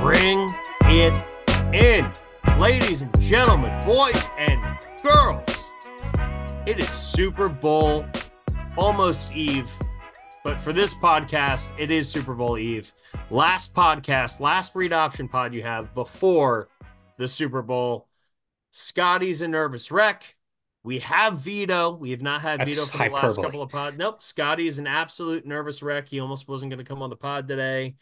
Bring it in, ladies and gentlemen, boys and girls. It is Super Bowl almost Eve, but for this podcast, it is Super Bowl Eve. Last podcast, last read option pod you have before the Super Bowl. Scotty's a nervous wreck. We have Vito. We have not had That's Vito for the last couple of pods. Nope. Scotty is an absolute nervous wreck. He almost wasn't going to come on the pod today.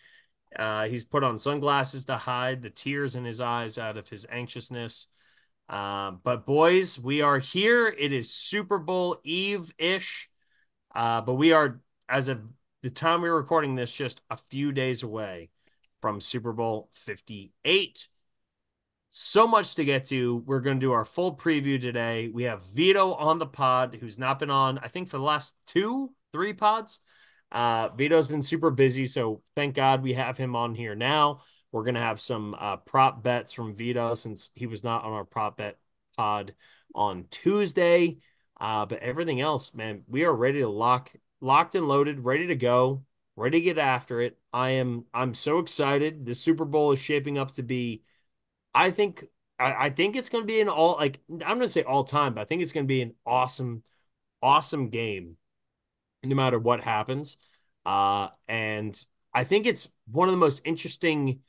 Uh, he's put on sunglasses to hide the tears in his eyes out of his anxiousness. Uh, but boys, we are here. It is Super Bowl Eve ish. Uh, but we are, as of the time we're recording this, just a few days away from Super Bowl 58. So much to get to. We're going to do our full preview today. We have Vito on the pod, who's not been on, I think, for the last two, three pods. Uh, Vito's been super busy, so thank God we have him on here now. We're going to have some uh, prop bets from Vito since he was not on our prop bet pod on Tuesday. Uh, but everything else, man, we are ready to lock, locked and loaded, ready to go, ready to get after it. I am, I'm so excited. The Super Bowl is shaping up to be, I think, I, I think it's going to be an all like I'm going to say all time, but I think it's going to be an awesome, awesome game, no matter what happens. Uh, and I think it's one of the most interesting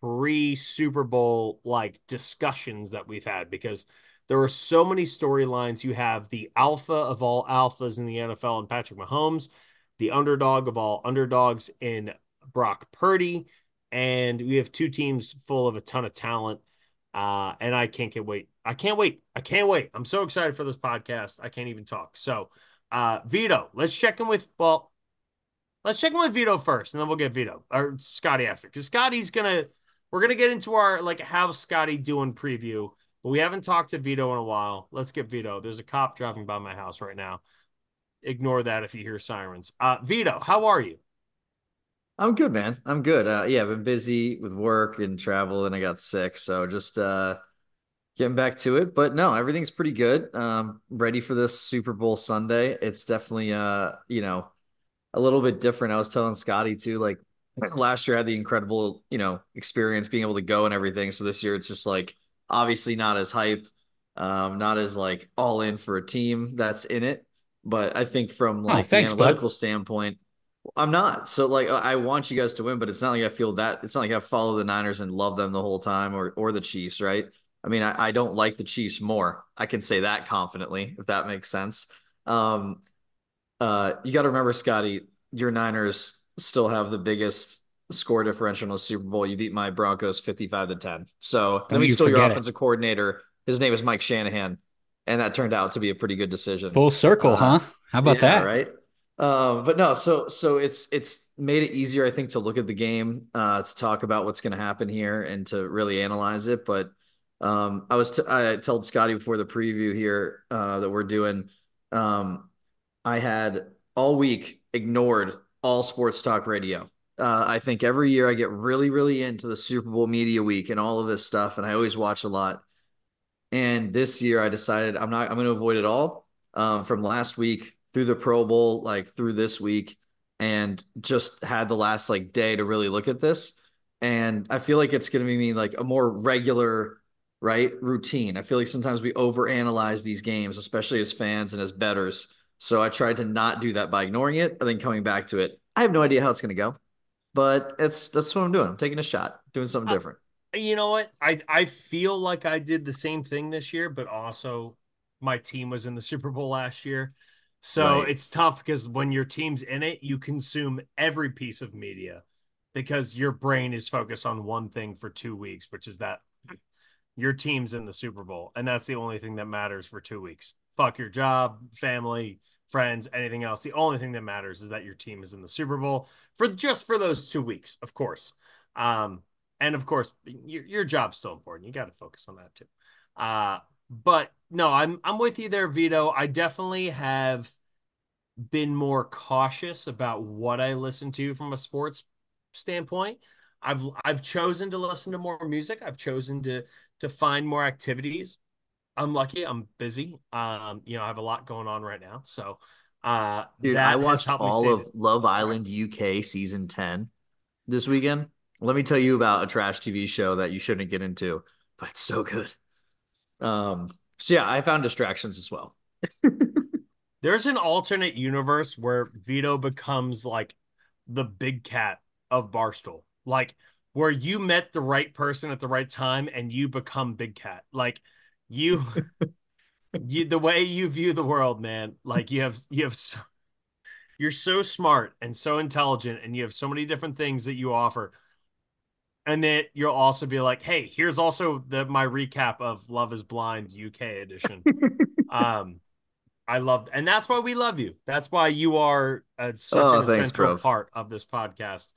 pre Super Bowl like discussions that we've had because there are so many storylines. You have the alpha of all alphas in the NFL and Patrick Mahomes, the underdog of all underdogs in Brock Purdy, and we have two teams full of a ton of talent. Uh, and I can't get wait. I can't wait. I can't wait. I'm so excited for this podcast. I can't even talk. So, uh, Vito, let's check in with well, let's check in with Vito first, and then we'll get Vito or Scotty after because Scotty's gonna. We're gonna get into our like how's Scotty doing preview, but we haven't talked to Vito in a while. Let's get Vito. There's a cop driving by my house right now. Ignore that if you hear sirens. Uh, Vito, how are you? I'm good, man. I'm good. Uh, yeah, I've been busy with work and travel, and I got sick, so just uh, getting back to it. But no, everything's pretty good. Um, ready for this Super Bowl Sunday. It's definitely uh, you know, a little bit different. I was telling Scotty too, like last year I had the incredible, you know, experience being able to go and everything. So this year it's just like obviously not as hype, um, not as like all in for a team that's in it. But I think from like thanks, the bud. analytical standpoint, I'm not. So like I want you guys to win, but it's not like I feel that it's not like I follow the Niners and love them the whole time or or the Chiefs, right? I mean, I, I don't like the Chiefs more. I can say that confidently, if that makes sense. Um uh you gotta remember, Scotty, your Niners still have the biggest score differential in the Super Bowl. You beat my Broncos 55 to 10. So let me you steal your forget it. offensive coordinator. His name is Mike Shanahan. And that turned out to be a pretty good decision. Full circle, Uh, huh? How about Yeah, that? right? Um, but no, so so it's it's made it easier, I think, to look at the game, uh, to talk about what's going to happen here and to really analyze it. But um, I was t- I told Scotty before the preview here uh, that we're doing. Um, I had all week ignored all sports talk radio. Uh, I think every year I get really, really into the Super Bowl media week and all of this stuff, and I always watch a lot. And this year I decided I'm not, I'm going to avoid it all um, from last week through the Pro Bowl, like through this week, and just had the last like day to really look at this. And I feel like it's going to be me like a more regular, right, routine. I feel like sometimes we overanalyze these games, especially as fans and as betters. So I tried to not do that by ignoring it and then coming back to it. I have no idea how it's going to go, but it's that's what I'm doing. I'm taking a shot, doing something Uh, different. You know what? I I feel like I did the same thing this year, but also my team was in the Super Bowl last year. So Right. it's tough because when your team's in it, you consume every piece of media because your brain is focused on one thing for two weeks, which is that your team's in the Super Bowl. And that's the only thing that matters for two weeks. Fuck your job, family, friends, anything else. The only thing that matters is that your team is in the Super Bowl for just for those two weeks, of course. Um, and of course, your your job's still important. You got to focus on that too. Uh, but no, I'm I'm with you there, Vito. I definitely have been more cautious about what I listen to from a sports standpoint. I've I've chosen to listen to more music. I've chosen to to find more activities. I'm lucky. I'm busy. Um, you know, I have a lot going on right now. So, uh, Dude, I watched all of that. Love Island UK season 10 this weekend. Let me tell you about a trash TV show that you shouldn't get into, but it's so good. Um, so yeah, I found distractions as well. There's an alternate universe where Vito becomes like the big cat of Barstool. Like where you met the right person at the right time and you become big cat. Like you you the way you view the world, man. Like you have you have so, you're so smart and so intelligent and you have so many different things that you offer. And then you'll also be like, "Hey, here's also the my recap of Love is Blind UK edition." um I love and that's why we love you. That's why you are a, such oh, an thanks, essential part of this podcast.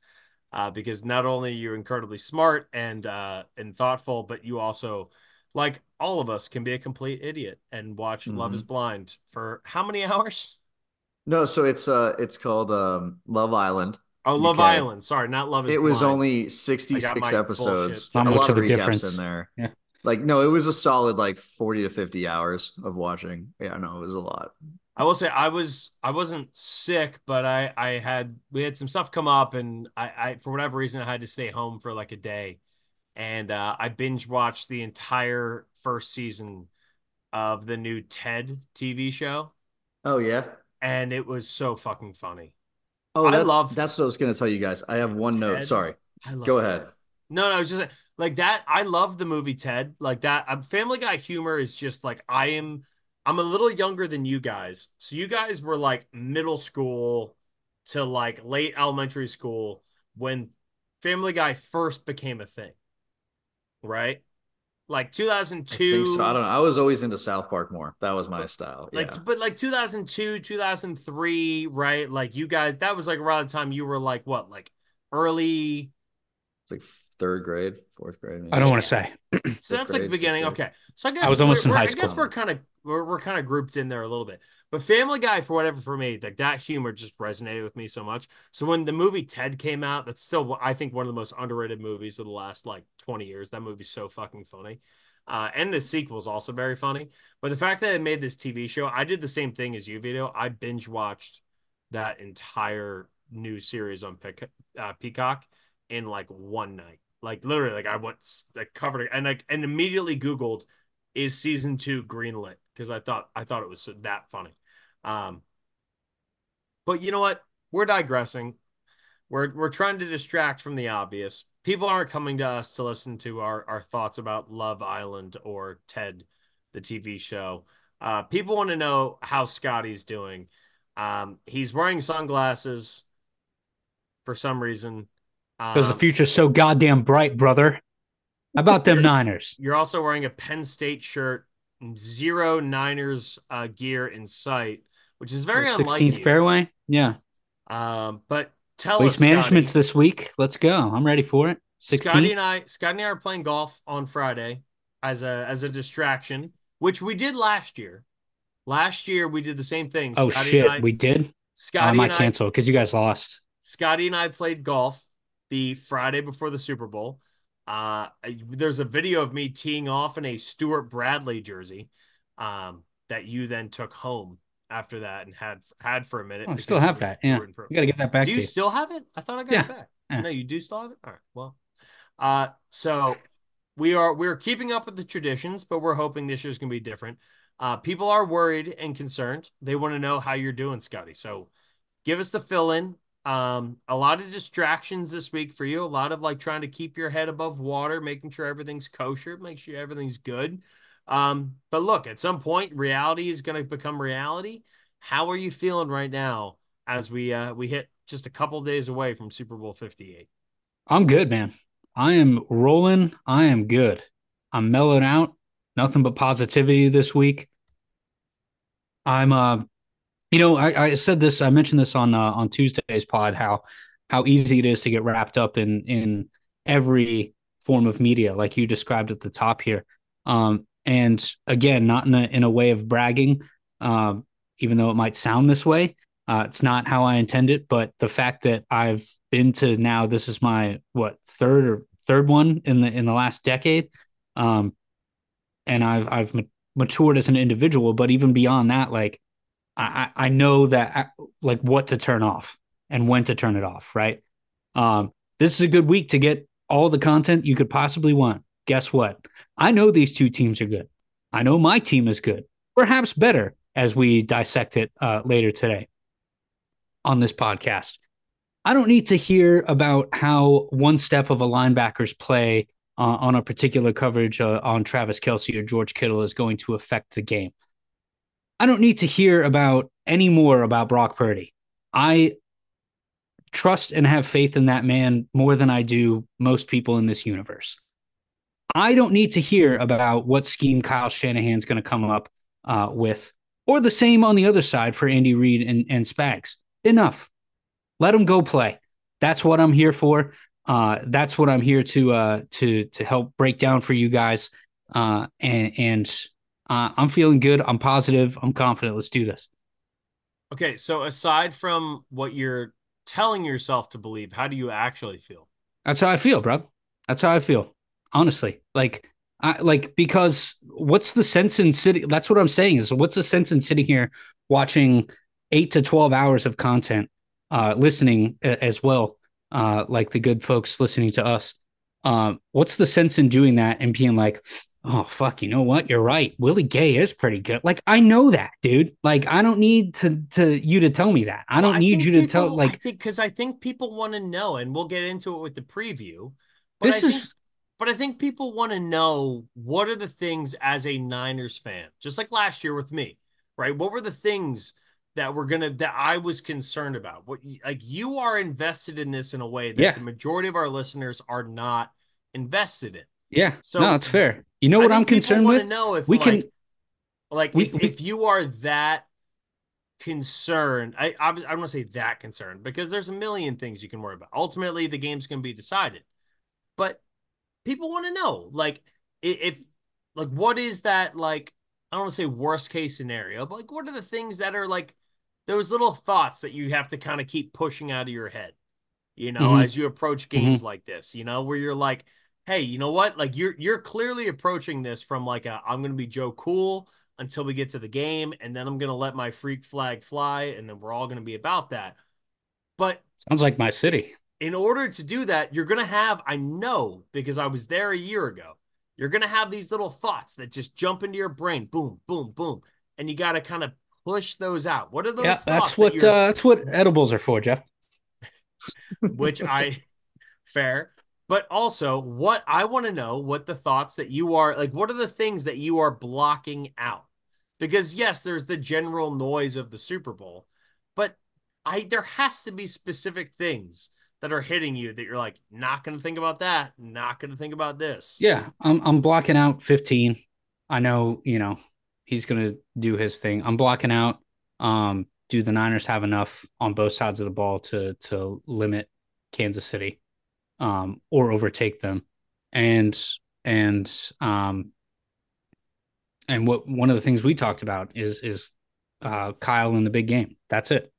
Uh, because not only you're incredibly smart and uh, and thoughtful, but you also like all of us can be a complete idiot and watch mm-hmm. Love is Blind for how many hours? No, so it's uh it's called um Love Island. Oh, Love Island. Sorry, not Love is It Blind. was only 66 episodes. Not a lot of, of recaps difference. in there. Yeah. Like no, it was a solid like 40 to 50 hours of watching. Yeah, no, it was a lot. I will say I was I wasn't sick, but I I had we had some stuff come up and I I for whatever reason I had to stay home for like a day and uh, I binge watched the entire first season of the new Ted TV show. Oh yeah, and it was so fucking funny. Oh, that's, I love that's what I was gonna tell you guys. I have one Ted. note. Sorry, go Ted. ahead. No, no, it's just like that. I love the movie Ted. Like that. Um, Family Guy humor is just like I am. I'm a little younger than you guys, so you guys were like middle school to like late elementary school when Family Guy first became a thing right? Like 2002. I, so. I don't know. I was always into South Park more. That was my style. Like, yeah. but like 2002, 2003, right? Like you guys, that was like around the time you were like what, like early. It's like third grade, fourth grade. Maybe. I don't want to say. so that's grade, like the beginning. Okay, so I guess I was almost in high school. I guess we're kind of we're, we're kind of grouped in there a little bit. But Family Guy, for whatever, for me, like that humor just resonated with me so much. So when the movie Ted came out, that's still I think one of the most underrated movies of the last like twenty years. That movie's so fucking funny. Uh, and the sequel is also very funny. But the fact that it made this TV show, I did the same thing as you, Vito. I binge watched that entire new series on uh, Peacock in like one night. Like literally, like I went, I covered it, and like and immediately Googled, is season two greenlit? because I thought I thought it was that funny. Um, but you know what? We're digressing. We're we're trying to distract from the obvious. People aren't coming to us to listen to our our thoughts about Love Island or Ted, the TV show. Uh, people want to know how Scotty's doing. Um, he's wearing sunglasses for some reason. Because um, the future's so goddamn bright, brother. How about them Niners? You're also wearing a Penn State shirt zero Niners uh, gear in sight, which is very 16th unlike fairway. Yeah. Um, but tell Waste us, management's Scotty, this week. Let's go. I'm ready for it. 16? Scotty and I, Scotty and I are playing golf on Friday as a as a distraction, which we did last year. Last year we did the same thing. Oh Scotty shit, I, we did. Scotty, I might cancel because you guys lost. Scotty and I played golf the Friday before the Super Bowl. Uh, there's a video of me teeing off in a Stuart Bradley jersey um, that you then took home after that and had had for a minute. Oh, I still have that. Yeah, for, you got to get that back. Do you, you, still have it? I thought I got yeah. it back. Yeah. No, you do still have it. All right. Well, uh, so we are we're keeping up with the traditions, but we're hoping this year's gonna be different. Uh, people are worried and concerned. They want to know how you're doing, Scotty. So give us the fill in. Um, a lot of distractions this week for you. A lot of like trying to keep your head above water, making sure everything's kosher, make sure everything's good. Um, but look, at some point, reality is going to become reality. How are you feeling right now as we uh, we hit just a couple days away from Super Bowl Fifty Eight? I'm good, man. I am rolling. I am good. I'm mellowed out. Nothing but positivity this week. I'm uh you know, I, I said this. I mentioned this on uh, on Tuesday's pod. How how easy it is to get wrapped up in in every form of media, like you described at the top here. Um, and again, not in a in a way of bragging, um, even though it might sound this way. Uh, it's not how I intend it, but the fact that I've been to now, this is my what third or third one in the in the last decade, um, and I've I've matured as an individual. But even beyond that, like I I know that I, like what to turn off and when to turn it off. Right. Um, this is a good week to get all the content you could possibly want. Guess what? I know these two teams are good. I know my team is good, perhaps better as we dissect it uh, later today on this podcast. I don't need to hear about how one step of a linebacker's play uh, on a particular coverage uh, on Travis Kelce or George Kittle is going to affect the game. I don't need to hear about any more about Brock Purdy. I trust and have faith in that man more than I do most people in this universe. I don't need to hear about what scheme Kyle Shanahan's going to come up uh, with, or the same on the other side for Andy Reid and, and Spags enough. Let them go play. That's what I'm here for. Uh, that's what I'm here to uh, to to help break down for you guys. Uh, and and uh, I'm feeling good. I'm positive. I'm confident. Let's do this. Okay, so aside from what you're telling yourself to believe, how do you actually feel? That's how I feel, bro. That's how I feel. Honestly, like I like because what's the sense in sitting? That's what I'm saying is what's the sense in sitting here watching eight to 12 hours of content, uh, listening as well, uh, like the good folks listening to us. Uh, what's the sense in doing that and being like, oh, fuck, you know what? You're right. Willie Gay is pretty good. Like, I know that, dude. Like, I don't need to, to you to tell me that. I don't well, need I you to people, tell, like, because I, I, think people want to know, and we'll get into it with the preview. But this I is. But I think people want to know what are the things as a Niners fan, just like last year with me, right? What were the things that we're gonna that I was concerned about. What like you are invested in this in a way that yeah. the majority of our listeners are not invested in. Yeah. So no, it's fair. You know what I'm concerned with? Know if we like, can, like we, if, we, if you are that concerned, I I, I don't want to say that concerned because there's a million things you can worry about. Ultimately, the game's gonna be decided, but people want to know like if like what is that like I don't want to say worst case scenario, but like what are the things that are like those little thoughts that you have to kind of keep pushing out of your head, you know, mm-hmm. as you approach games mm-hmm. like this, you know, where you're like, hey, you know what? Like you're you're clearly approaching this from like a I'm gonna be Joe Cool until we get to the game, and then I'm gonna let my freak flag fly, and then we're all gonna be about that. But sounds like my city. In order to do that, you're gonna have, I know because I was there a year ago, you're gonna have these little thoughts that just jump into your brain, boom, boom, boom. And you gotta kind of push those out. What are those? Yeah, that's what that uh, that's what edibles are for, Jeff. which I fair, but also what I want to know what the thoughts that you are like. What are the things that you are blocking out? Because yes, there's the general noise of the Super Bowl, but I there has to be specific things that are hitting you that you're like not going to think about that, not going to think about this. Yeah, I'm I'm blocking out 15. I know, you know, he's going to do his thing. I'm blocking out. Um, do the Niners have enough on both sides of the ball to to limit Kansas City, um, or overtake them? And and um, and what one of the things we talked about is is uh, Kyle in the big game. That's it.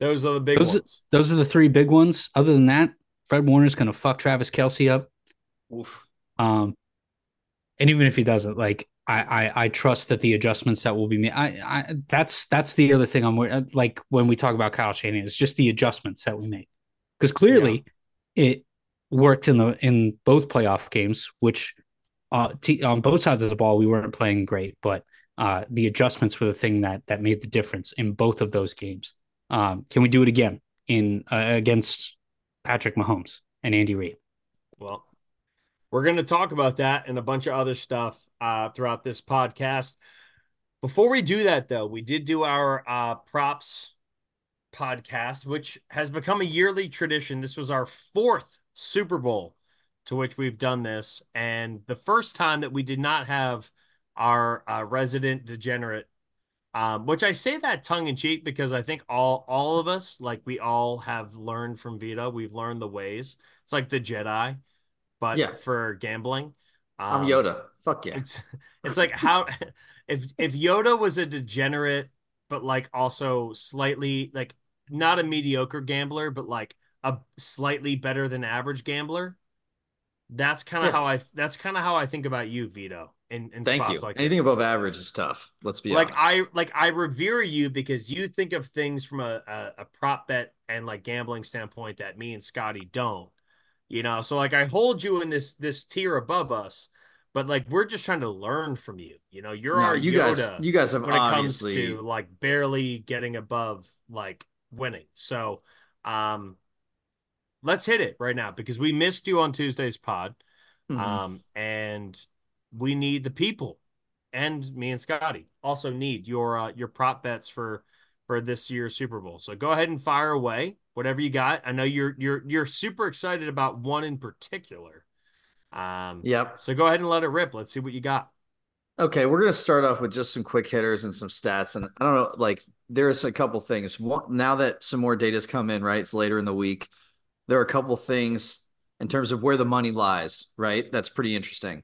Those are the big those ones. Those are the three big ones. Other than that, Fred Warner's going to fuck Travis Kelce up. Oof. Um, and even if he doesn't, like I, I, I trust that the adjustments that will be made. I, I that's that's the other thing I'm like when we talk about Kyle Shanahan, it's just the adjustments that we make because clearly yeah. it worked in the in both playoff games, which uh, t- on both sides of the ball we weren't playing great, but uh, the adjustments were the thing that that made the difference in both of those games. Um, can we do it again in uh, against Patrick Mahomes and Andy Reid? Well, we're going to talk about that and a bunch of other stuff uh, throughout this podcast. Before we do that, though, we did do our uh, props podcast, which has become a yearly tradition. This was our fourth Super Bowl to which we've done this, and the first time that we did not have our uh, resident degenerate. Um, which I say that tongue in cheek because I think all all of us, like we all have learned from Vita, we've learned the ways. It's like the Jedi but yeah. for gambling. Um, I'm Yoda. Fuck yeah. It's it's like how if if Yoda was a degenerate but like also slightly like not a mediocre gambler, but like a slightly better than average gambler. That's kind of yeah. how I that's kind of how I think about you, Vito. In, in Thank you. Like Anything this. above average is tough. Let's be like honest. I like I revere you because you think of things from a, a, a prop bet and like gambling standpoint that me and Scotty don't. You know, so like I hold you in this this tier above us, but like we're just trying to learn from you. You know, you're no, our you Yoda guys. You guys have when obviously... it comes to like barely getting above like winning. So, um, let's hit it right now because we missed you on Tuesday's pod. Mm-hmm. Um, and we need the people and me and Scotty also need your uh, your prop bets for for this year's Super Bowl. So go ahead and fire away whatever you got. I know you're you're you're super excited about one in particular. Um, yep. So go ahead and let it rip. Let's see what you got. Okay, we're gonna start off with just some quick hitters and some stats, and I don't know, like there's a couple things. One, now that some more data's come in, right? It's later in the week. There are a couple things in terms of where the money lies, right? That's pretty interesting.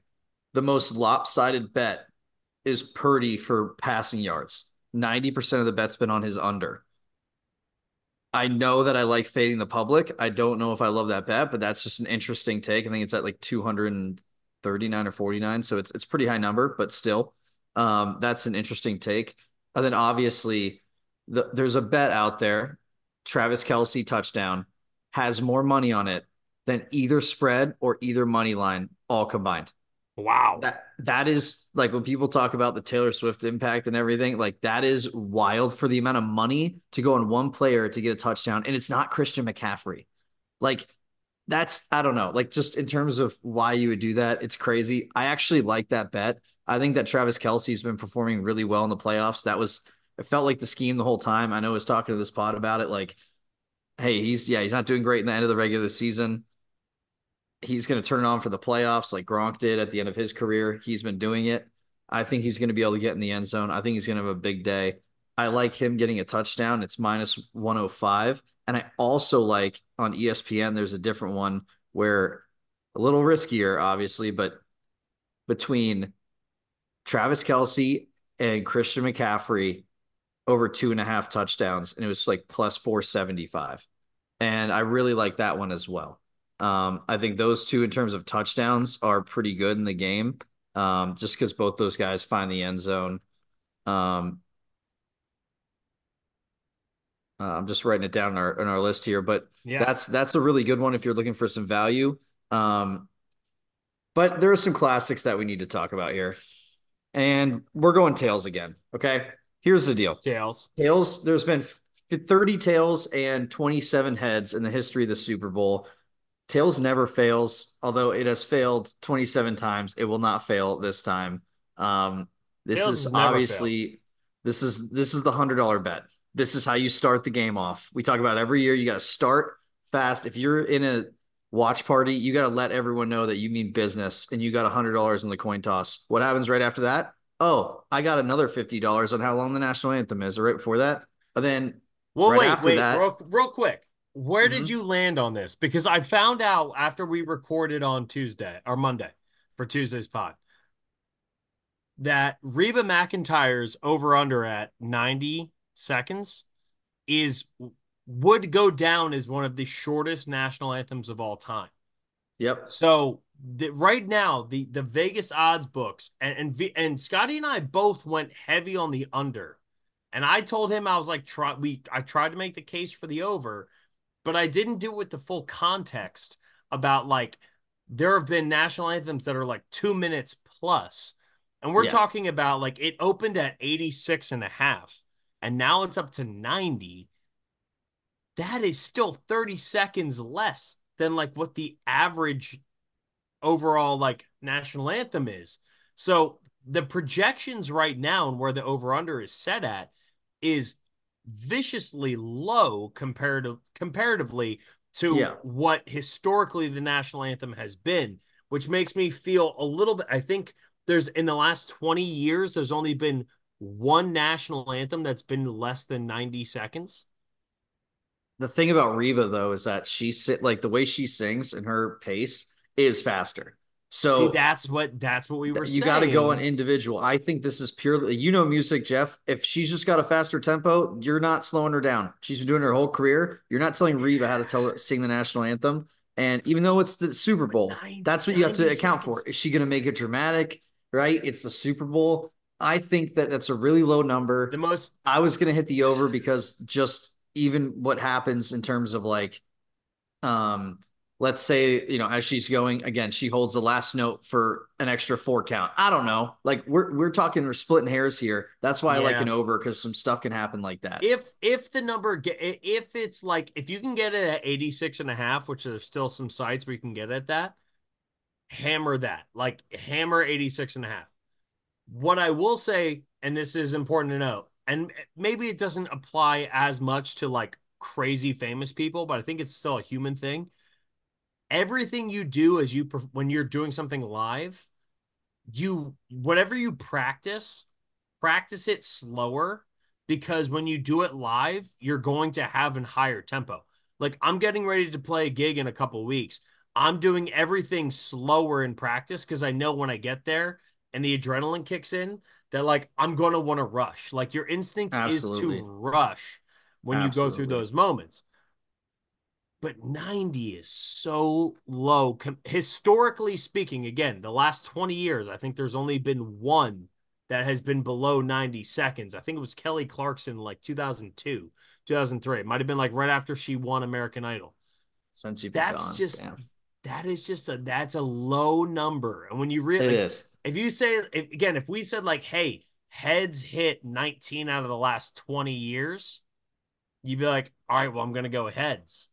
The most lopsided bet is Purdy for passing yards. 90% of the bet's been on his under. I know that I like fading the public. I don't know if I love that bet, but that's just an interesting take. I think it's at like 239 or 49. So it's it's pretty high number, but still. Um, that's an interesting take. And then obviously the, there's a bet out there. Travis Kelce touchdown has more money on it than either spread or either money line all combined. Wow. That that is like when people talk about the Taylor Swift impact and everything, like that is wild for the amount of money to go on one player to get a touchdown. And it's not Christian McCaffrey. Like that's I don't know, like just in terms of why you would do that, it's crazy. I actually like that bet. I think that Travis Kelce's been performing really well in the playoffs. That was it felt like the scheme the whole time. I know I was talking to this pod about it. Like, hey, he's yeah, he's not doing great in the end of the regular season he's going to turn it on for the playoffs like Gronk did at the end of his career. He's been doing it. I think he's going to be able to get in the end zone. I think he's going to have a big day. I like him getting a touchdown. It's minus 105. And I also like on ESPN, there's a different one where a little riskier, obviously, but between Travis Kelce and Christian McCaffrey over two and a half touchdowns. And it was like plus 475. And I really like that one as well. Um, I think those two, in terms of touchdowns, are pretty good in the game. Um, just because both those guys find the end zone. Um, uh, I'm just writing it down in our in our list here, but yeah. that's that's a really good one if you're looking for some value. Um, but there are some classics that we need to talk about here, and we're going tails again. Okay, here's the deal: tails, tails. There's been 30 tails and 27 heads in the history of the Super Bowl. Tails never fails, although it has failed 27 times. It will not fail this time. Um, this Tails is obviously failed. this is this is the hundred dollar bet. This is how you start the game off. We talk about every year. You got to start fast. If you're in a watch party, you got to let everyone know that you mean business and you got a hundred dollars in the coin toss. What happens right after that? Oh, I got another fifty dollars on how long the national anthem is. Or right before that, and then well, right wait, wait, that, real, real quick. Where mm-hmm. did you land on this? Because I found out after we recorded on Tuesday or Monday for Tuesday's pod that Reba McEntire's over under at 90 seconds is would go down as one of the shortest national anthems of all time. Yep. So the, right now, the the Vegas odds books and and, and Scotty and I both went heavy on the under, and I told him I was like, try we I tried to make the case for the over, but I didn't do it with the full context about like there have been national anthems that are like two minutes plus. And we're yeah. talking about like it opened at 86 and a half and now it's up to 90. That is still 30 seconds less than like what the average overall like national anthem is. So the projections right now and where the over under is set at is viciously low comparative comparatively to yeah. what historically the national anthem has been, which makes me feel a little bit. I think there's in the last 20 years, there's only been one national anthem that's been less than 90 seconds. The thing about Reba though is that she sit like the way she sings and her pace is faster. So See, that's what that's what we were you got to go on individual. I think this is purely, you know, music, Jeff. If she's just got a faster tempo, you're not slowing her down. She's been doing her whole career. You're not telling Reba how to tell her, sing the national anthem. And even though it's the Super Bowl, 90 that's what you have to 90 account for. Is she going to make it dramatic? Right? It's the Super Bowl. I think that that's a really low number. the most I was going to hit the over because just even what happens in terms of like, um, let's say, you know, as she's going again, she holds the last note for an extra four count. I don't know. Like we're, we're talking, we're splitting hairs here. That's why I like an over because some stuff can happen like that. if if the number if it's like if you can get it at 86 and a half which there's still some sites where you can get at that hammer that like hammer 86 and a half what i will say and this is important to know and maybe it doesn't apply as much to like crazy famous people but i think it's still a human thing everything you do as you when you're doing something live you whatever you practice practice it slower because when you do it live, you're going to have a higher tempo. Like I'm getting ready to play a gig in a couple weeks. I'm doing everything slower in practice because I know when I get there and the adrenaline kicks in, that like I'm going to want to rush. Like your instinct Absolutely. is to rush when you go through those moments. But 90 is so low. Com- historically speaking, again, the last 20 years, I think there's only been one that has been below 90 seconds. I think it was Kelly Clarkson like 2002, 2003. It might have been like right after she won American Idol. Since you've That's gone. just Damn. that is just a that's a low number. And when you really is. if you say if, again, if we said like, hey, heads hit 19 out of the last 20 years, you'd be like, all right, well, I'm gonna go heads.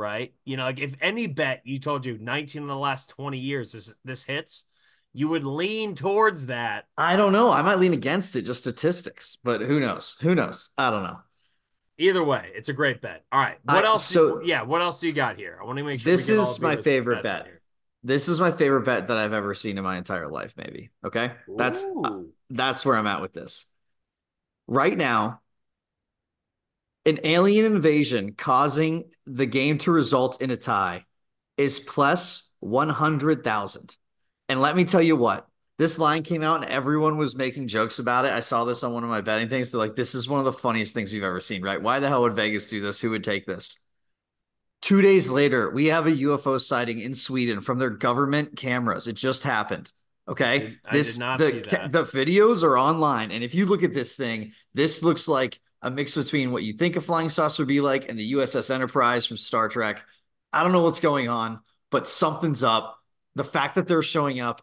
Right? You know, like if any bet you told you 19 in the last 20 years this this hits, you would lean towards that. I don't know. I might lean against it, just statistics, but who knows? Who knows? I don't know. Either way, it's a great bet. All right. What I- else? so- yeah, what else do you got here? I want to make sure This is my favorite bet. This is my favorite bet that I've ever seen in my entire life, maybe. Okay. That's uh, Ooh. that's where I'm at with this. Right now, an alien invasion causing the game to result in a tie is plus 100,000. And let me tell you what, this line came out and everyone was making jokes about it. I saw this on one of my betting things. They're like, this is one of the funniest things we've ever seen, right? Why the hell would Vegas do this? Who would take this? Two days later, we have a UFO sighting in Sweden from their government cameras. It just happened. Okay. did- I this the, the videos are online. And if you look at this thing, this looks like a mix between what you think a flying saucer would be like and the USS Enterprise from Star Trek. I don't know what's going on, but something's up. The fact that they're showing up,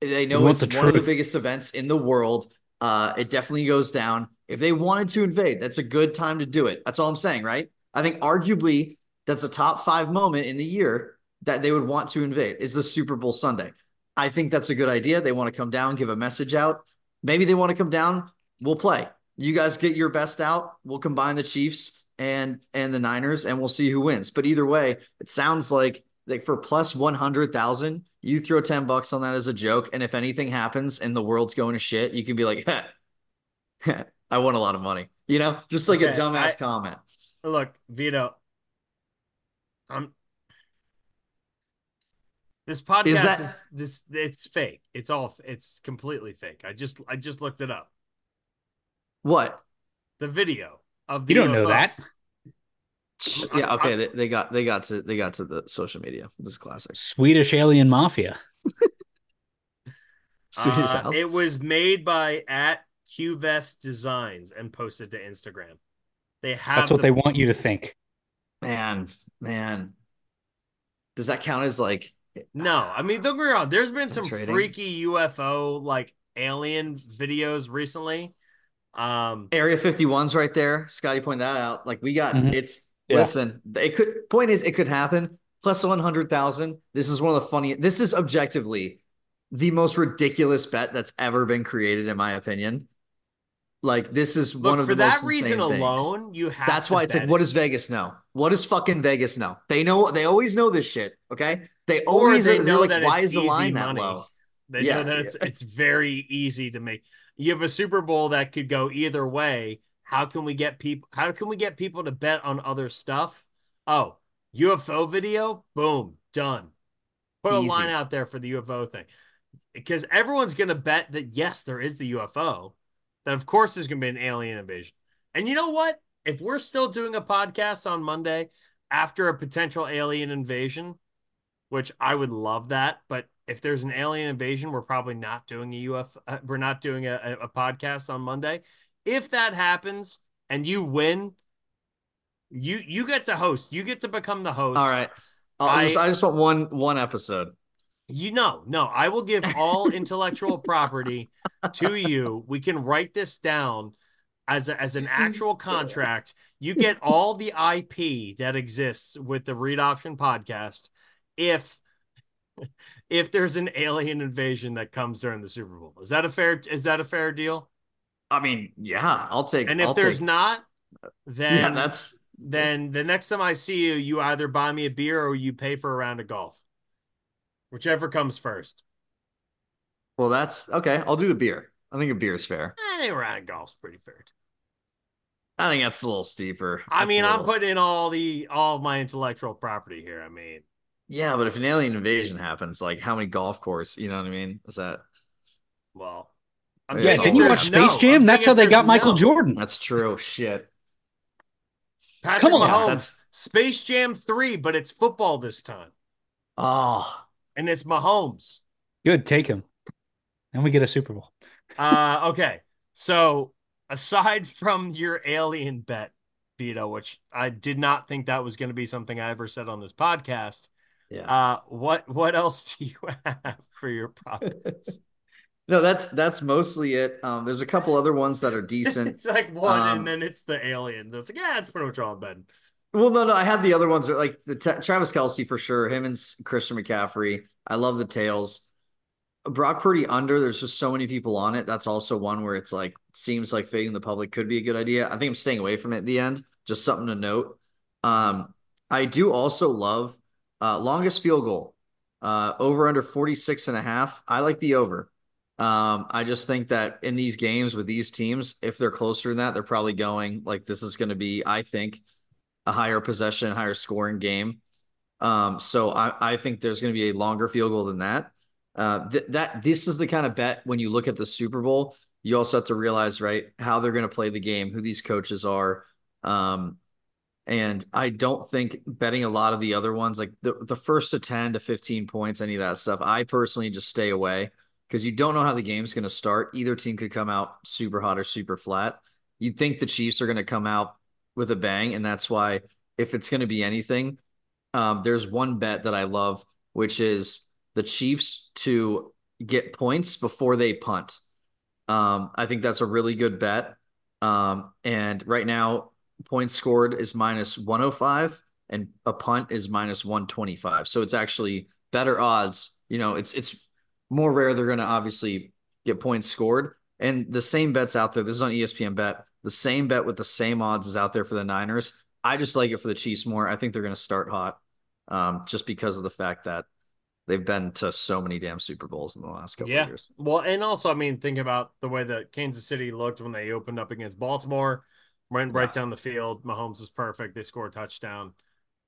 they know it's the one of the biggest events in the world. Uh, it definitely goes down. If they wanted to invade, that's a good time to do it. That's all I'm saying, right? I think arguably that's a top five moment in the year that they would want to invade is the Super Bowl Sunday. I think that's a good idea. They want to come down, give a message out. Maybe they want to come down. We'll play. You guys get your best out. We'll combine the Chiefs and and the Niners, and we'll see who wins. But either way, it sounds like like for plus one hundred thousand, you throw ten bucks on that as a joke, and if anything happens and the world's going to shit, you can be like, "Heh, I won a lot of money. You know, just like a dumbass I- comment. Look, Vito, I'm. This podcast is, that- this. It's fake. It's all. It's completely fake. I just. I just looked it up. What? The video of the. You don't know that. Yeah, okay. They, they got they got to they got to the social media. This is classic. Swedish alien mafia. Swedish Uh, it was made by at QVest Designs and posted to Instagram. They have. That's what the- they want you to think. Man, man. Does that count as like No, I mean don't get me wrong. There's been Is some trading? freaky UFO like alien videos recently. Um, Area 51's right there? Scotty pointed that out. Like we got Mhm. it's Yeah. listen, it could point is it could happen. Plus 100,000. This is one of the funny this is objectively the most ridiculous bet that's ever been created in my opinion. Like this is look one of for the that reason insane things. alone, you have. That's to why it's like, bet what does Vegas know? What does fucking Vegas know? They know they always know this shit. Okay. They Or always they are, know they're that like, why is the easy line that money. low? They Yeah, know that it's it's very easy to make. You have a Super Bowl that could go either way. How can we get people? How can we get people to bet on other stuff? Oh, UFO video, boom, done. Put Easy. a line out there for the UFO thing. Because everyone's going to bet that, yes, there is the UFO, that of course there's going to be an alien invasion. And you know what? If we're still doing a podcast on Monday after a potential alien invasion, which I would love that, but if there's an alien invasion, we're probably not doing a UFO. Uh, we're not doing a, a podcast on Monday. If that happens and you win, you you get to host. You get to become the host. All right. I'll I- just, I just want one one episode. You know, no, I will give all intellectual property to you. We can write this down as a, as an actual contract. You get all the IP that exists with the Read Option podcast if if there's an alien invasion that comes during the Super Bowl. Is that a fair is that a fair deal? I mean, yeah, I'll take. It. And if I'll there's take, not, then yeah, that's then the next time I see you, you either buy me a beer or you pay for a round of golf. Whichever comes first. well, that's okay. I'll do the beer. I think a beer is fair. Eh, I think a round of golf's pretty fair. too. I think that's a little steeper. I That's a mean, I'm putting in all the all of my intellectual property here. I mean, Yeah, but if an alien invasion happens, like how many golf course? You know what I mean? Is that well, I'm Yeah, Yeah, didn't you watch there's Space no. I'm Jam? That's how they got Michael no. Jordan. that's true? Shit. Patrick Come on. Mahomes, That's Space Jam three, but it's football this time, oh and it's Mahomes. Good, take him. And we get a Super Bowl. Uh, okay. So aside from your alien bet, Vito, which I did not think that was going to be something I ever said on this podcast. Yeah. Uh, what what else do you have for your profits? no, that's that's mostly it. Um, there's a couple other ones that are decent. it's like one, Um, and then it's the alien. That's like, yeah, it's pretty much all I'm. Well, no, no, I had the other ones like the Tra- Travis Kelce for sure. Him and Christian McCaffrey. I love the tails. Brock Purdy under. There's just so many people on it. That's also one where it's like seems like fading the public could be a good idea. I think I'm staying away from it at the end. Just something to note. Um, I do also love uh, longest field goal uh, over under 46 and a half. I like the over. Um, I just think that in these games with these teams, if they're closer than that, they're probably going like this is going to be, I think, a higher possession, higher scoring game. Um, so I, I think there's going to be a longer field goal than that. Uh, th- that this is the kind of bet when you look at the Super Bowl, you also have to realize right how they're going to play the game, who these coaches are. Um, and I don't think betting a lot of the other ones, like the, the first to 10 to 15 points, any of that stuff, I personally just stay away because you don't know how the game's going to start. Either team could come out super hot or super flat. You'd think the Chiefs are going to come out with a bang. And that's why, if it's going to be anything, um, there's one bet that I love, which is the Chiefs to get points before they punt. Um, I think that's a really good bet. Um, and right now, points scored is minus 105 and a punt is minus 125. So it's actually better odds. You know, it's it's more rare they're going to obviously get points scored. And the same bets out there. This is on ESPN Bet. The same bet with the same odds is out there for the Niners. I just like it for the Chiefs more. I think they're going to start hot, um, just because of the fact that they've been to so many damn Super Bowls in the last couple Yeah. of years. Well, and also, I mean, think about the way that Kansas City looked when they opened up against Baltimore. Went right Yeah. down the field. Mahomes was perfect. They score a touchdown.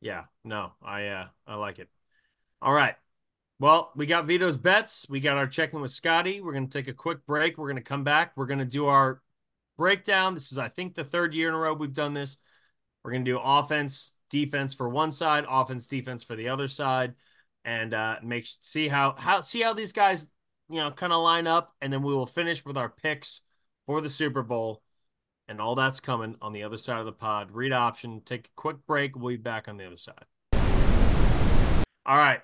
Yeah, no, I uh I like it. All right. Well, we got Vito's bets. We got our check-in with Scotty. We're gonna take a quick break. We're gonna come back. We're gonna do our breakdown. This is, I think, the third year in a row we've done this. We're gonna do offense, defense for one side, offense, defense for the other side, and uh make see how how see how these guys you know kind of line up, and then we will finish with our picks for the Super Bowl. And all that's coming on the other side of the pod. Read option. Take a quick break. We'll be back on the other side. All right.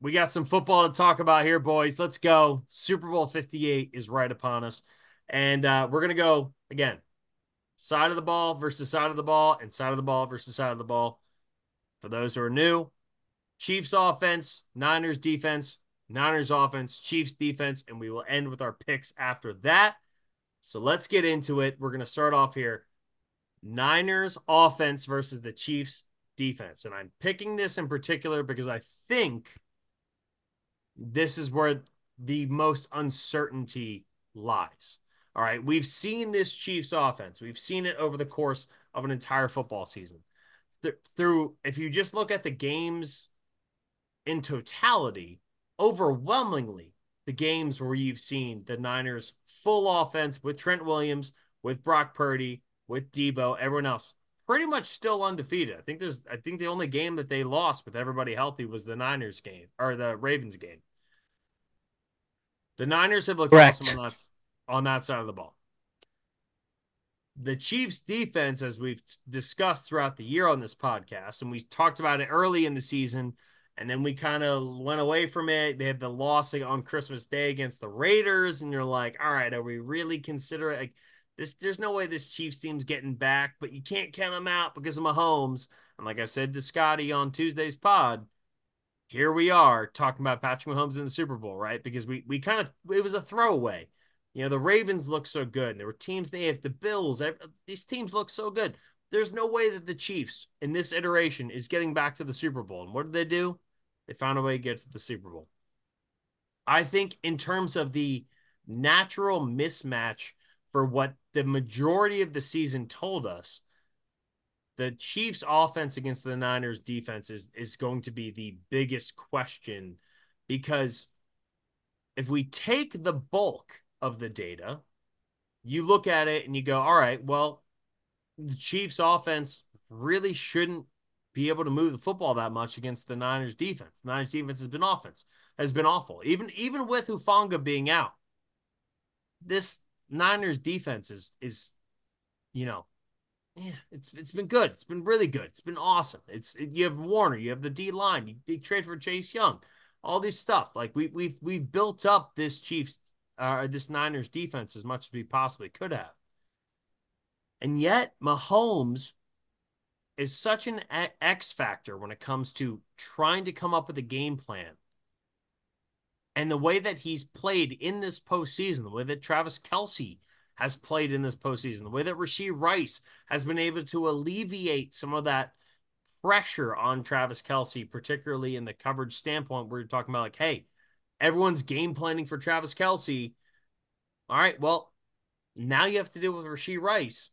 We got some football to talk about here, boys. Let's go. Super Bowl 58 is right upon us. And uh, we're going to go again side of the ball versus side of the ball, and side of the ball versus side of the ball. For those who are new, Chiefs offense, Niners defense, Niners offense, Chiefs defense, and we will end with our picks after that. So let's get into it. We're going to start off here. Niners offense versus the Chiefs defense. And I'm picking this in particular because I think this is where the most uncertainty lies. All right. We've seen this Chiefs offense, we've seen it over the course of an entire football season. Th- through, if you just look at the games in totality, overwhelmingly the games where you've seen the Niners full offense with Trent Williams, with Brock Purdy, with Deebo, everyone else pretty much still undefeated. I think there's I think the only game that they lost with everybody healthy was the Niners game or the Ravens game. The Niners have looked Correct. awesome on that, on that side of the ball. The Chiefs defense, as we've discussed throughout the year on this podcast, and we talked about it early in the season, and then we kind of went away from it. They had the loss on Christmas Day against the Raiders, and you're like, all right, are we really considering like this? There's no way this Chiefs team's getting back, but you can't count them out because of Mahomes. And like I said to Scotty on Tuesday's pod, here we are talking about Patrick Mahomes in the Super Bowl, right? Because we we kind of it was a throwaway. You know, the Ravens look so good. There were teams they have the Bills. These teams look so good. There's no way that the Chiefs in this iteration is getting back to the Super Bowl. And what did they do? They found a way to get to the Super Bowl. I think in terms of the natural mismatch for what the majority of the season told us, the Chiefs offense against the Niners defense is, is going to be the biggest question because if we take the bulk of the data, you look at it and you go, all right, well, the Chiefs offense really shouldn't be able to move the football that much against the Niners defense. The Niners defense has been offense, has been awful. Even even with Hufanga being out, this Niners defense is is, you know, yeah, it's it's been good. It's been really good. It's been awesome. It's it, you have Warner, you have the D line, you, you trade for Chase Young, all this stuff. Like we we've we've built up this Chiefs uh this Niners defense as much as we possibly could have. And yet Mahomes is such an X factor when it comes to trying to come up with a game plan. And the way that he's played in this postseason, the way that Travis Kelce has played in this postseason, the way that Rashee Rice has been able to alleviate some of that pressure on Travis Kelce, particularly in the coverage standpoint, where you're talking about like, hey, everyone's game planning for Travis Kelce. All right, well, now you have to deal with Rashee Rice.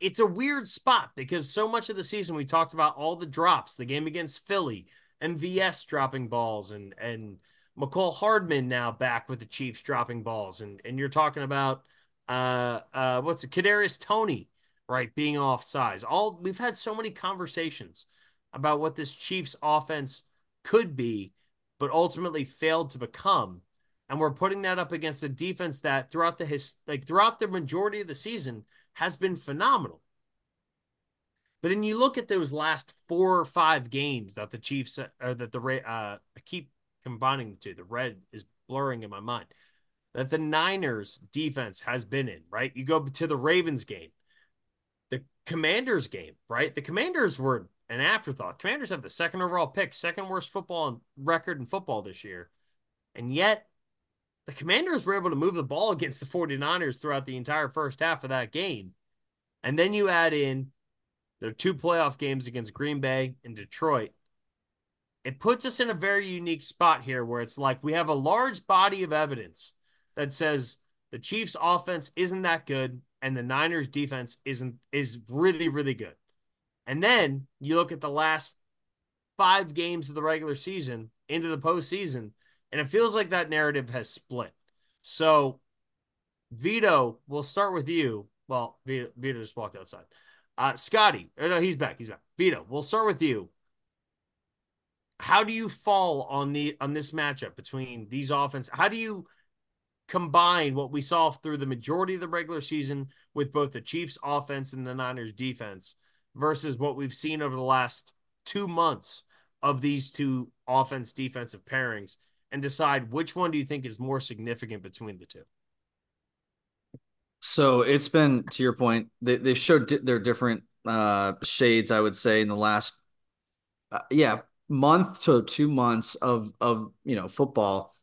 It's a weird spot because so much of the season we talked about all the drops, the game against Philly, MVS dropping balls, and and Mecole Hardman now back with the Chiefs dropping balls, and and you're talking about uh uh what's it, Kadarius Toney, right, being off size. All we've had so many conversations about what this Chiefs offense could be, but ultimately failed to become. And we're putting that up against a defense that throughout the his like throughout the majority of the season has been phenomenal. But then you look at those last four or five games that the Chiefs or that the uh I keep combining the two. The red is blurring in my mind. That the Niners defense has been in, right? You go to the Ravens game, the Commanders game, right? The Commanders were an afterthought. Commanders have the second overall pick, second worst football record in football this year. And yet, the Commanders were able to move the ball against the 49ers throughout the entire first half of that game. And then you add in their two playoff games against Green Bay and Detroit it puts us in a very unique spot here where it's like we have a large body of evidence that says the Chiefs offense isn't that good and the Niners defense isn't is really really good. And then you look at the last 5 games of the regular season into the postseason and it feels like that narrative has split. So Vito, we'll start with you. Well, Vito, Vito just walked outside. Uh, Scotty, no, he's back. He's back. Vito, we'll start with you how do you fall on the on this matchup between these offense? How do you combine what we saw through the majority of the regular season with both the Chiefs offense and the Niners defense versus what we've seen over the last 2 months of these two offense defensive pairings and decide which one do you think is more significant between the two? So it's been to your point, they, they've showed di- their different uh, shades, I would say, in the last, uh, yeah, month to two months of of you know football.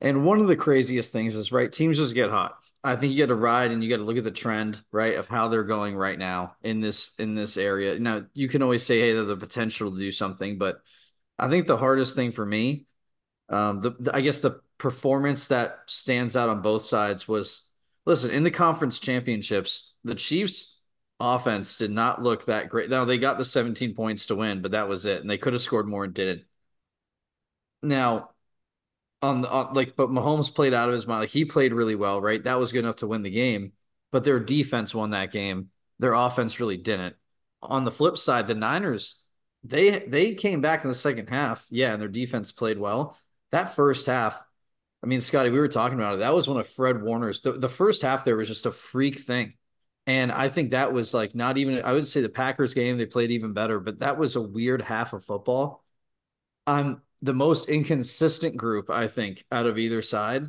And one of the craziest things is right, teams just get hot. I think you got to ride and you got to look at the trend, right, of how they're going right now in this in this area. Now you can always say, hey, they have the potential to do something, but I think the hardest thing for me, um, the, the I guess the performance that stands out on both sides was listen in the conference championships, the Chiefs offense did not look that great. Now they got the 17 points to win, but that was it. And they could have scored more and didn't. now on the on, like, but Mahomes played out of his mind. Like he played really well, right? That was good enough to win the game. But their defense won that game. Their offense really didn't. On the flip side, the Niners they they came back in the second half, yeah, and their defense played well. That first half, I mean, Scotty, we were talking about it. That was one of Fred Warner's. The, the first half there was just a freak thing. And I think that was like not even, I would say the Packers game, they played even better, but that was a weird half of football. Um, the most inconsistent group, I think, out of either side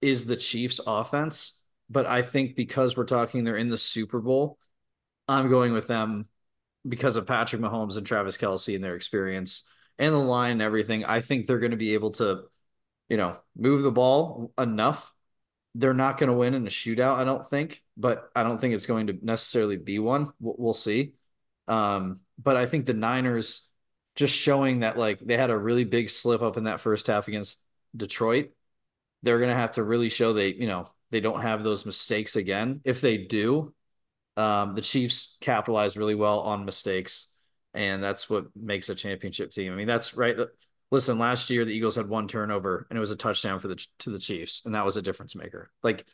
is the Chiefs offense. But I think because we're talking they're in the Super Bowl, I'm going with them because of Patrick Mahomes and Travis Kelce and their experience and the line and everything. I think they're going to be able to, you know, move the ball enough. They're not going to win in a shootout, I don't think, but I don't think it's going to necessarily be one. We'll, see. Um, but I think the Niners just showing that like they had a really big slip up in that first half against Detroit. They're going to have to really show they, you know, they don't have those mistakes again. If they do, um, the Chiefs capitalize really well on mistakes, and that's what makes a championship team. I mean, that's right. Listen, last year the Eagles had one turnover, and it was a touchdown for the to the Chiefs, and that was a difference maker. Like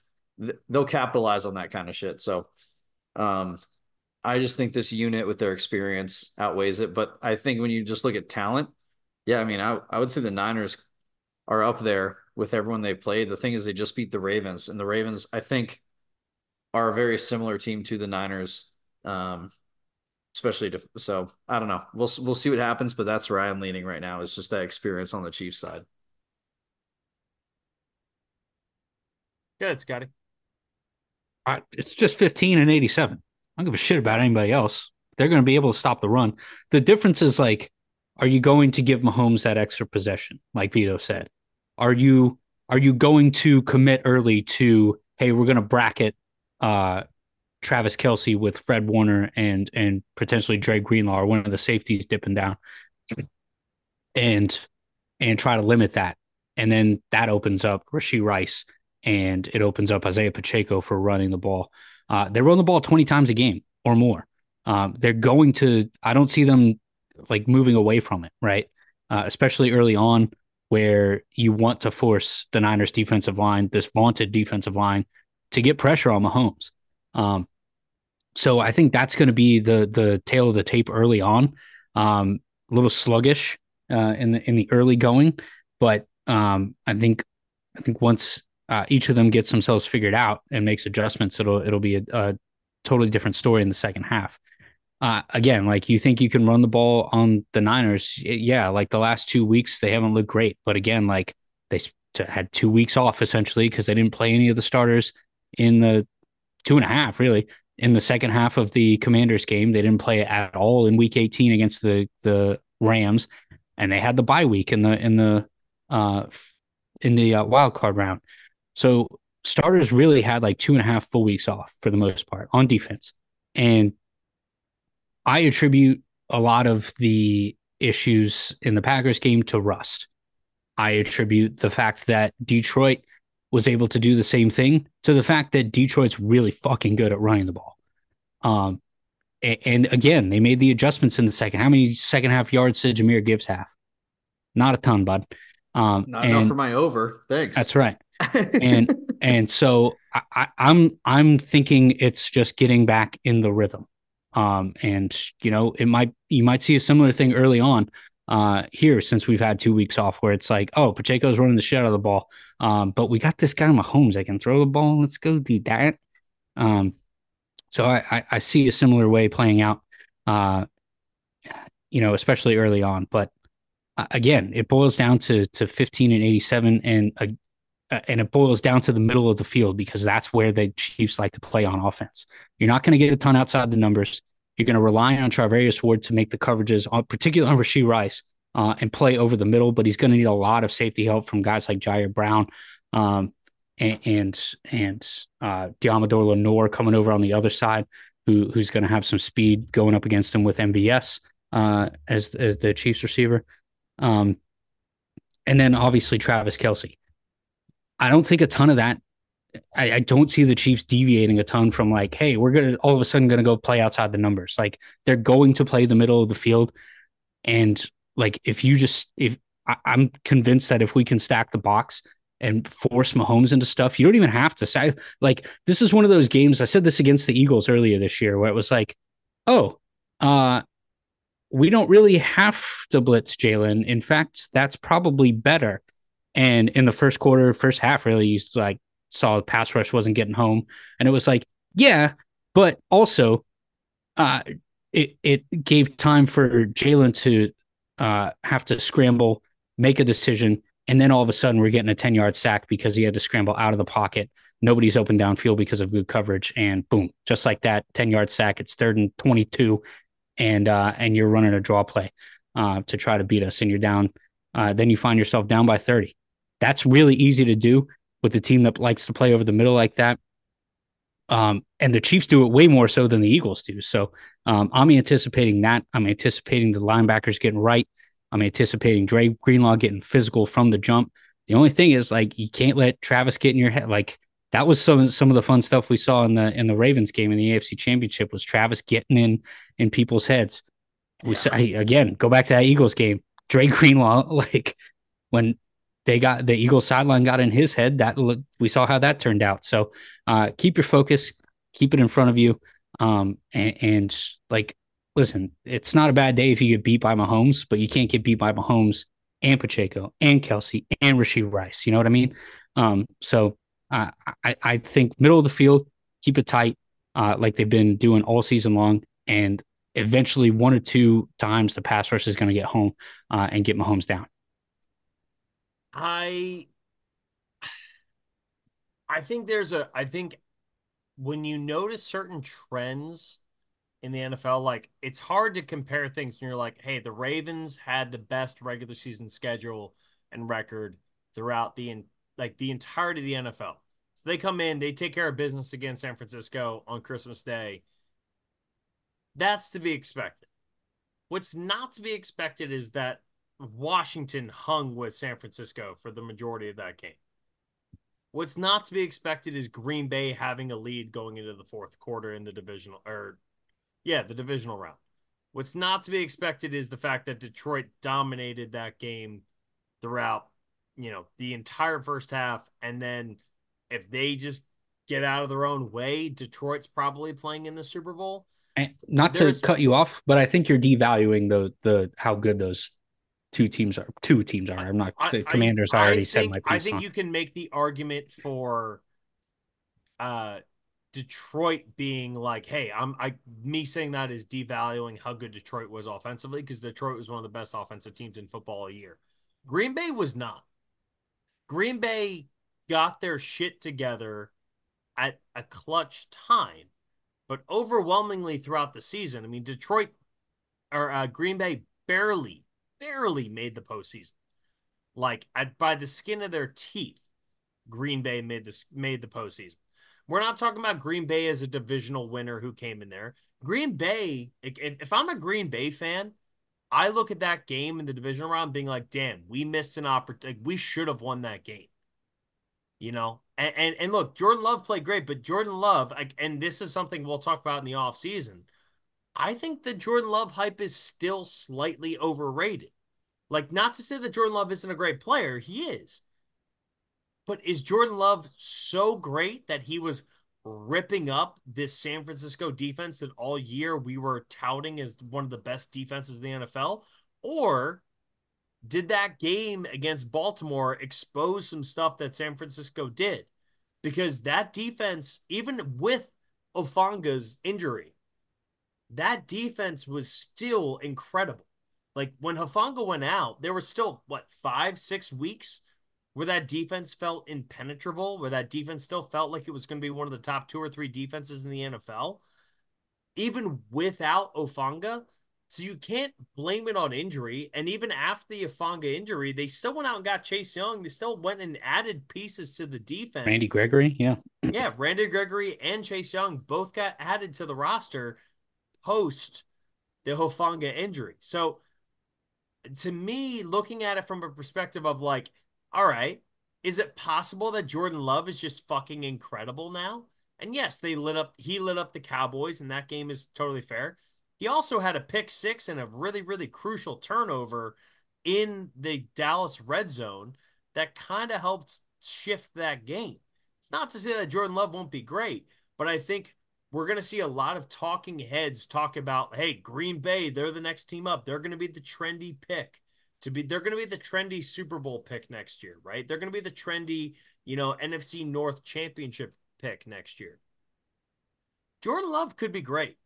th- they'll capitalize on that kind of shit. So, um, I just think this unit with their experience outweighs it. But I think when you just look at talent, yeah, I mean, I I would say the Niners are up there with everyone they played. The thing is, they just beat the Ravens, and the Ravens, I think are a very similar team to the Niners. Um, especially to, so I don't know. We'll we'll see what happens, but that's where I'm leaning right now. Is just that experience on the Chiefs side. Good, Scotty. I, it's just 15 and 87. I don't give a shit about anybody else. They're going to be able to stop the run. The difference is like, are you going to give Mahomes that extra possession, like Vito said? Are you are you going to commit early to, hey, we're going to bracket uh, Travis Kelce with Fred Warner and and potentially Dre Greenlaw or one of the safeties dipping down, and and try to limit that. And then that opens up Rashee Rice and it opens up Isaiah Pacheco for running the ball. Uh, they run the ball 20 times a game or more. Um, they're going to, I don't see them like moving away from it, right? Uh, especially early on, where you want to force the Niners defensive line, this vaunted defensive line, to get pressure on Mahomes. Um, so I think that's going to be the the tail of the tape early on. Um, a little sluggish uh, in the in the early going, but um, I think I think once uh, each of them gets themselves figured out and makes adjustments, it'll it'll be a, a totally different story in the second half. Uh, again, like you think you can run the ball on the Niners, yeah. Like the last two weeks, they haven't looked great, but again, like they had two weeks off essentially because they didn't play any of the starters in the two and a half, really. In the second half of the Commanders game, they didn't play at all in Week 18 against the the Rams, and they had the bye week in the in the uh in the uh, wild card round. So starters really had like two and a half full weeks off for the most part on defense, and I attribute a lot of the issues in the Packers game to rust. I attribute the fact that Detroit was able to do the same thing to the fact that Detroit's really fucking good at running the ball. Um, and, and again, they made the adjustments in the second. How many second half yards did Jahmyr Gibbs have? Not a ton, bud. Um, Not enough for my over. Thanks. That's right. and and so I, I, I'm I'm thinking it's just getting back in the rhythm. Um, and you know, it might you might see a similar thing early on uh, here since we've had two weeks off where it's like, oh, Pacheco's running the shit out of the ball. Um, but we got this guy Mahomes that can throw the ball. Let's go do that. Um, so I, I, I, see a similar way playing out, uh, you know, especially early on. But uh, again, it boils down to to 15 and 87, and uh, and it boils down to the middle of the field because that's where the Chiefs like to play on offense. You're not going to get a ton outside the numbers. You're going to rely on Charvarius Ward to make the coverages, on, particularly on Rashee Rice, uh, and play over the middle. But he's going to need a lot of safety help from guys like Ji'Ayir Brown um, and and, and uh, Deommodore Lenoir coming over on the other side, who who's going to have some speed going up against him with MVS uh, as, as the Chiefs receiver. Um, and then obviously Travis Kelce. I don't think a ton of that I, I, don't see the Chiefs deviating a ton from like, hey, we're gonna all of a sudden gonna go play outside the numbers. Like they're going to play the middle of the field, and like if you just if I, I'm convinced that if we can stack the box and force Mahomes into stuff, you don't even have to say like this is one of those games. I said this against the Eagles earlier this year where it was like, oh, uh, we don't really have to blitz Jalen. In fact, that's probably better. And in the first quarter, first half, really, you like saw the pass rush wasn't getting home, and it was like, yeah, but also, uh, it it gave time for Jalen to uh have to scramble, make a decision, and then all of a sudden we're getting a ten yard sack because he had to scramble out of the pocket. Nobody's open downfield because of good coverage, and boom, just like that, ten yard sack. It's third and twenty two, and uh, and you're running a draw play uh, to try to beat us, and you're down. Uh, then you find yourself down by 30. That's really easy to do with a team that likes to play over the middle like that. Um, and the Chiefs do it way more so than the Eagles do. So um, I'm anticipating that. I'm anticipating the linebackers getting right. I'm anticipating Dre Greenlaw getting physical from the jump. The only thing is like you can't let Travis get in your head. Like that was some some of the fun stuff we saw in the in the Ravens game in the AFC Championship was Travis getting in in people's heads. We yeah. say again, go back to that Eagles game. Dre Greenlaw, like when they got the Eagles sideline got in his head, that we saw how that turned out. So uh, keep your focus, keep it in front of you, um, and, and like listen, it's not a bad day if you get beat by Mahomes, but you can't get beat by Mahomes and Pacheco and Kelce and Rashee Rice. You know what I mean? Um, so uh, I, I think middle of the field, keep it tight, uh, like they've been doing all season long, and eventually one or two times the pass rush is going to get home uh, and get Mahomes down. I I think there's a I think when you notice certain trends in the NFL, like it's hard to compare things and you're like, hey, the Ravens had the best regular season schedule and record throughout the like the entirety of the NFL. So they come in, they take care of business against San Francisco on Christmas Day. That's to be expected. What's not to be expected is that Washington hung with San Francisco for the majority of that game. What's not to be expected is Green Bay having a lead going into the fourth quarter in the divisional or yeah, the divisional round. What's not to be expected is the fact that Detroit dominated that game throughout you know, the entire first half. And then if they just get out of their own way, Detroit's probably playing in the Super Bowl. And not There's, to cut you off, but I think you're devaluing the the how good those two teams are. Two teams are. I'm not the Commanders. I, I already think, said my piece. I think on. you can make the argument for uh Detroit being like, hey, I'm I me saying that is devaluing how good Detroit was offensively because Detroit was one of the best offensive teams in football a year. Green Bay was not. Green Bay got their shit together at a clutch time, but overwhelmingly throughout the season, I mean, Detroit or uh, Green Bay barely, barely made the postseason. Like by the skin of their teeth, Green Bay made this made the postseason. We're not talking about Green Bay as a divisional winner who came in there. Green Bay, if, I'm a Green Bay fan, I look at that game in the divisional round being like, damn, we missed an opportunity. We should have won that game. You know, and, and and look, Jordan Love played great, but Jordan Love, and this is something we'll talk about in the off season. I think the Jordan Love hype is still slightly overrated. Like, not to say that Jordan Love isn't a great player, he is. But is Jordan Love so great that he was ripping up this San Francisco defense that all year we were touting as one of the best defenses in the NFL? Or did that game against Baltimore expose some stuff that San Francisco did? Because that defense, even with Hufanga's injury, that defense was still incredible. Like when Hufanga went out, there were still what five, six weeks where that defense felt impenetrable, where that defense still felt like it was going to be one of the top two or three defenses in the NFL, even without Hufanga. So you can't blame it on injury. And even after the Hufanga injury, they still went out and got Chase Young. They still went and added pieces to the defense. Randy Gregory, yeah. yeah, Randy Gregory and Chase Young both got added to the roster post the Hufanga injury. So to me, looking at it from a perspective of like, all right, is it possible that Jordan Love is just fucking incredible now? And yes, they lit up he lit up the Cowboys and that game is totally fair. He also had a pick six and a really really crucial turnover in the Dallas red zone that kind of helped shift that game. It's not to say that Jordan Love won't be great, but I think we're going to see a lot of talking heads talk about, hey, Green Bay, they're the next team up. They're going to be the trendy pick to be, they're going to be the trendy Super Bowl pick next year, right? They're going to be the trendy, you know, NFC North championship pick next year. Jordan Love could be great.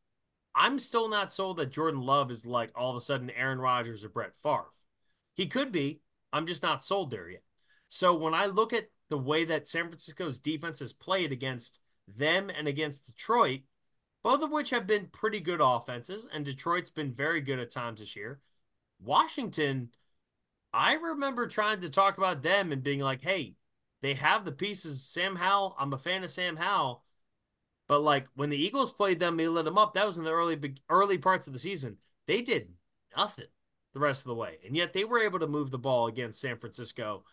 I'm still not sold that Jordan Love is like all of a sudden Aaron Rodgers or Brett Favre. He could be. I'm just not sold there yet. So when I look at the way that San Francisco's defense has played against them and against Detroit, both of which have been pretty good offenses, and Detroit's been very good at times this year. Washington, I remember trying to talk about them and being like, hey, they have the pieces. Sam Howell, I'm a fan of Sam Howell. But like when the Eagles played them, they lit them up. That was in the early early parts of the season. They did nothing the rest of the way, and yet they were able to move the ball against San Francisco,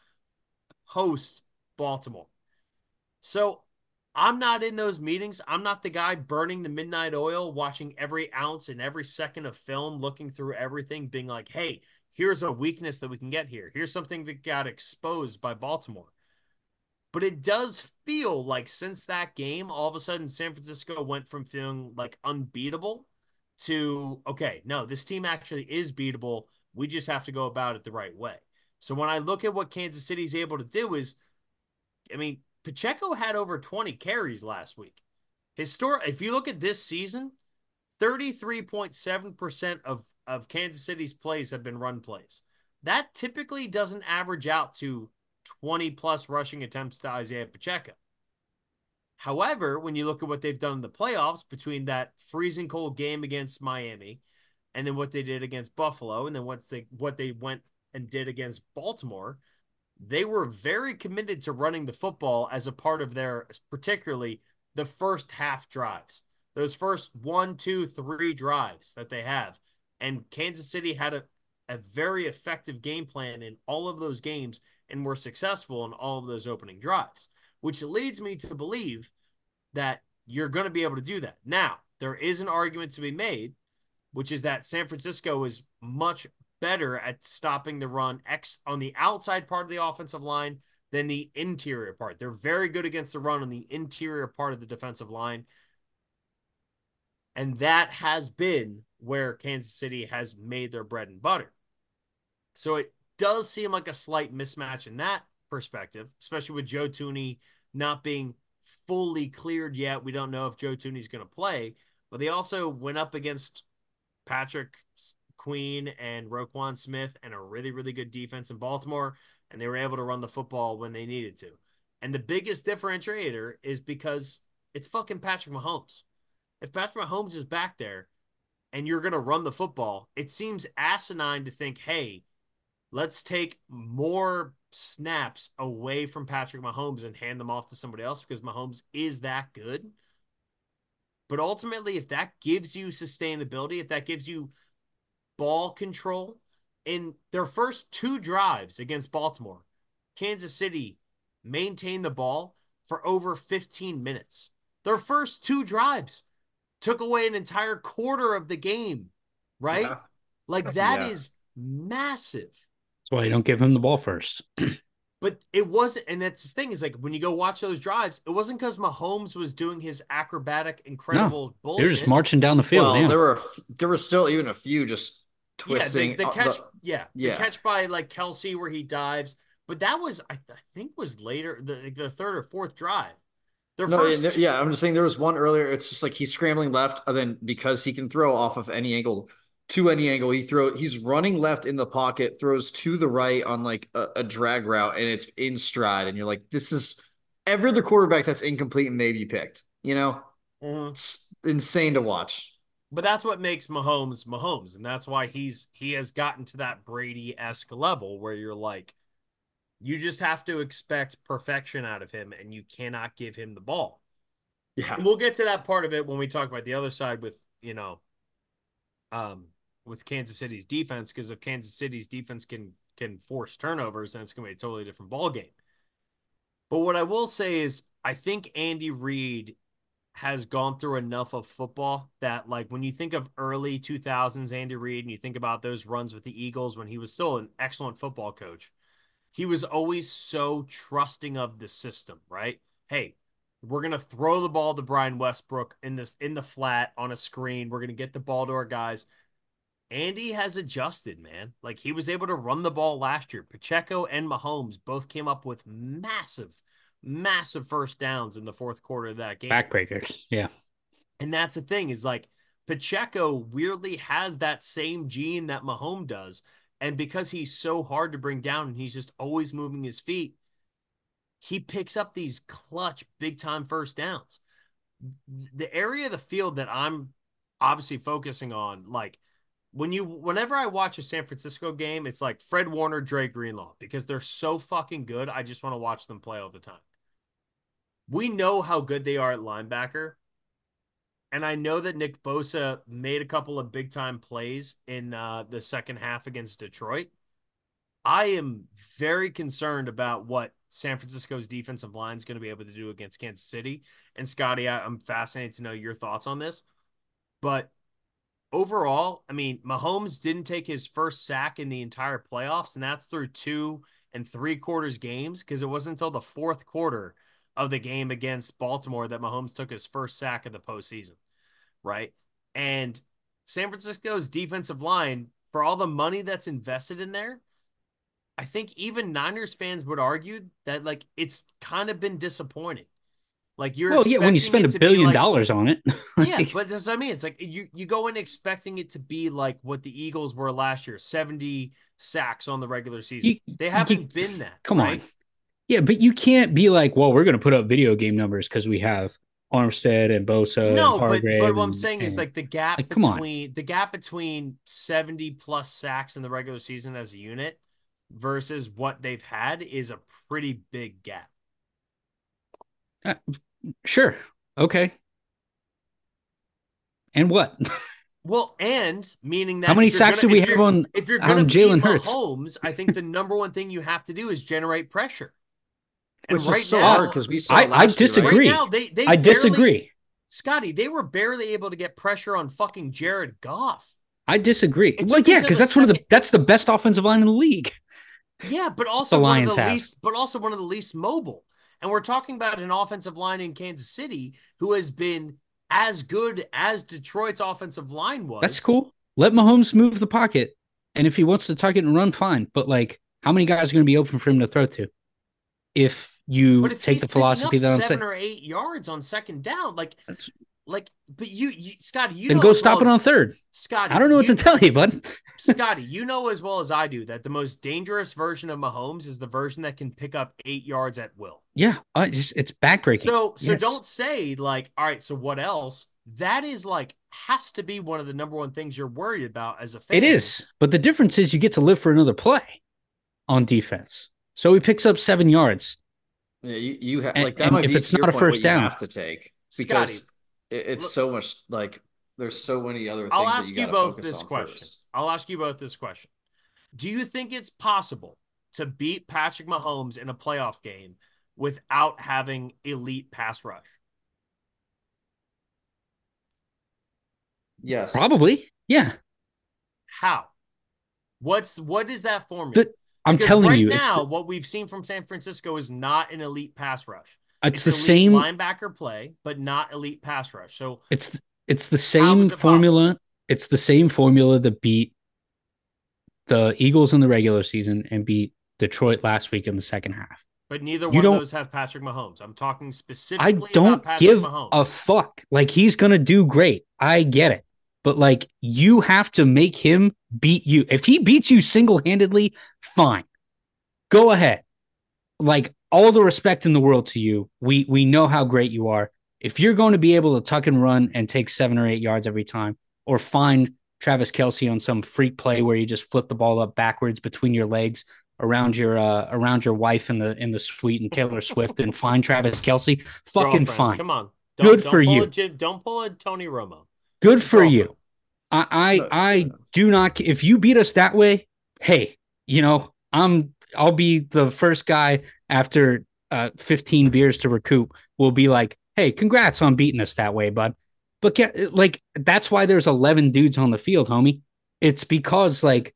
host Baltimore. So I'm not in those meetings. I'm not the guy burning the midnight oil, watching every ounce and every second of film, looking through everything, being like, hey, here's a weakness that we can get here. Here's something that got exposed by Baltimore. But it does feel like since that game, all of a sudden San Francisco went from feeling like unbeatable to, okay, no, this team actually is beatable. We just have to go about it the right way. So when I look at what Kansas City's able to do is, I mean, Pacheco had over 20 carries last week. Histor- if you look at this season, 33.7% of, of Kansas City's plays have been run plays. That typically doesn't average out to 20 plus rushing attempts to Isaiah Pacheco. However, when you look at what they've done in the playoffs between that freezing cold game against Miami and then what they did against Buffalo and then what they what they went and did against Baltimore, they were very committed to running the football as a part of their particularly the first half drives. Those first one, two, three drives that they have. And Kansas City had a, a very effective game plan in all of those games and were successful in all of those opening drives, which leads me to believe that you're going to be able to do that. Now, there is an argument to be made, which is that San Francisco is much better at stopping the run X on the outside part of the offensive line than the interior part. They're very good against the run on the interior part of the defensive line. And that has been where Kansas City has made their bread and butter. So it does seem like a slight mismatch in that perspective, especially with Joe Thuney not being fully cleared yet. We don't know if Joe Thuney's going to play, but they also went up against Patrick Queen and Roquan Smith and a really, really good defense in Baltimore, and they were able to run the football when they needed to. And the biggest differentiator is because it's fucking Patrick Mahomes. If Patrick Mahomes is back there and you're going to run the football, it seems asinine to think, hey, let's take more snaps away from Patrick Mahomes and hand them off to somebody else because Mahomes is that good. But ultimately, if that gives you sustainability, if that gives you ball control in their first two drives against Baltimore, Kansas City maintained the ball for over 15 minutes. Their first two drives took away an entire quarter of the game, right? Yeah. Like that yeah. is massive. That's why you don't give him the ball first. but it wasn't, and that's the thing is like when you go watch those drives, it wasn't because Mahomes was doing his acrobatic, incredible no, bullshit. They're just marching down the field. Well, yeah. there were there were still even a few just twisting. Yeah, the, the catch, the, yeah, yeah, the catch by like Kelce where he dives, but that was I, I think was later the the third or fourth drive. Their no, first... yeah, I'm just saying there was one earlier. It's just like he's scrambling left, and then because he can throw off of any angle, to any angle. He throw he's running left in the pocket, throws to the right on like a, a drag route, and it's in stride. And you're like, this is every other quarterback that's incomplete and maybe picked. You know, mm-hmm. it's insane to watch. But that's what makes Mahomes Mahomes, and that's why he's he has gotten to that Brady esque level where you're like, you just have to expect perfection out of him, and you cannot give him the ball. Yeah, and we'll get to that part of it when we talk about the other side with you know, um, with Kansas City's defense because if Kansas City's defense can can force turnovers, then it's going to be a totally different ball game. But what I will say is, I think Andy Reid has gone through enough of football that like when you think of early 2000s Andy Reid and you think about those runs with the Eagles when he was still an excellent football coach, he was always so trusting of the system, right? Hey, we're gonna throw the ball to Brian Westbrook in this in the flat on a screen. We're gonna get the ball to our guys. Andy has adjusted, man. Like he was able to run the ball last year. Pacheco and Mahomes both came up with massive massive first downs in the fourth quarter of that game. Backbreakers. Yeah. And that's the thing is like Pacheco weirdly has that same gene that Mahomes does. And because he's so hard to bring down and he's just always moving his feet, he picks up these clutch big time first downs. The area of the field that I'm obviously focusing on, like when you whenever I watch a San Francisco game, it's like Fred Warner, Dre Greenlaw, because they're so fucking good. I just want to watch them play all the time we know how good they are at linebacker. And I know that Nick Bosa made a couple of big time plays in uh, the second half against Detroit. I am very concerned about what San Francisco's defensive line is going to be able to do against Kansas City. And Scotty, I, I'm fascinated to know your thoughts on this. But overall, I mean, Mahomes didn't take his first sack in the entire playoffs, and that's through two and three quarters games because it wasn't until the fourth quarter of the game against Baltimore that Mahomes took his first sack of the postseason, right? And San Francisco's defensive line, for all the money that's invested in there, I think even Niners fans would argue that like it's kind of been disappointing. Like you're well, yeah, when you spend a billion like, dollars on it. yeah, but that's what I mean. It's like you you go in expecting it to be like what the Eagles were last year, 70 sacks on the regular season. You, they haven't you, been that. Come right? on. Yeah, but you can't be like, well, we're going to put up video game numbers because we have Armstead and Bosa. No, and but, but what I'm saying and, is like the gap like, between the gap between 70 plus sacks in the regular season as a unit versus what they've had is a pretty big gap. Uh, sure. Okay. And what? Well, and meaning that how many sacks gonna, do we have on if you're going to Jalen Hurts? Mahomes, I think the number one thing you have to do is generate pressure. And Which right is so now, hard because we saw. I, I disagree. Year, right? right now, they, they I barely, disagree. Scotty, they were barely able to get pressure on fucking Jared Goff. I disagree. It's well, yeah, because that's second... one of the that's the best offensive line in the league. Yeah, but also the one of the have. least, but also one of the least mobile. And we're talking about an offensive line in Kansas City who has been as good as Detroit's offensive line was. That's cool. Let Mahomes move the pocket, and if he wants to tuck it and run, fine. But like, how many guys are going to be open for him to throw to? If you but if take the philosophy that I'm seven or eight yards on second down, like That's... like, but you, you Scotty, you then go stop well it on third. Scotty, I don't know you, what to tell you, bud. Scotty, you know as well as I do that the most dangerous version of Mahomes is the version that can pick up eight yards at will. Yeah, uh, it's, it's backbreaking. So, so yes. don't say like, all right, so what else? That is like has to be one of the number one things you're worried about as a fan. It is, but the difference is you get to live for another play on defense. So he picks up seven yards. Yeah, you, you have like that might if be it's not a first down, have to take because Scotty, it, it's look, so much like there's so many other things. I'll ask you, you both this question. First. I'll ask you both this question. Do you think it's possible to beat Patrick Mahomes in a playoff game without having elite pass rush? Yes. Probably. Yeah. How? What's what is that formula? The, I'm because telling right you, now what we've seen from San Francisco is not an elite pass rush. It's, it's the same linebacker play, but not elite pass rush. So it's it's the same it formula. Possible? It's the same formula that beat the Eagles in the regular season and beat Detroit last week in the second half. But neither you one of those have Patrick Mahomes. I'm talking specifically. I don't give Mahomes. a fuck. Like he's gonna do great. I get it, but like you have to make him beat you. If he beats you single handedly, fine. Go ahead. Like all the respect in the world to you. We we know how great you are. If you're going to be able to tuck and run and take seven or eight yards every time, or find Travis Kelce on some freak play where you just flip the ball up backwards between your legs around your uh, around your wife in the in the suite and Taylor Swift and find Travis Kelce, fucking Girlfriend, fine. Come on, don't, good don't for you. A, don't pull a Tony Romo. Good for Girlfriend. you. I I, I do not. If you beat us that way, hey, you know I'm I'll be the first guy after uh, 15 beers to recoup. Will be like, hey, congrats on beating us that way, bud. But get, like that's why there's 11 dudes on the field, homie. It's because like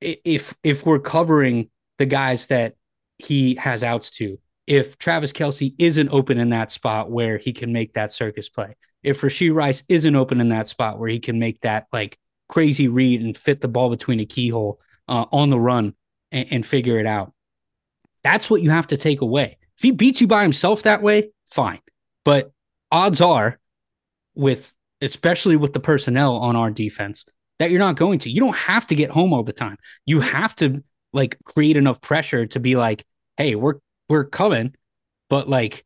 if if we're covering the guys that he has outs to, if Travis Kelce isn't open in that spot where he can make that circus play, if Rashee Rice isn't open in that spot where he can make that like crazy read and fit the ball between a keyhole uh, on the run and, and figure it out, that's what you have to take away. If he beats you by himself that way, fine. But odds are, with especially with the personnel on our defense, that you're not going to. You don't have to get home all the time. You have to like create enough pressure to be like, hey, we're we're coming, but like,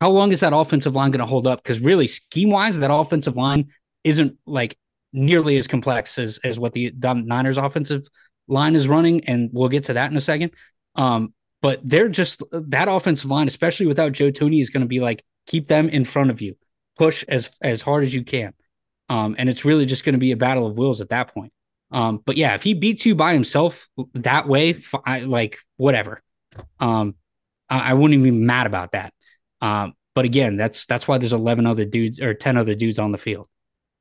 how long is that offensive line going to hold up? Because really, scheme wise, that offensive line isn't like nearly as complex as as what the Niners offensive line is running, and we'll get to that in a second. Um, but they're just that offensive line, especially without Joe Thuney, is going to be like keep them in front of you, push as as hard as you can. Um, and it's really just going to be a battle of wills at that point. Um, but yeah, if he beats you by himself that way, I, like whatever. Um, I, I, wouldn't even be mad about that. Um, but again, that's that's why there's 11 other dudes or 10 other dudes on the field,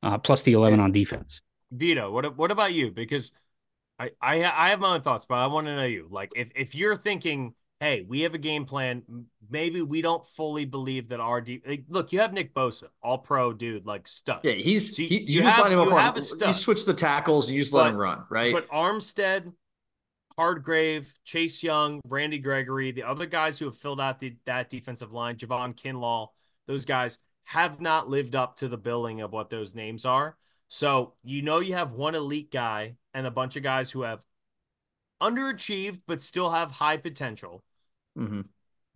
uh, plus the 11 on defense. Vito, what what about you? Because I I I have my own thoughts, but I want to know you. Like, if if you're thinking hey, we have a game plan. Maybe we don't fully believe that our deep. Like, look, you have Nick Bosa, all pro dude, like stud. Yeah, he's so you, he, you, you, just have, let him up on. You switch the tackles, you just but, let him run, right? But Armstead, Hargrave, Chase Young, Randy Gregory, the other guys who have filled out the, that defensive line, Javon Kinlaw, those guys have not lived up to the billing of what those names are. So you know you have one elite guy and a bunch of guys who have underachieved but still have high potential. Mm-hmm.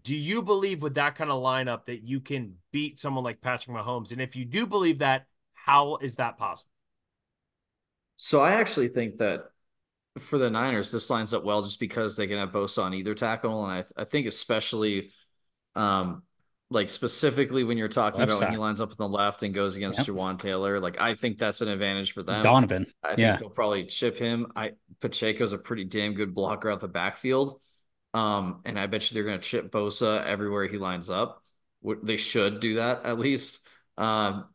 Do you believe with that kind of lineup that you can beat someone like Patrick Mahomes? And if you do believe that, how is that possible? So I actually think that for the Niners, this lines up well just because they can have Bosa on either tackle, and I, I think especially, um, like specifically when you're talking left about side. when he lines up on the left and goes against yep. Jawaan Taylor, like I think that's an advantage for them. Donovan, I think yeah. they'll probably chip him. I Pacheco's a pretty damn good blocker out the backfield. Um, and I bet you they're going to chip Bosa everywhere he lines up. They should do that at least. Um,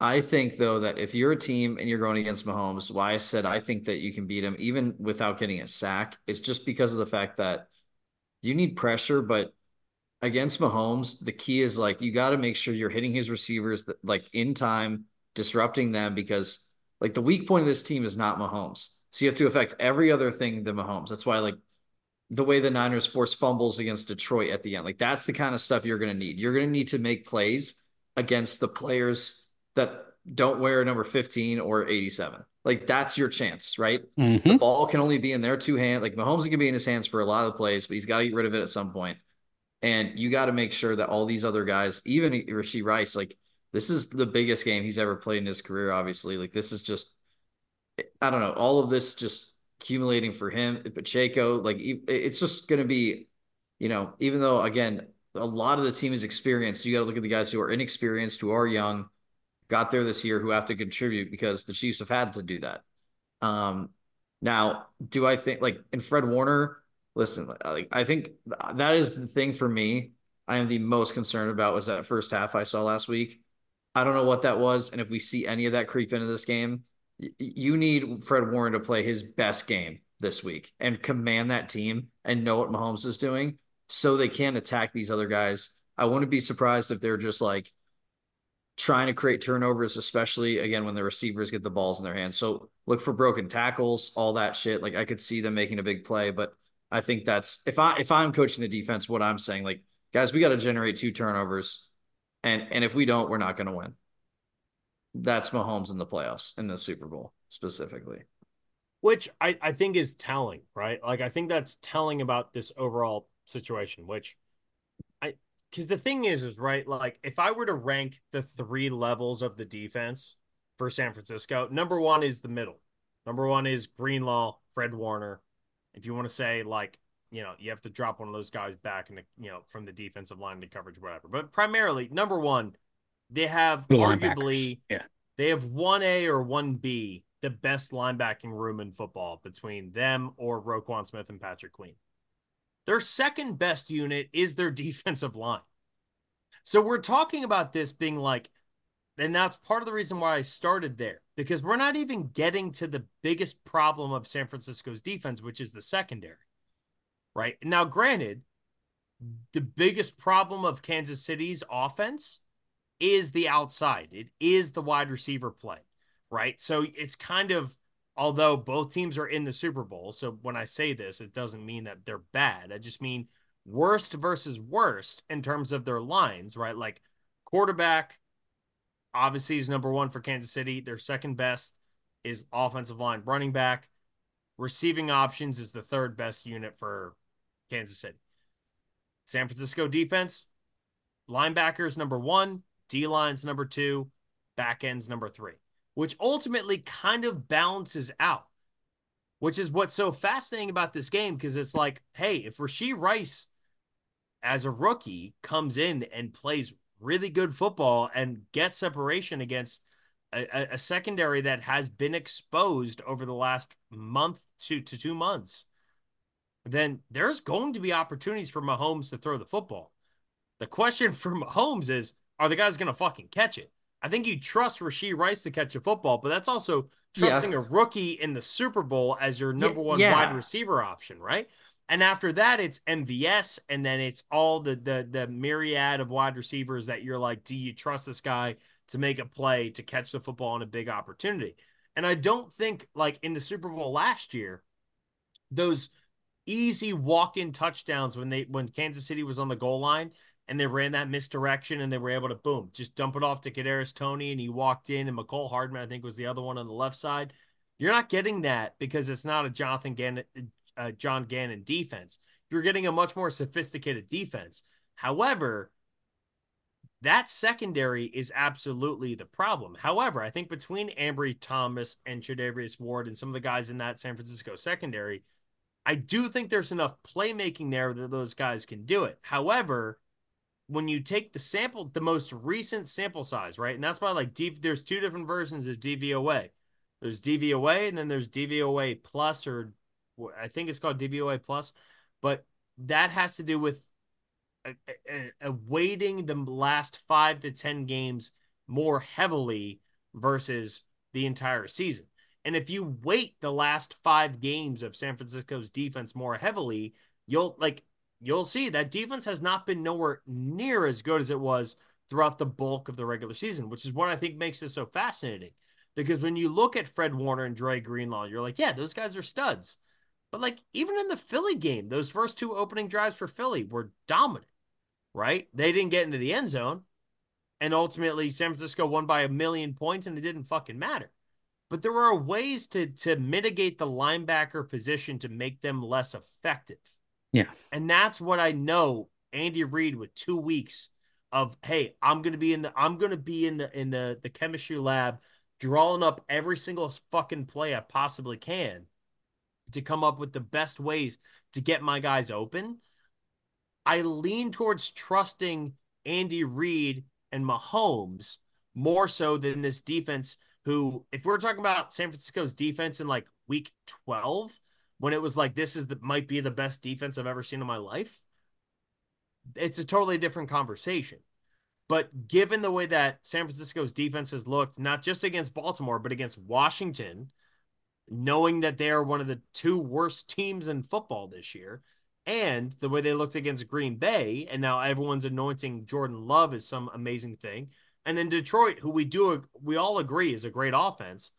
I think though that if you're a team and you're going against Mahomes, why I said I think that you can beat him even without getting a sack is just because of the fact that you need pressure, but against Mahomes, the key is like you got to make sure you're hitting his receivers that, like in time, disrupting them because like the weak point of this team is not Mahomes. So you have to affect every other thing than Mahomes. That's why like the way the Niners force fumbles against Detroit at the end. Like that's the kind of stuff you're going to need. You're going to need to make plays against the players that don't wear number 15 or 87. Like that's your chance, right? Mm-hmm. The ball can only be in their two hands. Like Mahomes can be in his hands for a lot of the plays, but he's got to get rid of it at some point. And you got to make sure that all these other guys, even Rashee Rice, like this is the biggest game he's ever played in his career. Obviously, like this is just, I don't know, all of this just accumulating for him. Pacheco, like it's just going to be, you know, even though again a lot of the team is experienced, you got to look at the guys who are inexperienced, who are young, got there this year, who have to contribute because the Chiefs have had to do that. Um, now, do I think like in Fred Warner? Listen, like I think that is the thing for me. I am the most concerned about was that first half I saw last week. I don't know what that was, and if we see any of that creep into this game, you need Fred Warner to play his best game this week and command that team and know what Mahomes is doing so they can attack these other guys. I wouldn't be surprised if they're just like trying to create turnovers, especially again when the receivers get the balls in their hands. So look for broken tackles, all that shit. Like I could see them making a big play, but I think that's if I if I'm coaching the defense, what I'm saying, like guys, we got to generate two turnovers, and and if we don't, we're not going to win that's Mahomes in the playoffs in the Super Bowl specifically. Which I, I think is telling, right? Like I think that's telling about this overall situation, which because the thing is, is right, like if I were to rank the three levels of the defense for San Francisco, number one is the middle. Number one is Greenlaw, Fred Warner. If you want to say like, you know, you have to drop one of those guys back and you know, from the defensive line to coverage, whatever. But primarily, number one, they have the arguably yeah. they have one A or one B, the best linebacking room in football between them or Roquan Smith and Patrick Queen. Their second best unit is their defensive line. So we're talking about this being like, and that's part of the reason why I started there because we're not even getting to the biggest problem of San Francisco's defense, which is the secondary. Right now, granted, the biggest problem of Kansas City's offense is the outside. It is the wide receiver play, right? So it's kind of although both teams are in the Super Bowl. So when I say this, it doesn't mean that they're bad. I just mean worst versus worst in terms of their lines, right? Like quarterback obviously is number 1 for Kansas City. Their second best is offensive line running back. Receiving options is the third best unit for Kansas City. San Francisco defense, linebackers number one, D lines number two, back ends number three, which ultimately kind of balances out, which is what's so fascinating about this game because it's like, hey, if Rashee Rice as a rookie comes in and plays really good football and gets separation against a, a, secondary that has been exposed over the last month to, to two months then there's going to be opportunities for Mahomes to throw the football. The question for Mahomes is, are the guys going to fucking catch it? I think you trust Rashee Rice to catch a football, but that's also trusting yeah. a rookie in the Super Bowl as your number one yeah. wide receiver option, right? And after that, it's MVS, and then it's all the the the myriad of wide receivers that you're like, do you trust this guy to make a play to catch the football in a big opportunity? And I don't think like in the Super Bowl last year, those easy walk-in touchdowns when they when Kansas City was on the goal line and they ran that misdirection and they were able to boom just dump it off to Kadarius Toney and he walked in and Mecole Hardman I think was the other one on the left side. You're not getting that because it's not a Jonathan Gannon, uh, John Gannon defense. You're getting a much more sophisticated defense. However, that secondary is absolutely the problem. However, I think between Ambry Thomas and Charvarius Ward and some of the guys in that San Francisco secondary, I do think there's enough playmaking there that those guys can do it. However, when you take the sample, the most recent sample size, right? And that's why like there's two different versions of DVOA. There's DVOA and then there's DVOA plus, or I think it's called DVOA plus, but that has to do with a, a, a weighting the last five to 10 games more heavily versus the entire season. And if you weight the last five games of San Francisco's defense more heavily, you'll like you'll see that defense has not been nowhere near as good as it was throughout the bulk of the regular season, which is what I think makes this so fascinating. Because when you look at Fred Warner and Dre Greenlaw, you're like, yeah, those guys are studs. But like even in the Philly game, those first two opening drives for Philly were dominant, right? They didn't get into the end zone. And ultimately, San Francisco won by a million points and it didn't fucking matter but there are ways to to mitigate the linebacker position to make them less effective. Yeah. And that's what I know Andy Reid with 2 weeks of hey, I'm to be in the I'm to be in the in the the chemistry lab drawing up every single fucking play I possibly can to come up with the best ways to get my guys open. I lean towards trusting Andy Reid and Mahomes more so than this defense who, if we're talking about San Francisco's defense in like week 12, when it was like, this is the might be the best defense I've ever seen in my life, it's a totally different conversation. But given the way that San Francisco's defense has looked, not just against Baltimore, but against Washington, knowing that they are one of the two worst teams in football this year, and the way they looked against Green Bay, and now everyone's anointing Jordan Love as some amazing thing. And then Detroit, who we do we all agree is a great offense.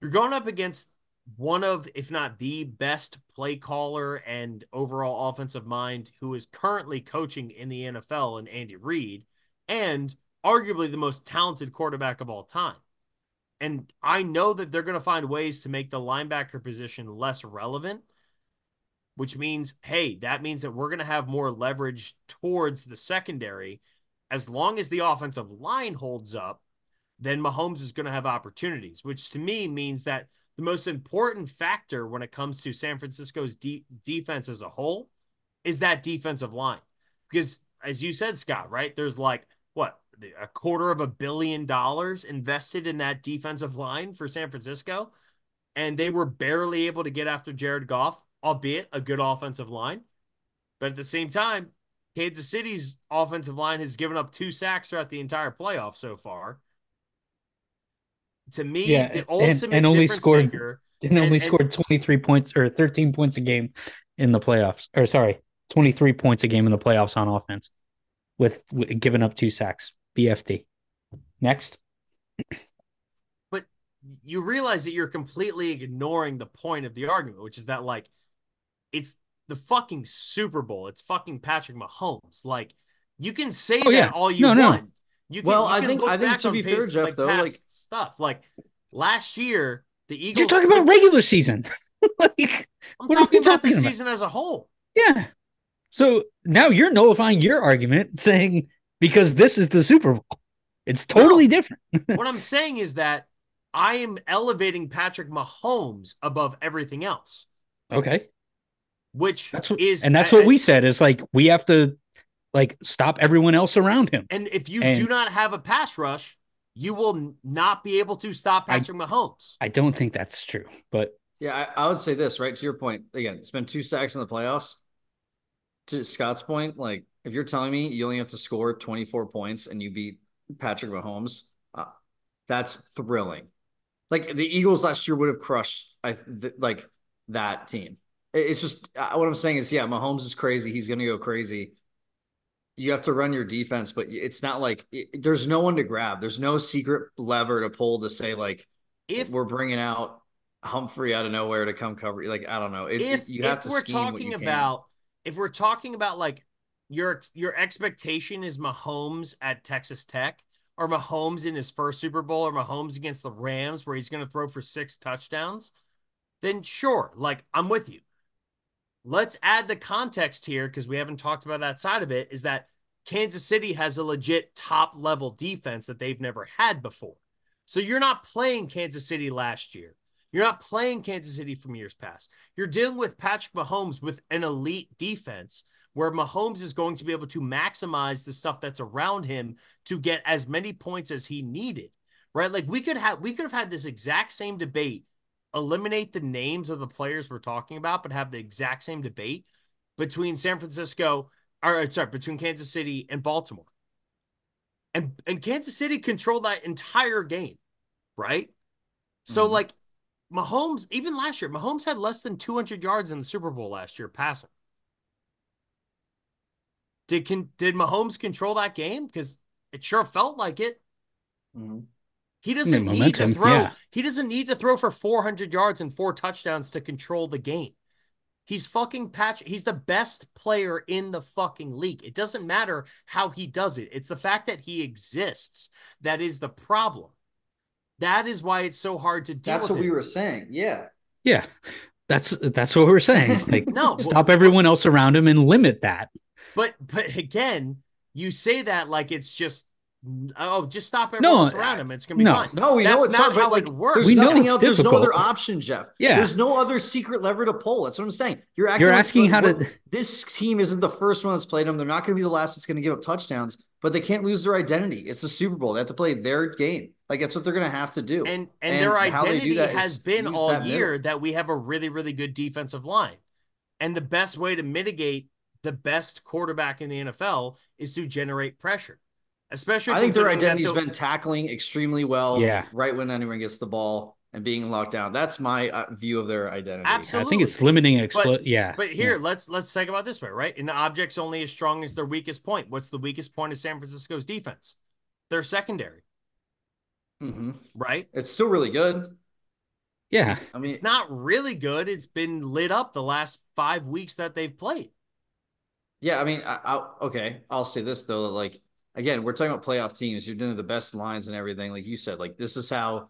You're going up against one of, if not the best play caller and overall offensive mind who is currently coaching in the NFL and Andy Reid, and arguably the most talented quarterback of all time. And I know that they're going to find ways to make the linebacker position less relevant, which means, hey, that means that we're going to have more leverage towards the secondary as long as the offensive line holds up, then Mahomes is going to have opportunities, which to me means that the most important factor when it comes to San Francisco's de- defense as a whole is that defensive line. Because as you said, Scott, right? There's like what a quarter of a billion dollars invested in that defensive line for San Francisco. And they were barely able to get after Jared Goff, albeit a good offensive line. But at the same time, Kansas City's offensive line has given up two sacks throughout the entire playoff so far. To me, Yeah, the and- ultimate and only difference scored- maker. And only and- scored 23 points or 13 points a game in the playoffs. Or sorry, 23 points a game in the playoffs on offense with, with giving up two sacks. BFD. Next. but you realize that you're completely ignoring the point of the argument, which is that like it's the fucking Super Bowl. It's fucking Patrick Mahomes. Like you can say Oh, that yeah. all you No, no. Want. You can, Well, you I think- look I think to be fair, past- Jeff, like, though, like- stuff like last year, the Eagles. You're talking about regular season. like, I'm what are we talking about the about? season as a whole. yeah. So now you're nullifying your argument saying because this is the Super Bowl. It's totally different. what I'm saying is that I am elevating Patrick Mahomes above everything else, Okay. which That's what, is and that's I- what I- we said is like we have to like stop everyone else around him. And if you And- do not have a pass rush, you will not be able to stop I- Patrick Mahomes. I don't think that's true, but Yeah, I, I would say this, right? To your point, again, it's been two sacks in the playoffs. To Scott's point, like if you're telling me you only have to score 24 points and you beat Patrick Mahomes, uh, that's thrilling. Like the Eagles last year would have crushed, I th- like that team. It's just uh, what I'm saying is, yeah, Mahomes is crazy. He's going to go crazy. You have to run your defense, but it's not like it, there's no one to grab. There's no secret lever to pull to say like If we're bringing out Humphrey out of nowhere to come cover. Like I don't know. It, if you have if to we're talking you can. about if we're talking about like your your expectation is Mahomes at Texas Tech or Mahomes in his first Super Bowl or Mahomes against the Rams where he's going to throw for six touchdowns, then sure, like I'm with you. Let's add the context here because we haven't talked about that side of it is that Kansas City has a legit top level defense that they've never had before. So you're not playing Kansas City last year. You're not playing Kansas City from years past. You're dealing with Patrick Mahomes with an elite defense where Mahomes is going to be able to maximize the stuff that's around him to get as many points as he needed. Right? Like we could have we could have had this exact same debate, eliminate the names of the players we're talking about, but have the exact same debate between San Francisco or sorry, between Kansas City and Baltimore. And and Kansas City controlled that entire game, right? So Mhm. like Mahomes, even last year, Mahomes had less than 200 yards in the Super Bowl last year passing. Did can did Mahomes control that game? Because it sure felt like it. Mhm. He doesn't need momentum, to throw. yeah. He doesn't need to throw for 400 yards and four touchdowns to control the game. He's fucking patch. He's the best player in the fucking league. It doesn't matter how he does it. It's the fact that he exists that is the problem. That is why it's so hard to deal That's with what we were saying. Yeah. yeah, that's that's what we're saying. Like No, stop everyone else around him and limit that. But but again, you say that like it's just oh, just stop everyone No, else around him. It's gonna be no. fine. No, we know it's not hard, but how like it works. there's We know it's else. There's no other option, Jeff. Yeah. There's no other secret lever to pull. That's what I'm saying. You're acting You're like- asking how what- to- This team isn't the first one that's played them. They're not going to be the last that's going to give up touchdowns, but they can't lose their identity. It's the Super Bowl. They have to play their game. Like that's what they're going to have to do. and and, And their how they do identity that has been all that year middle. that we have a really really good defensive line and the best way to mitigate the best quarterback in the nfl is to generate pressure especially I think their identity's been tackling extremely well. Yeah. Right when anyone gets the ball and being locked down. That's my uh, view of their identity. Absolutely. I think it's limiting But- explo- yeah. but here let's let's think about this way right and the object's only as strong as their weakest point what's the weakest point of san francisco's defense their secondary Mhm. right It's still really good. yeah. I mean, it's not really good it's been lit up the last five weeks that they've played Yeah, I mean, I, I okay. I'll say this though, like again, we're talking about playoff teams. You're doing the best lines and everything, like you said. Like this is how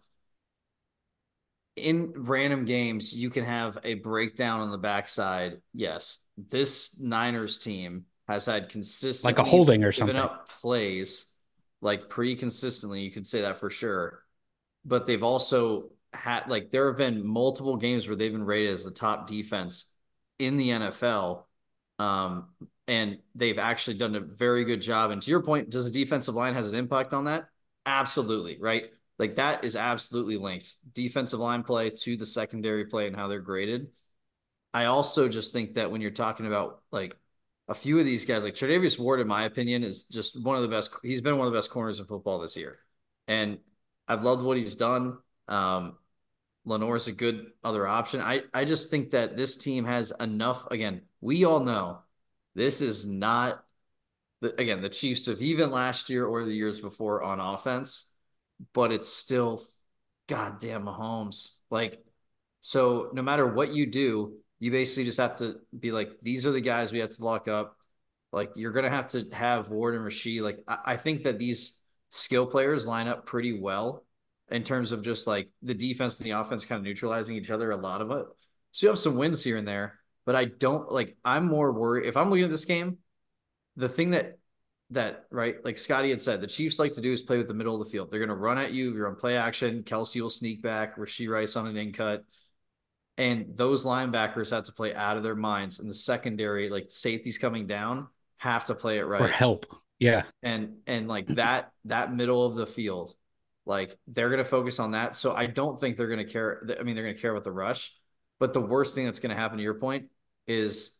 in random games you can have a breakdown on the backside. Yes, this Niners team has had consistent Like a holding or something. up plays like pretty consistently. You can say that for sure. But they've also had like there have been multiple games where they've been rated as the top defense in the NFL. Um, and they've actually done a very good job. And to your point, does the defensive line has an impact on that? Absolutely, right? Like that is absolutely linked. Defensive line play to the secondary play and how they're graded. I also just think that when you're talking about like a few of these guys, like Charvarius Ward, in my opinion, is just one of the best. He's been one of the best corners in football this year, and I've loved what he's done. Um, Lenoir's a good other option. I I just think that this team has enough. Again, we all know this is not the, again the Chiefs of even last year or the years before on offense, but it's still goddamn Mahomes. Like, so no matter what you do, you basically just have to be like, these are the guys we have to lock up. Like, you're gonna have to have Ward and Rashee. Like, I, I think that these skill players line up pretty well in terms of just like the defense and the offense kind of neutralizing each other a lot of it. So you have some wins here and there, but I don't like I'm more worried if I'm looking at this game, the thing that that right, like Scotty had said, the Chiefs like to do is play with the middle of the field. They're gonna run at you, you're on play action, Kelce will sneak back, Rashee Rice on an in cut. And those linebackers have to play out of their minds. And the secondary, like safeties coming down, have to play it right. Or help. Yeah. And and like that that middle of the field like they're going to focus on that. So I don't think they're going to care. I mean, they're going to care about the rush. But the worst thing that's going to happen to your point is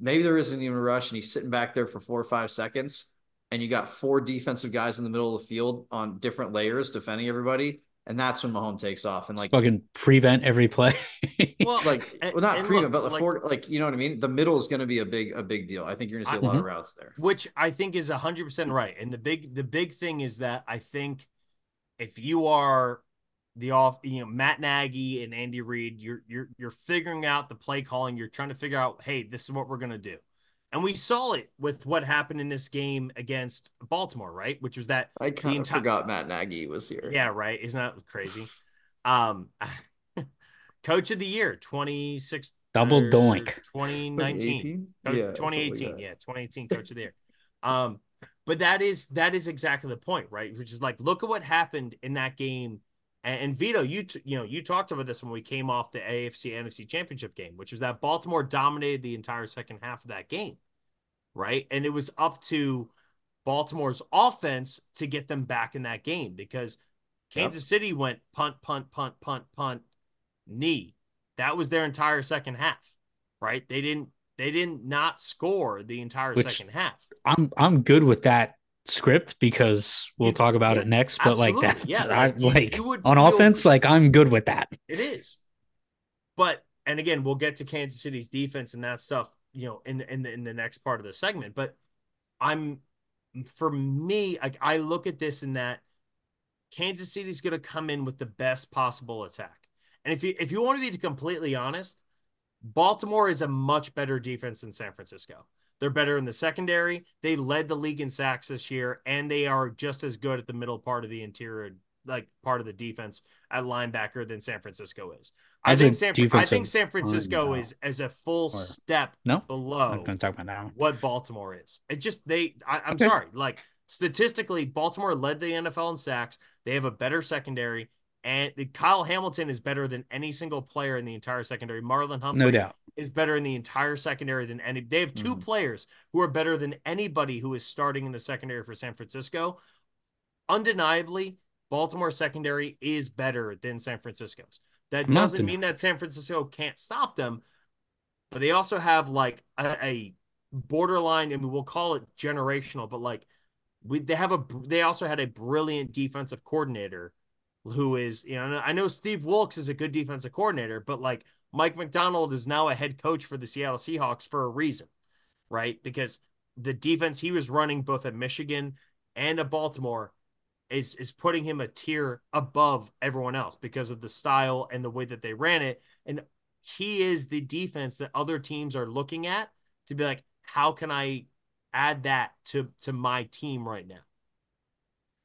maybe there isn't even a rush and he's sitting back there for four or five seconds and you got four defensive guys in the middle of the field on different layers defending everybody. And that's when Mahomes takes off and like fucking prevent every play. well, like well, not prevent, look, but like, four, like you know what I mean. The middle is going to be a big a big deal. I think you're going to see a lot mm-hmm. of routes there, which I think is hundred percent right. And the big the big thing is that I think if you are the off, you know, Matt Nagy and Andy Reid, you're you're you're figuring out the play calling. You're trying to figure out, hey, this is what we're gonna do. And we saw it with what happened in this game against Baltimore, right? Which was that I kind of forgot Matt Nagy was here. Yeah, right. Isn't that crazy? um, Coach of the Year, twenty six double doink, twenty nineteen, yeah, twenty eighteen, like yeah, twenty eighteen Coach of the Year. Um, but that is that is exactly the point, right? Which is like, look at what happened in that game. And, and Vito, you t- you know you talked about this when we came off the AFC NFC Championship game, which was that Baltimore dominated the entire second half of that game, right? And it was up to Baltimore's offense to get them back in that game because Kansas yep. City went punt, punt, punt, punt, punt, knee. That was their entire second half, right? They didn't they didn't not score the entire Which second half. I'm I'm good with that script because we'll talk about yeah, it next. But absolutely. like that, yeah, I, like on offense, like I'm good with that. It is, but and again, we'll get to Kansas City's defense and that stuff, you know, in the in the in the next part of the segment. But I'm for me, like I look at this in that Kansas City's going to come in with the best possible attack. And if you if you want to be completely honest, Baltimore is a much better defense than San Francisco. They're better in the secondary. They led the league in sacks this year, and they are just as good at the middle part of the interior, like part of the defense at linebacker than San Francisco is. I think San, I think San Francisco is as a full or, step no? below I'm gonna talk about that what Baltimore is. It just they. I, am okay. sorry, like statistically, Baltimore led the NFL in sacks. They have a better secondary. And Kyle Hamilton is better than any single player in the entire secondary. Marlon Humphrey no doubt. Is better in the entire secondary than any. They have 2 mm-hmm. players who are better than anybody who is starting in the secondary for San Francisco. Undeniably, Baltimore secondary is better than San Francisco's. That doesn't mean that San Francisco can't stop them, but they also have like a, a borderline. I mean, we'll call it generational, but like we they have a they also had a brilliant defensive coordinator who is, you know, I know Steve Wilks is a good defensive coordinator, but like Mike Macdonald is now a head coach for the Seattle Seahawks for a reason, right? Because the defense he was running both at Michigan and at Baltimore is is putting him a tier above everyone else because of the style and the way that they ran it. And he is the defense that other teams are looking at to be like, how can I add that to to my team right now?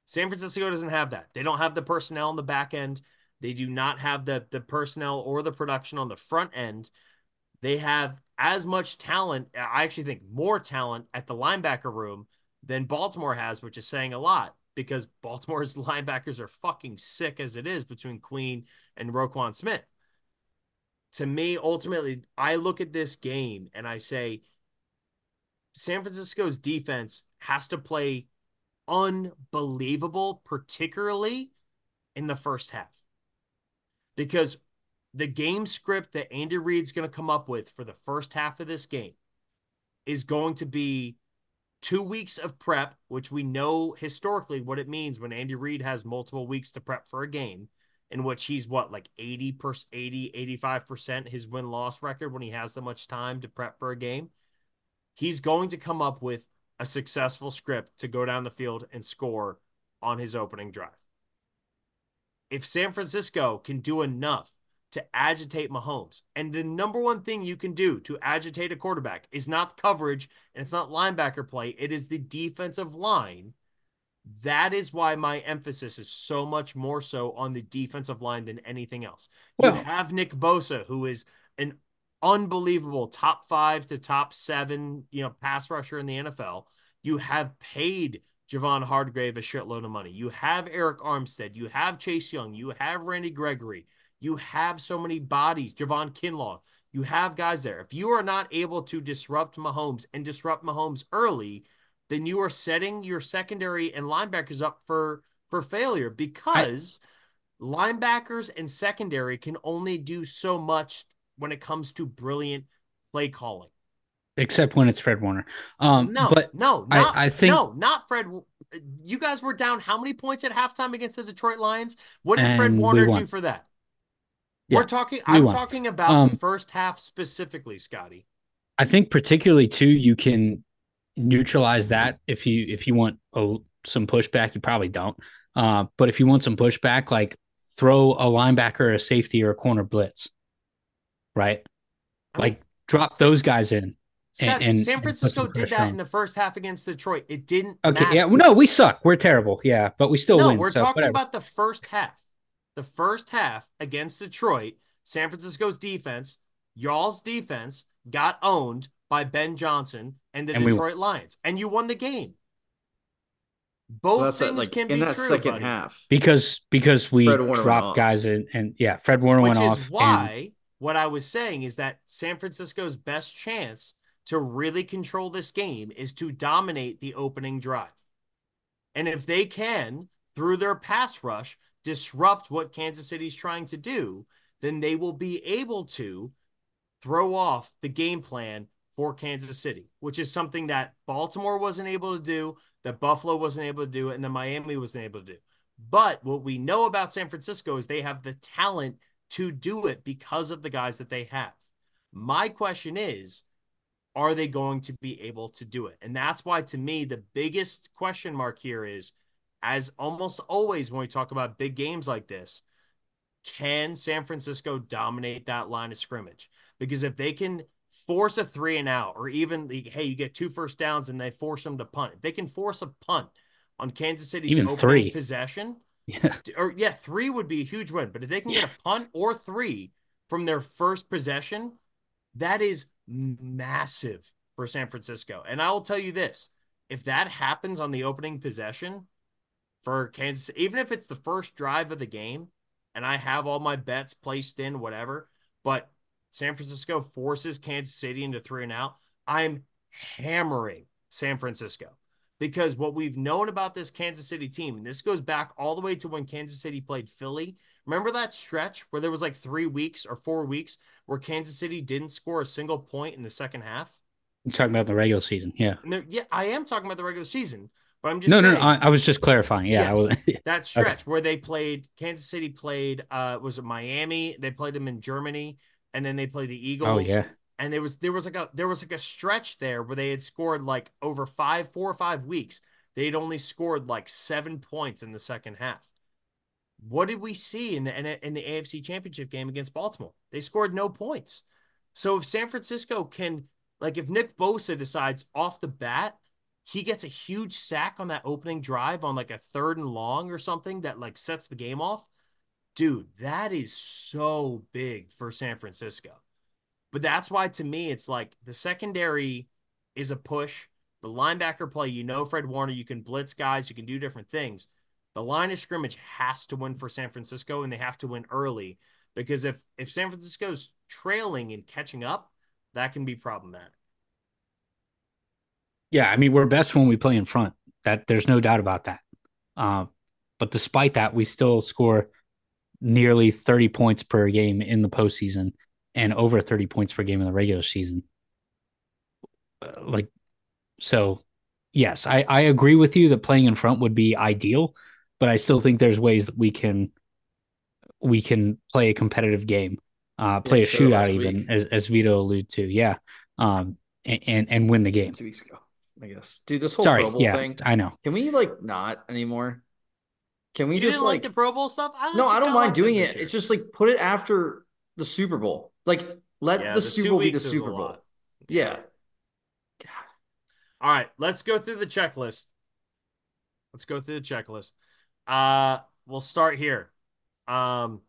San Francisco doesn't have that. They don't have the personnel on the back end. They do not have the the personnel or the production on the front end. They have as much talent, I actually think more talent at the linebacker room than Baltimore has, which is saying a lot because Baltimore's linebackers are fucking sick as it is between Queen and Roquan Smith. To me, ultimately, I look at this game and I say San Francisco's defense has to play unbelievable, particularly in the first half. Because the game script that Andy Reid's going to come up with for the first half of this game is going to be two weeks of prep, which we know historically what it means when Andy Reid has multiple weeks to prep for a game, in which he's what, like 80 per 80, 85% his win loss record when he has that much time to prep for a game. He's going to come up with a successful script to go down the field and score on his opening drive. If San Francisco can do enough to agitate Mahomes. And the number one thing you can do to agitate a quarterback is not coverage and it's not linebacker play, it is the defensive line. That is why my emphasis is so much more so on the defensive line than anything else. Well, you have Nick Bosa, who is an unbelievable top five to top seven, you know, pass rusher in the NFL. You have paid Javon Hargrave a shitload of money. You have Arik Armstead. You have Chase Young. You have Randy Gregory. You have so many bodies, Javon Kinlaw. You have guys there. If you are not able to disrupt Mahomes and disrupt Mahomes early, then you are setting your secondary and linebackers up for for failure because I, linebackers and secondary can only do so much when it comes to brilliant play calling. Except when it's Fred Warner. Um, no, but no, not, I, I think no, not Fred. You guys were down how many points at halftime against the Detroit Lions? What did Fred Warner do for that? Yeah, We're talking. I'm won. talking about um, the first half specifically, Scotty. I think particularly too, you can neutralize that if you if you want a, some pushback. You probably don't, uh, but if you want some pushback, like throw a linebacker, a safety, or a corner blitz, right? Like drop those guys in. Scott, and, and, San Francisco did that in the first half against Detroit. It didn't. Okay, matter. yeah, well, no, we suck. We're terrible. Yeah, but we still no, win. We're so talking whatever. about the first half the first half against Detroit, San Francisco's defense, y'all's defense got owned by Ben Johnson and the and Detroit we, Lions, and you won the game. Both well, things like, can in be that true, second buddy. half because because we dropped guys in, and yeah, Fred Warner Which went off. Which is why and... what I was saying is that San Francisco's best chance to really control this game is to dominate the opening drive, and if they can through their pass rush disrupt what Kansas City's trying to do, then they will be able to throw off the game plan for Kansas City, which is something that Baltimore wasn't able to do, that Buffalo wasn't able to do, and that Miami wasn't able to do. But what we know about San Francisco is they have the talent to do it because of the guys that they have. My question is, are they going to be able to do it? And that's why, to me, the biggest question mark here is as almost always when we talk about big games like this, can San Francisco dominate that line of scrimmage? Because if they can force a three and out, or even hey, you get two first downs and they force them to punt, if they can force a punt on Kansas City's even opening three. possession, yeah, or yeah, three would be a huge win. But if they can yeah. get a punt or three from their first possession, that is massive for San Francisco. And I will tell you this: if that happens on the opening possession, for Kansas, even if it's the first drive of the game and I have all my bets placed in, whatever, but San Francisco forces Kansas City into three and out, I'm hammering San Francisco because what we've known about this Kansas City team, and this goes back all the way to when Kansas City played Philly. Remember that stretch where there was like three weeks or four weeks where Kansas City didn't score a single point in the second half? You're talking about the regular season, yeah. yeah, I am talking about the regular season. But I'm just no, saying, no, no. I, I, was just clarifying. Yeah, yes, that stretch okay. where they played Kansas City played uh was it Miami? They played them in Germany, and then they played the Eagles. Oh yeah. And there was there was like a there was like a stretch there where they had scored like over five four or five weeks. They had only scored like seven points in the second half. What did we see in the in the AFC Championship game against Baltimore? They scored no points. So if San Francisco can like if Nick Bosa decides off the bat he gets a huge sack on that opening drive on like a third and long or something that like sets the game off. Dude, that is so big for San Francisco. But that's why to me it's like the secondary is a push. The linebacker play, you know Fred Warner, you can blitz guys, you can do different things. The line of scrimmage has to win for San Francisco and they have to win early because if if San Francisco's trailing and catching up, that can be problematic. Yeah, I mean we're best when we play in front. That there's no doubt about that. Uh, but despite that, we still score nearly 30 points per game in the postseason and over 30 points per game in the regular season. uh, like so yes, I, I agree with you that playing in front would be ideal, but I still think there's ways that we can we can play a competitive game, uh, play Yeah, a showed it shootout even week. as, as Vito alluded to, yeah, um, and, and and win the game. Two weeks ago, I guess. Dude, this whole Sorry, Pro Bowl yeah, thing. I know. Can we like not anymore? Can we You just didn't like, like, the Pro Bowl stuff? I no? I don't mind doing it. year. It's just like put it after the Super Bowl. Like let Yeah, the the Super Bowl be the weeks is a Super Bowl. Yeah. God. All right, let's go through the checklist. Let's go through the checklist. Uh, we'll start here. Um,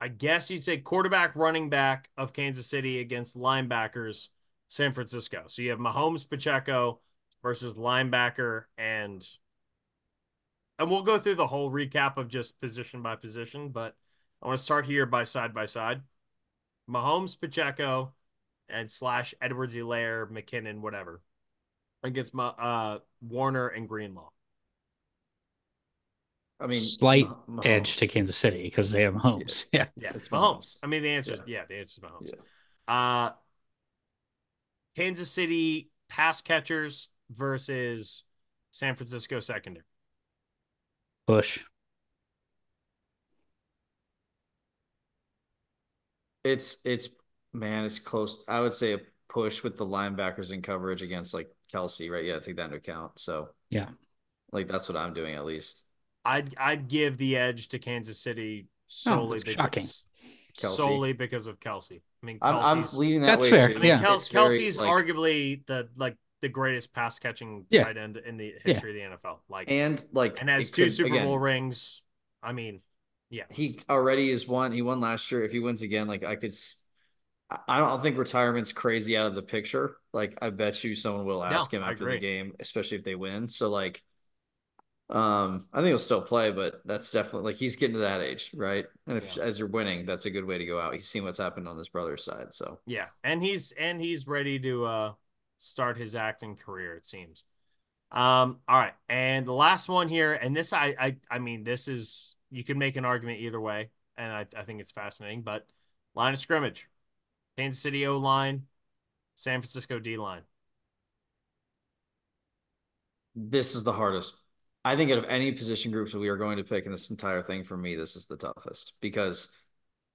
I guess you'd say quarterback, running back of Kansas City against linebackers, San Francisco. So you have Mahomes, Pacheco versus linebacker, and and we'll go through the whole recap of just position by position. But I want to start here by side by side. Mahomes, Pacheco, and slash Edwards, Helaire, McKinnon, whatever, against Ma- uh, Warner and Greenlaw. I mean, Slight Mah- edge to Kansas City because they have Mahomes. Yeah. Yeah, It's Mahomes. Mahomes. I mean, the answer is Yeah. yeah, the answer is Mahomes. Yeah. Uh, Kansas City pass catchers versus San Francisco secondary. Bush. It's it's man, it's close. I would say a push with the linebackers in coverage against like Kelce, right? Yeah, take that into account. So Yeah. like that's what I'm doing at least. I'd I'd give the edge to Kansas City oh, solely that's because shocking. Kelce. solely because of Kelce. I mean, I'm I'm Kelce's, leaning that That's way fair, too. I mean, yeah. Kel- It's very, Kelce's like- arguably the like the greatest pass catching Yeah. tight end in the history of the NFL. Like, and, like and has two could- Super again, Bowl rings. I mean, yeah, he already is one. He won last year. If he wins again, like I could, I don't think retirement's crazy out of the picture. Like I bet you someone will ask No, him after the game, especially if they win. So like, um, I think he'll still play, but that's definitely like he's getting to that age, right? And if Yeah. as you're winning, that's a good way to go out. He's seen what's happened on his brother's side, so yeah, and he's and he's ready to uh start his acting career. It seems. Um. All right, and the last one here, and this I I I mean this is you can make an argument either way, and I I think it's fascinating. But line of scrimmage, Kansas City O line, San Francisco D line. this is the hardest. I think out of any position groups that we are going to pick in this entire thing, for me, this is the toughest because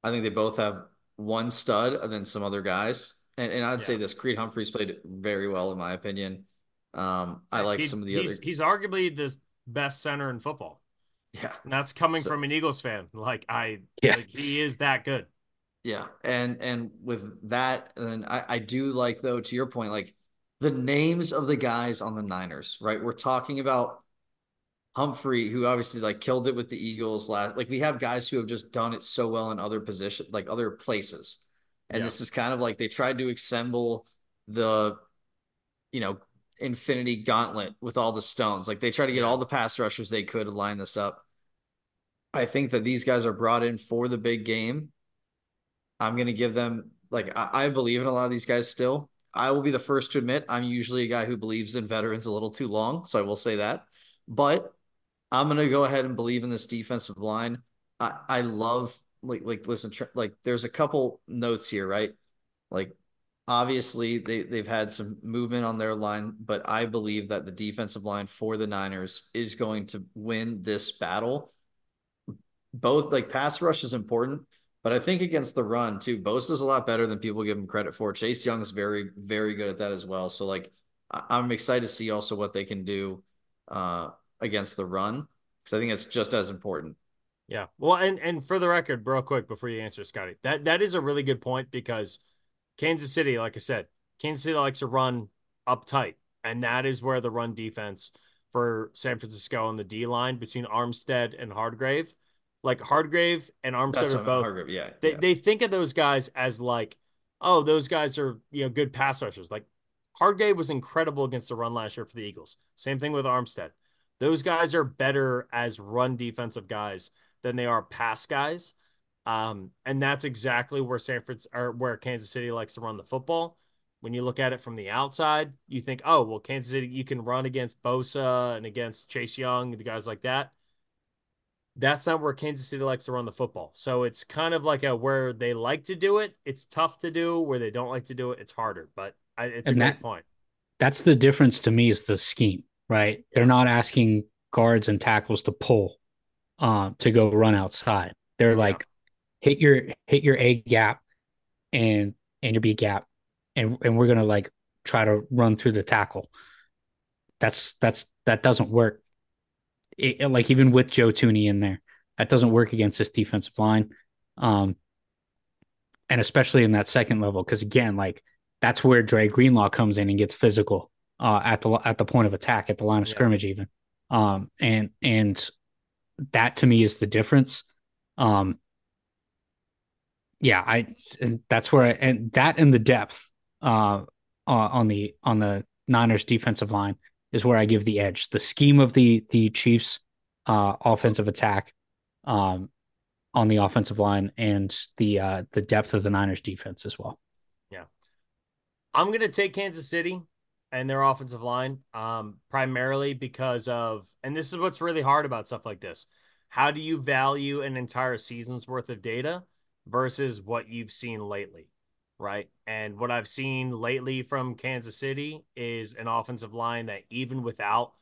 I think they both have one stud and then some other guys. And and I'd Yeah. say this Creed Humphreys played very well in my opinion. Um, I like some of the he's, other. He's arguably the best center in football. Yeah, And that's coming So- from an Eagles fan. Like I, Yeah. like, he is that good. yeah, and and with that, and then I I do like though to your point, like the names of the guys on the Niners, right? We're talking about Humphrey, who obviously like killed it with the Eagles last. Like we have guys who have just done it so well in other positions, like other places. And Yeah. this is kind of like they tried to assemble the, you know, infinity gauntlet with all the stones. Like they try to get all the pass rushers they could to line this up. I think that these guys are brought in for the big game. I'm gonna give them like I, I believe in a lot of these guys still. I will be the first to admit I'm usually a guy who believes in veterans a little too long, so I will say that. But I'm gonna go ahead and believe in this defensive line. I I love like like listen like there's a couple notes here, right? Like obviously they they've had some movement on their line, but I believe that the defensive line for the Niners is going to win this battle. Both like pass rush is important, but I think against the run too, Bosa's a lot better than people give him credit for. Chase Young is very very good at that as well. So like I'm excited to see also what they can do uh against the run because I think it's just as important. Yeah. Well, and and for the record, real quick before you answer, Scotty, that that is a really good point because Kansas City, like I said, Kansas City likes to run uptight, and that is where the run defense for San Francisco on the D line between Armstead and Hardgrave, like Hardgrave and Armstead are both. Hargrave, yeah. They yeah. they think of those guys as like, oh, those guys are you know good pass rushers. Like Hardgrave was incredible against the run last year for the Eagles. Same thing with Armstead. Those guys are better as run defensive guys than they are pass guys. Um, and that's exactly where San Francisco or where Kansas City likes to run the football. When you look at it from the outside, you think, oh, well, Kansas City, you can run against Bosa and against Chase Young, the guys like that. That's not where Kansas City likes to run the football. So it's kind of like a where they like to do it, it's tough to do. Where they don't like to do it, it's harder. But I, it's and a that, great point. That's the difference to me is the scheme, right? Yeah. They're not asking guards and tackles to pull uh, to go run outside. They're yeah. like hit your hit your A gap and and your B gap, and and we're gonna like try to run through the tackle. That's that's that doesn't work. It, like even with Joe Thuney in there, that doesn't work against this defensive line. Um, and especially in that second level, because again, like that's where Dre Greenlaw comes in and gets physical uh, at the at the point of attack, at the line of yeah. scrimmage, even. Um, and and that to me is the difference. Um, yeah, I that's where I, and that and the depth uh, on the on the Niners defensive line is where I give the edge. The scheme of the the Chiefs uh, offensive attack um, on the offensive line and the uh, the depth of the Niners defense as well. Yeah, I'm gonna take Kansas City and their offensive line um, primarily because of, and this is what's really hard about stuff like this. How do you value an entire season's worth of data versus what you've seen lately? right? And what I've seen lately from Kansas City is an offensive line that even without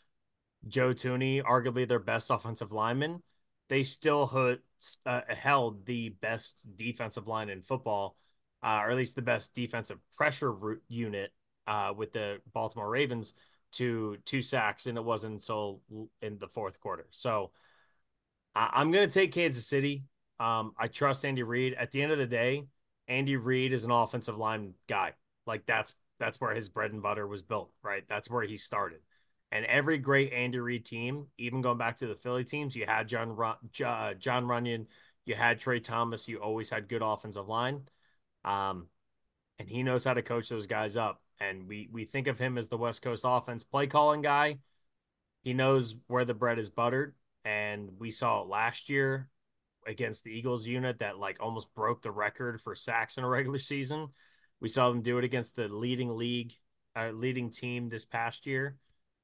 Joe Thuney, arguably their best offensive lineman, they still hood, uh, held the best defensive line in football, uh, or at least the best defensive pressure unit uh, with the Baltimore Ravens to two sacks, and it wasn't until in the fourth quarter. So I'm going to take Kansas City. Um, I trust Andy Reid. At the end of the day, Andy Reid is an offensive line guy. Like that's that's where his bread and butter was built, right? That's where he started. And every great Andy Reid team, even going back to the Philly teams, you had John uh, Jon Runyan, you had Tra Thomas, you always had good offensive line. Um, and he knows how to coach those guys up. And we we think of him as the West Coast offense play calling guy. He knows where the bread is buttered. And we saw it last year against the Eagles unit that like almost broke the record for sacks in a regular season. We saw them do it against the leading league, uh, leading team this past year.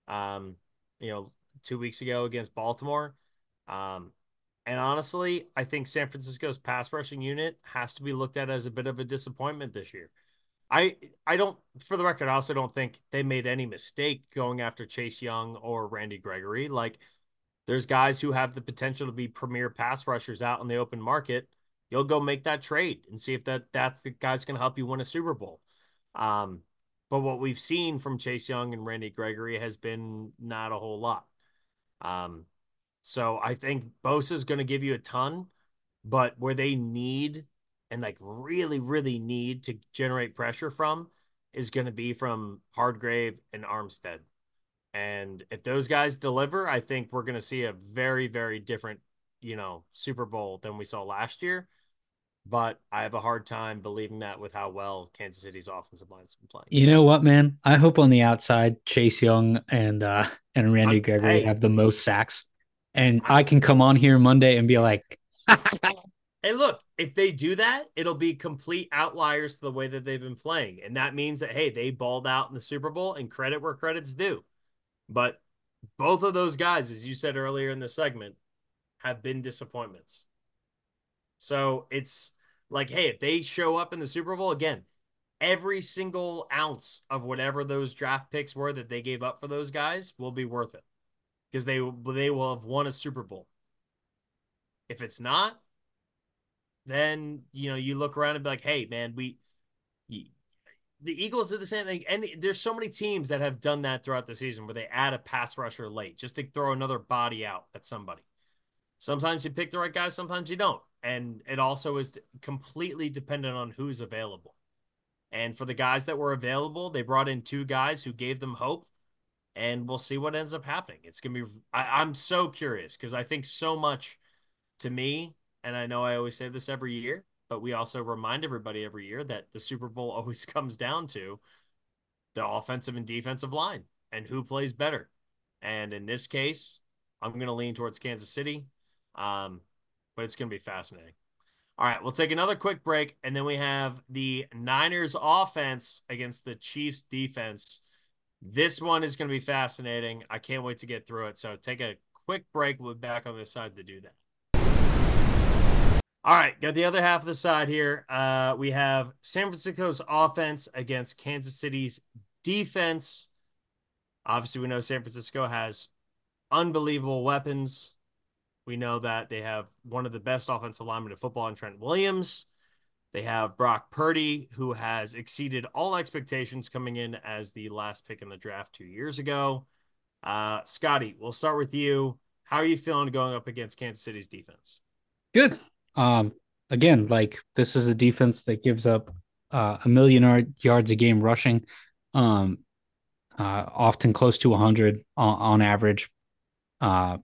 Um, you know, two weeks ago against Baltimore. Um, and honestly, I think San Francisco's pass rushing unit has to be looked at as a bit of a disappointment this year. I I don't for the record, I also don't think they made any mistake going after Chase Young or Randy Gregory. Like there's guys who have the potential to be premier pass rushers out in the open market. You'll go make that trade and see if that that's the guy's going to help you win a Super Bowl. Um, but what we've seen from Chase Young and Randy Gregory has been not a whole lot. Um, so I think Bosa is going to give you a ton, but where they need and like really, really need to generate pressure from is going to be from Hardgrave and Armstead. And if those guys deliver, I think we're going to see a very, very different, you know, Super Bowl than we saw last year. But I have a hard time believing that with how well Kansas City's offensive line's been playing. You know what, man? I hope on the outside, Chase Young and uh and Randy I'm, Gregory hey, have the most sacks, and I, I can come on here Monday and be like, "Hey, look, if they do that, it'll be complete outliers to the way that they've been playing, and that means that hey, they balled out in the Super Bowl, and credit where credit's due." But both of those guys, as you said earlier in the segment, have been disappointments. So it's like, hey, if they show up in the Super Bowl again, every single ounce of whatever those draft picks were that they gave up for those guys will be worth it because they they will have won a Super Bowl. If it's not, then you know you look around and be like, hey, man, we the Eagles did the same thing. And there's so many teams that have done that throughout the season where they add a pass rusher late just to throw another body out at somebody. Sometimes you pick the right guy, sometimes you don't. And it also is completely dependent on who's available. And for the guys that were available, they brought in two guys who gave them hope. And we'll see what ends up happening. It's going to be, I, I'm so curious because I think so much to me, and I know I always say this every year, but we also remind everybody every year that the Super Bowl always comes down to the offensive and defensive line and who plays better. And in this case, I'm going to lean towards Kansas City, um, but it's going to be fascinating. All right, we'll take another quick break, and then we have the Niners offense against the Chiefs defense. This one is going to be fascinating. I can't wait to get through it. So take a quick break. We'll be back on this side to do that. All right, got the other half of the side here. Uh, we have San Francisco's offense against Kansas City's defense. Obviously, we know San Francisco has unbelievable weapons. We know that they have one of the best offensive linemen in football in Trent Williams. They have Brock Purdy, who has exceeded all expectations coming in as the last pick in the draft two years ago. Uh, Scotty, we'll start with you. How are you feeling going up against Kansas City's defense? Good. Um, again, like this is a defense that gives up uh, a million yards a game rushing, um, uh, often close to 100 on, on average. Uh,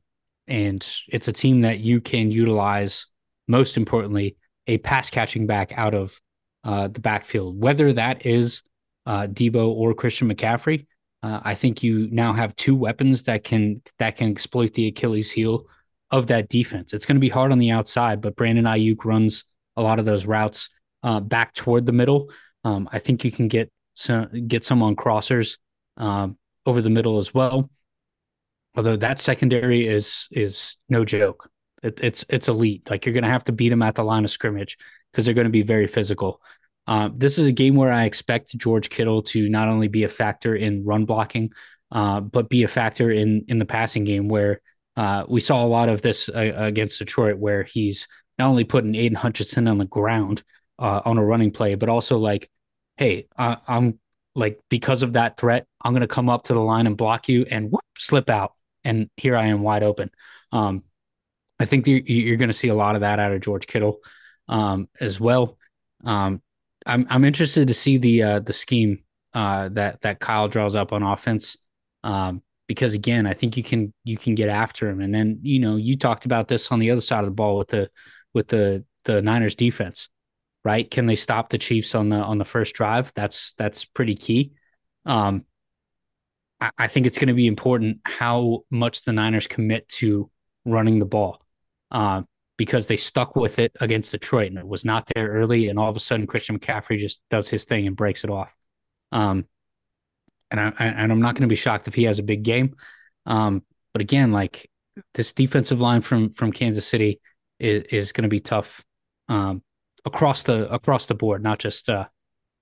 and it's a team that you can utilize, most importantly, a pass catching back out of uh, the backfield, whether that is uh, Deebo or Christian McCaffrey. Uh, I think you now have two weapons that can that can exploit the Achilles heel of that defense. It's going to be hard on the outside, but Brandon Aiyuk runs a lot of those routes uh, back toward the middle. Um, I think you can get some get some on crossers um, over the middle as well. Although that secondary is is no joke. It, it's it's elite. Like you're going to have to beat them at the line of scrimmage because they're going to be very physical. Uh, this is a game where I expect George Kittle to not only be a factor in run blocking, uh, but be a factor in in the passing game. Where uh, we saw a lot of this uh, against Detroit, where he's not only putting Aidan Hutchinson on the ground uh, on a running play, but also like, hey, I'm like because of that threat, I'm going to come up to the line and block you and whoop, slip out, and here I am wide open. Um, I think you're, you're going to see a lot of that out of George Kittle um, as well. Um, I'm I'm interested to see the uh, the scheme uh, that that Kyle draws up on offense um, because again, I think you can you can get after him, and then you know you talked about this on the other side of the ball with the with the the Niners defense, right? Can they stop the Chiefs on the on the first drive? That's that's pretty key. Um, I, I think it's going to be important how much the Niners commit to running the ball. Uh, because they stuck with it against Detroit and it was not there early. And all of a sudden, Christian McCaffrey just does his thing and breaks it off. Um, and I and I'm not going to be shocked if he has a big game. Um, but again, like this defensive line from from Kansas City is is going to be tough um, across the across the board, not just uh,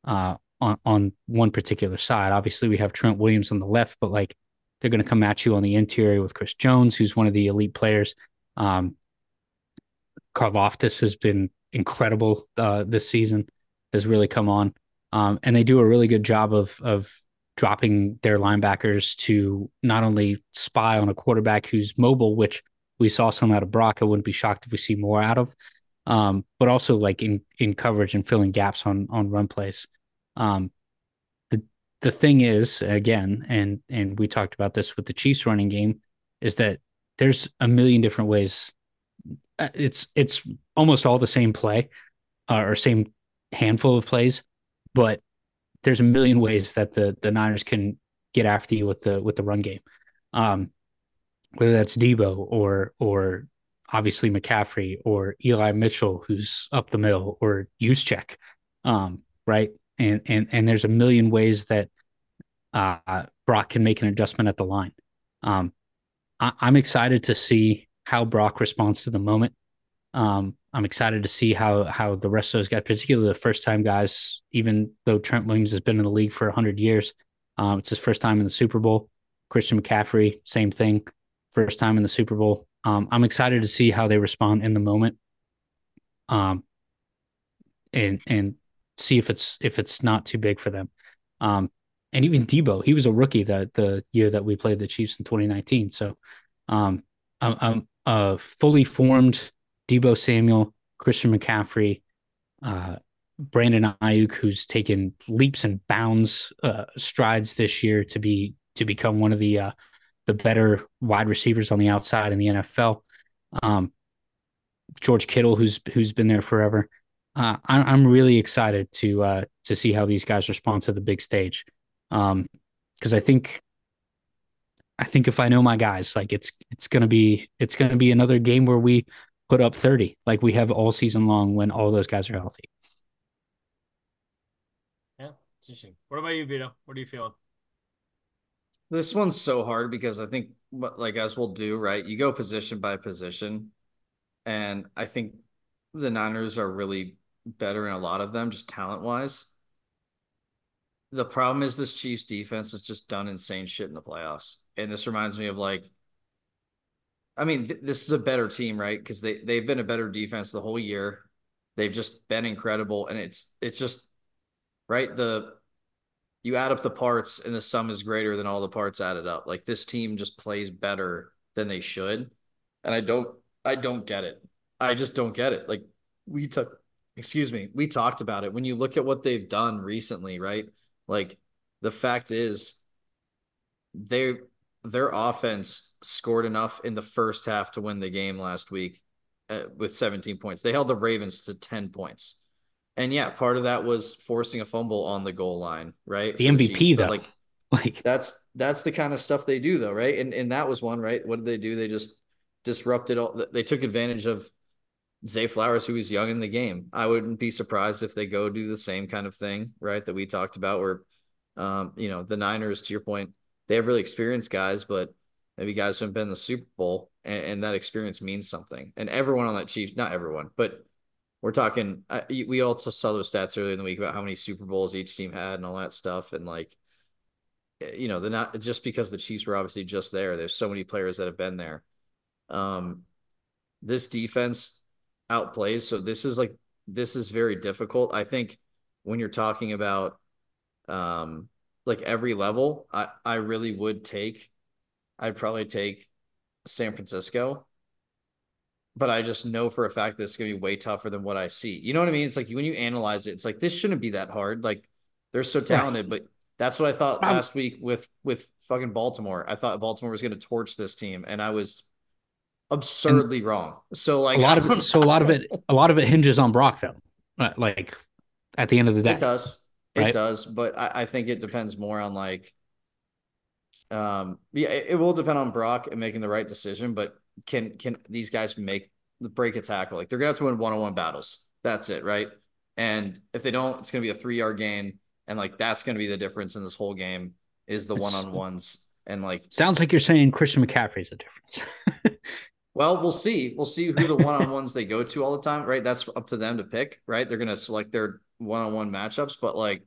uh, on on one particular side. Obviously, we have Trent Williams on the left, but like they're going to come at you on the interior with Chris Jones, who's one of the elite players. Um, Karlaftis has been incredible uh, this season, has really come on. Um, and they do a really good job of of dropping their linebackers to not only spy on a quarterback who's mobile, which we saw some out of Brock. I wouldn't be shocked if we see more out of, um, but also like in in coverage and filling gaps on on run plays. Um, the the thing is again, and and we talked about this with the Chiefs running game, is that there's a million different ways uh, it's it's almost all the same play uh, or same handful of plays, but there's a million ways that the the Niners can get after you with the with the run game. Um, whether that's Deebo or or obviously McCaffrey or Eli Mitchell who's up the middle or Juszczyk, um, right? And and and there's a million ways that uh, Brock can make an adjustment at the line. Um, I, I'm excited to see how Brock responds to the moment. Um, I'm excited to see how how the rest of those guys, particularly the first time guys, even though Trent Williams has been in the league for 100 years, um, it's his first time in the Super Bowl. Christian McCaffrey, same thing, first time in the Super Bowl. Um, I'm excited to see how they respond in the moment, um, and and see if it's if it's not too big for them. Um, and even Deebo, he was a rookie that the year that we played the Chiefs in 2019. So, um, I'm, I'm uh, fully formed Deebo Samuel, Christian McCaffrey, uh, Brandon Aiyuk, who's taken leaps and bounds uh, strides this year to be to become one of the uh, the better wide receivers on the outside in the NFL. Um, George Kittle, who's who's been there forever. Uh, I, am really excited to uh, to see how these guys respond to the big stage, because um, I think I think if I know my guys, like it's it's gonna be it's gonna be another game where we put up 30 like we have all season long when all those guys are healthy. Yeah, it's interesting. What about you, Vito? What are you feeling? This one's so hard because I think what like as we'll do, right? You go position by position. And I think the Niners are really better in a lot of them, just talent wise. The problem is this Chiefs defense has just done insane shit in the playoffs. And this reminds me of like, I mean, th- this is a better team, right? Because they they've been a better defense the whole year. They've just been incredible, and it's it's just right. The you add up the parts, and the sum is greater than all the parts added up. Like this team just plays better than they should, and I don't I don't get it. I just don't get it. Like we took, excuse me, we talked about it. When you look at what they've done recently, right? Like the fact is, they their offense scored enough in the first half to win the game last week uh, with 17 points. They held the Ravens to 10 points. And yeah, part of that was forcing a fumble on the goal line, right? The MVP Chiefs, though. Like, like that's that's the kind of stuff they do though, right? And and that was one, right? What did they do? They just disrupted all they took advantage of Zay Flowers, who was young in the game. I wouldn't be surprised if they go do the same kind of thing, right? That we talked about, where, um, you know, the Niners, to your point, they have really experienced guys, but maybe guys who have been in the Super Bowl, and, and that experience means something. And everyone on that Chiefs, not everyone, but we're talking. Uh, we also saw those stats earlier in the week about how many Super Bowls each team had and all that stuff, and like, eh, you know, they're not just because the Chiefs were obviously just there. There's so many players that have been there. Um, this defense outplays. So this is like this is very difficult. I think when you're talking about um like every level, I I really would take I'd probably take San Francisco. But I just know for a fact this is gonna be way tougher than what I see. You know what I mean? It's like when you analyze it, it's like this shouldn't be that hard. Like they're so talented, but that's what I thought um, last week with with fucking Baltimore. I thought Baltimore was going to torch this team, and I was absurdly and wrong. So like a lot of it, so a lot of it a lot of it hinges on Brock though. like at the end of the day. It does. It right? does, but I, I, think it depends more on like um yeah, it, it, will depend on Brock and making the right decision, but can can these guys make the break a tackle? Like they're gonna have to win one-on-one battles. That's it, right? And if they don't, it's gonna be a three-yard gain. And like that's gonna be the difference in this whole game is the one-on-ones. And like sounds like you're saying Christian McCaffrey is the difference. Well, we'll see. We'll see who the one on ones they go to all the time, right? That's up to them to pick, right? They're gonna select their one on one matchups, but like,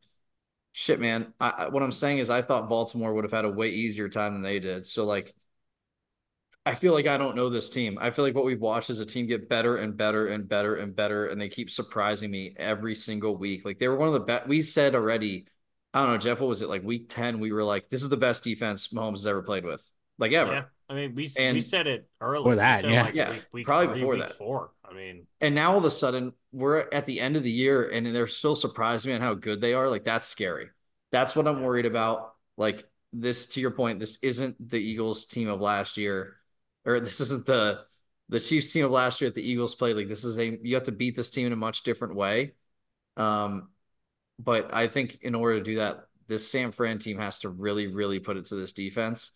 shit, man. I, what I'm saying is, I thought Baltimore would have had a way easier time than they did. So like, I feel like I don't know this team. I feel like what we've watched is a team get better and better and better and better, and they keep surprising me every single week. Like they were one of the best. We said already. I don't know, Jeff. What was it like? Week ten, we were like, "This is the best defense Mahomes has ever played with, like ever." Yeah. I mean, we and, we said it earlier. For that, yeah, like yeah, week, week probably three, before that. Four. I mean, and now all of a sudden we're at the end of the year, and they're still surprising me on how good they are. Like that's scary. That's what I'm worried about. Like this, to your point, this isn't the Eagles team of last year, or this isn't the the Chiefs team of last year that the Eagles played. Like this is a you have to beat this team in a much different way. Um, but I think in order to do that, this San Fran team has to really, really put it to this defense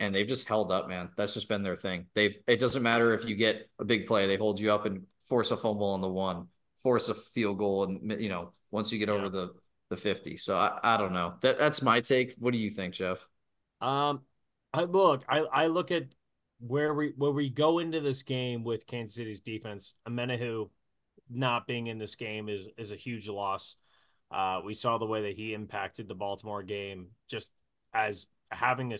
and they've just held up, man. That's just been their thing. They've it doesn't matter if you get a big play, they hold you up and force a fumble on the one, force a field goal, and you know once you get yeah. over the the fifty. So I, I don't know. That that's my take. What do you think, Jeff? Um, I look, I I look at where we where we go into this game with Kansas City's defense. Omenihu not being in this game is is a huge loss. Uh, we saw the way that he impacted the Baltimore game just as having a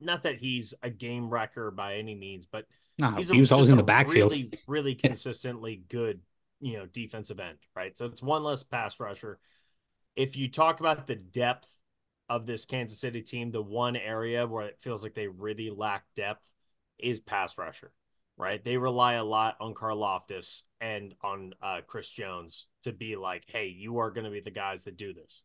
not that he's a game wrecker by any means, but no, he's a, he was always in the backfield. Really, really consistently good, you know, defensive end, right? So it's one less pass rusher. If you talk about the depth of this Kansas City team, the one area where it feels like they really lack depth is pass rusher, right? They rely a lot on Karlaftis and on uh, Chris Jones to be like, hey, you are going to be the guys that do this.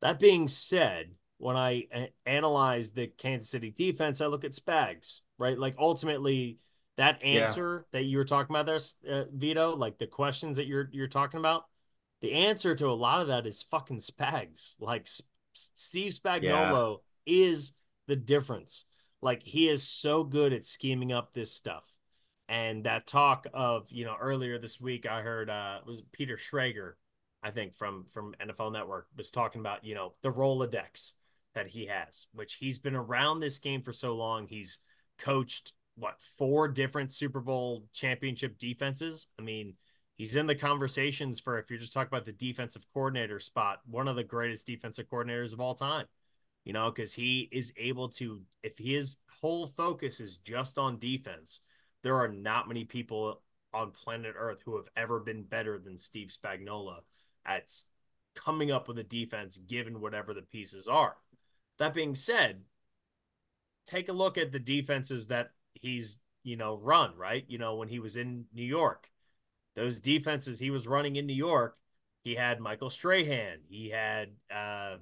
That being said, when I analyze the Kansas City defense, I look at Spags, right? Like ultimately, that answer yeah. that you were talking about there, uh, Vito, like the questions that you're you're talking about, the answer to a lot of that is fucking Spags. Like S- Steve Spagnuolo yeah. is the difference. Like he is so good at scheming up this stuff. And that talk of, you know, earlier this week, I heard uh was Peter Schrager, I think from from NFL Network was talking about, you know, the Rolodex that he has, which he's been around this game for so long. He's coached what four different Super Bowl championship defenses. I mean, He's in the conversations for if you're just talking about the defensive coordinator spot, one of the greatest defensive coordinators of all time. You know, because he is able to, if his whole focus is just on defense, there are not many people on planet Earth who have ever been better than Steve Spagnuolo at coming up with a defense given whatever the pieces are. That being said, take a look at the defenses that he's, you know, run, right? You know, when he was in New York, those defenses he was running in New York, he had Michael Strahan, he had uh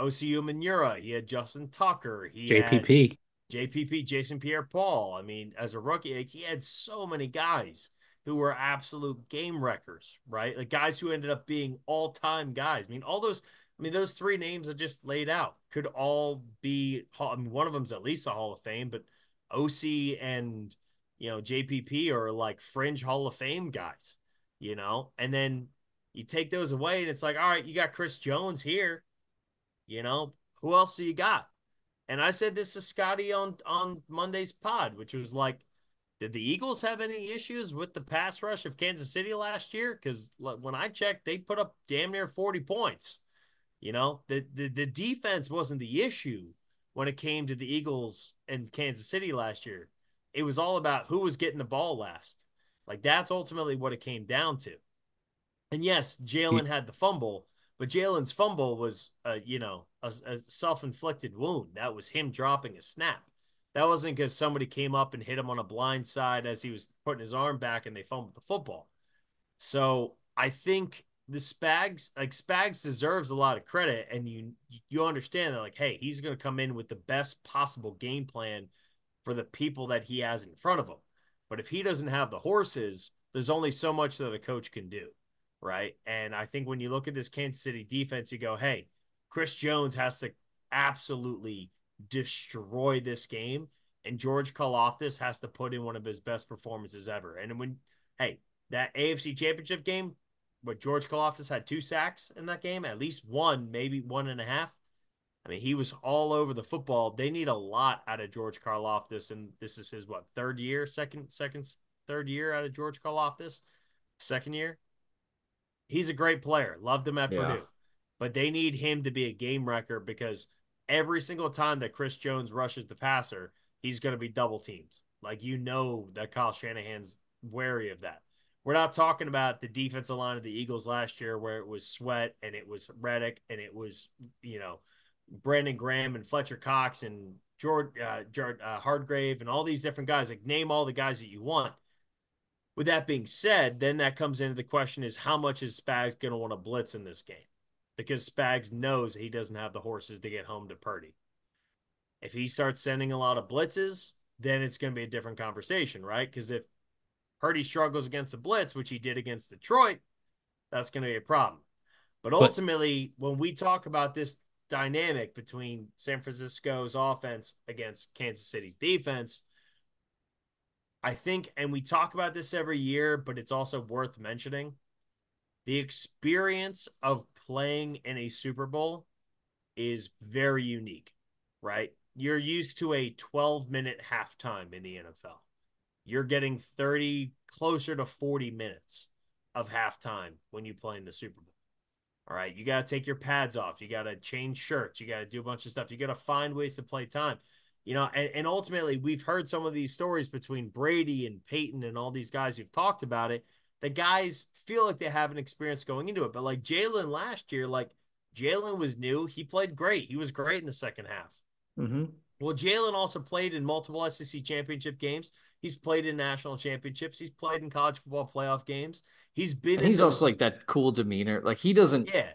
Osi Umenyiora, he had Justin Tucker, he JPP. JPP, Jason Pierre Paul. I mean, as a rookie, he had so many guys who were absolute game wreckers, right? Like guys who ended up being all time guys. I mean, all those, I mean, those three names I just laid out could all be, I mean, one of them's at least a Hall of Fame, but Osi and you know, JPP are like fringe Hall of Fame guys, you know, and then you take those away and it's like, all right, you got Chris Jones here, you know, who else do you got? And I said this to Scotty on on Monday's pod, which was like, did the Eagles have any issues with the pass rush of Kansas City last year? Because when I checked, they put up damn near 40 points. You know, the, the the defense wasn't the issue when it came to the Eagles and Kansas City last year it was all about who was getting the ball last. Like that's ultimately what it came down to. And yes, Jalen had the fumble, but Jalen's fumble was, uh, you know, a, a self-inflicted wound. That was him dropping a snap. That wasn't because somebody came up and hit him on a blind side as he was putting his arm back and they fumbled the football. So I think the Spags, like Spags, deserves a lot of credit, and you you understand that, like, hey, he's going to come in with the best possible game plan for the people that he has in front of him. But if he doesn't have the horses, there's only so much that a coach can do, right? And I think when you look at this Kansas City defense, you go, hey, Chris Jones has to absolutely destroy this game. And George Karlaftis has to put in one of his best performances ever. And when, hey, that AFC championship game, but George Karlaftis had two sacks in that game, at least one, maybe one and a half. I mean, he was all over the football. They need a lot out of George Karlaftis, and this is his what third year, second, second, third year out of George Karlaftis, second year. He's a great player. Loved him at yeah. Purdue, but they need him to be a game wrecker because every single time that Chris Jones rushes the passer, he's going to be double teamed. Like you know that Kyle Shanahan's wary of that. We're not talking about the defensive line of the Eagles last year where it was Sweat and it was Reddick and it was, you know, Brandon Graham and Fletcher Cox and George, uh, George uh, Hargrave and all these different guys. Like name all the guys that you want. With that being said, then that comes into the question: is how much is Spags going to want to blitz in this game? Because Spags knows he doesn't have the horses to get home to Purdy. If he starts sending a lot of blitzes, then it's going to be a different conversation, right? Because if Purdy struggles against the blitz, which he did against Detroit, that's going to be a problem. But ultimately, but, when we talk about this dynamic between San Francisco's offense against Kansas City's defense. I think, and we talk about this every year, but it's also worth mentioning the experience of playing in a Super Bowl is very unique, right? You're used to a 12 minute halftime in the NFL. You're getting 30, closer to 40 minutes of halftime when you play in the Super Bowl. All right, you got to take your pads off. You got to change shirts. You got to do a bunch of stuff. You got to find ways to play time. You know, and, and ultimately, we've heard some of these stories between Brady and Peyton and all these guys who've talked about it. The guys feel like they have an experience going into it. But like Jalen last year, like Jalen was new. He played great. He was great in the second half. Mm-hmm. Well, Jalen also played in multiple SEC championship games. He's played in national championships. He's played in college football playoff games. He's been. he's also like that cool demeanor. Like he doesn't. Yeah.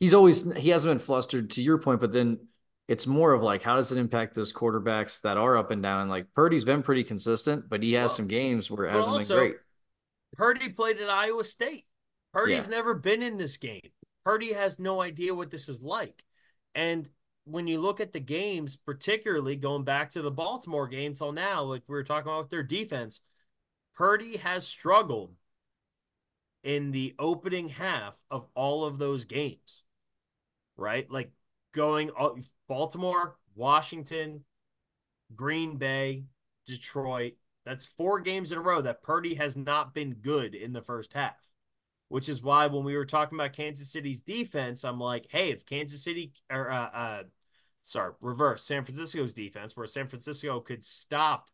He's always he hasn't been flustered to your point, but then it's more of like how does it impact those quarterbacks that are up and down? And like Purdy's been pretty consistent, but he has well, some games where it hasn't also, been great. Purdy played at Iowa State. Purdy's yeah. never been in this game. Purdy has no idea what this is like. And when you look at the games, particularly going back to the Baltimore game till now, like we were talking about with their defense, Purdy has struggled in the opening half of all of those games, right? Like going Baltimore, Washington, Green Bay, Detroit. That's four games in a row that Purdy has not been good in the first half. which is why when we were talking about Kansas City's defense, I'm like, hey, if Kansas City or uh, uh sorry, reverse San Francisco's defense, where San Francisco could stop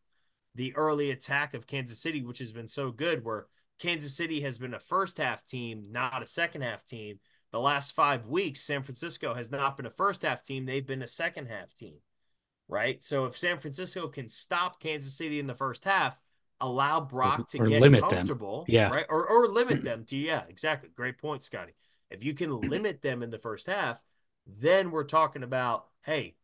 the early attack of Kansas City, which has been so good, where Kansas City has been a first half team, not a second half team. The last five weeks, San Francisco has not been a first half team, they've been a second half team, right? So if San Francisco can stop Kansas City in the first half, allow Brock to or get comfortable, them. Yeah. right? Or, or limit them to, yeah, exactly. Great point, Scotty. If you can limit them in the first half, then we're talking about, hey,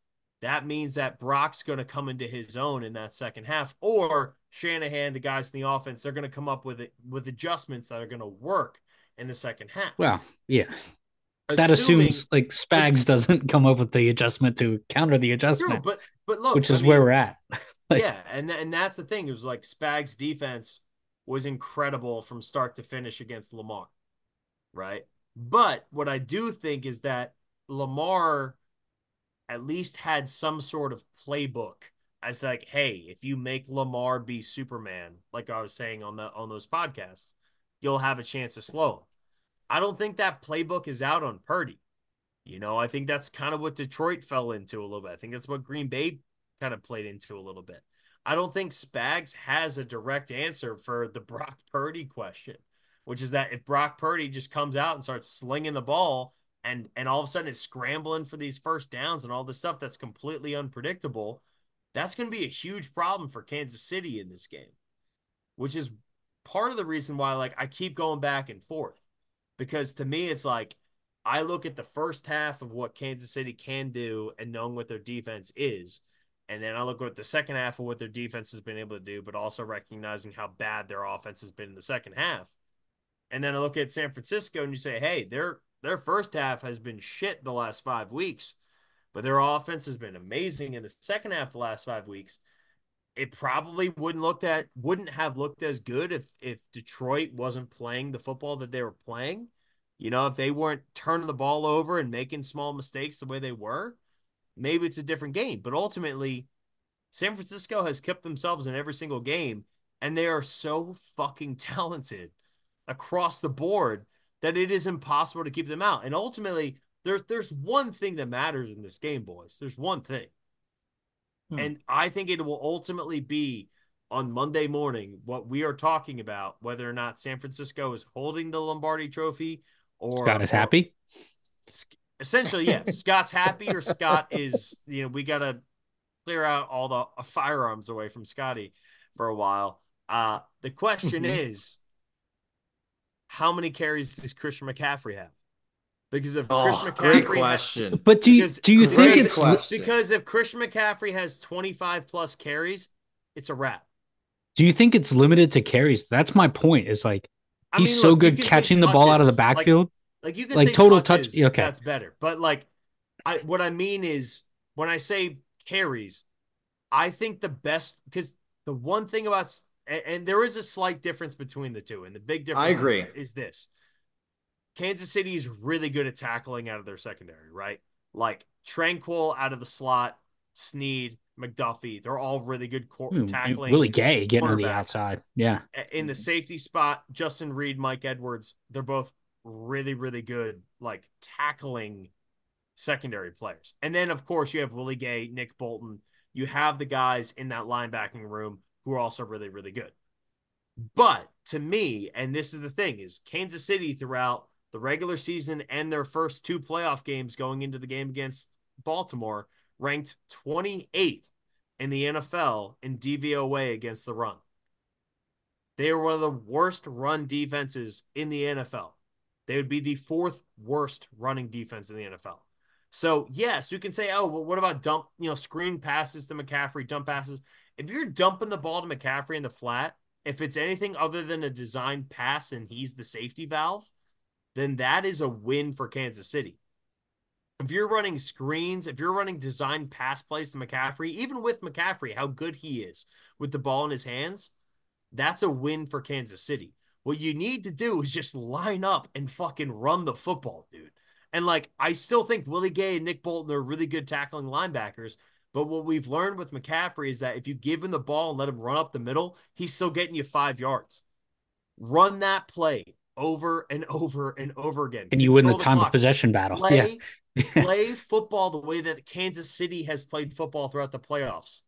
that means that Brock's going to come into his own in that second half, or Shanahan, the guys in the offense, they're going to come up with it with adjustments that are going to work in the second half. Well, yeah. that assumes like Spags doesn't come up with the adjustment to counter the adjustment, True, but but look, which I is where we're at. Like- yeah, and and that's the thing. It was like Spags' defense was incredible from start to finish against Lamar, right? But what I do think is that Lamar at least had some sort of playbook as like, hey, if you make Lamar be Superman, like I was saying on the on those podcasts, you'll have a chance to slow him. I don't think that playbook is out on Purdy. You know, I think that's kind of what Detroit fell into a little bit. I think that's what Green Bay kind of played into a little bit. I don't think Spags has a direct answer for the Brock Purdy question, which is that if Brock Purdy just comes out and starts slinging the ball and and all of a sudden is scrambling for these first downs and all this stuff that's completely unpredictable, that's going to be a huge problem for Kansas City in this game, which is part of the reason why like I keep going back and forth because to me it's like I look at the first half of what Kansas City can do and knowing what their defense is. And then I look at the second half of what their defense has been able to do, but also recognizing how bad their offense has been in the second half. And then I look at San Francisco and you say, hey, their their first half has been shit the last five weeks, but their offense has been amazing in the second half the last five weeks. It probably wouldn't looked at wouldn't have looked as good if if Detroit wasn't playing the football that they were playing. You know, if they weren't turning the ball over and making small mistakes the way they were, maybe it's a different game. But ultimately, San Francisco has kept themselves in every single game, and they are so fucking talented across the board that it is impossible to keep them out. And ultimately, there's there's one thing that matters in this game, boys. There's one thing. Hmm. And I think it will ultimately be on Monday morning what we are talking about, whether or not San Francisco is holding the Lombardi trophy or Scott is or- happy. essentially yes scott's happy or scott is you know we gotta clear out all the firearms away from scotty for a while uh the question Mhm. is how many carries does christian mccaffrey have because if Oh, christian great mccaffrey question. But do you Because- do you think it's question. because if christian mccaffrey has 25 plus carries it's a wrap do you think it's limited to carries? That's my point. Is like I he's mean, so look, you good can say catching the ball out of the touches, like- backfield. Like you can Like say total touches, touch- okay. That's better. But like, I what I mean is when I say carries, I think the best because the one thing about s- and, and there is a slight difference between the two, and the big difference I is- agree. Is, this Kansas City is really good at tackling out of their secondary, right? Like Tranquil out of the slot, Sneed, McDuffie, they're all really good cor- hmm, Ooh, tackling. Willie Gay getting on the outside. Yeah. in the safety spot, Justin Reid, Mike Edwards, they're both really, really good, like tackling secondary players. And then, of course, you have Willie Gay, Nick Bolton. You have the guys in that linebacking room who are also really, really good. But to me, and this is the thing, is Kansas City throughout the regular season and their first two playoff games going into the game against Baltimore ranked 28th in the NFL in DVOA against the run. They are one of the worst run defenses in the NFL. They would be the fourth worst running defense in the NFL. So yes, you can say, oh, well, what about dump, you know, screen passes to McCaffrey, dump passes? If you're dumping the ball to McCaffrey in the flat, if it's anything other than a designed pass and he's the safety valve, then that is a win for Kansas City. If you're running screens, if you're running designed pass plays to McCaffrey, even with McCaffrey, how good he is with the ball in his hands, that's a win for Kansas City. What you need to do is just line up and fucking run the football, dude. And like, I still think Willie Gay and Nick Bolton are really good tackling linebackers. But what we've learned with McCaffrey is that if you give him the ball and let him run up the middle, he's still getting you five yards. Run that play over and over and over again. And you win the Control time clock. of possession battle. Play, yeah. play football the way that Kansas City has played football throughout the playoffs.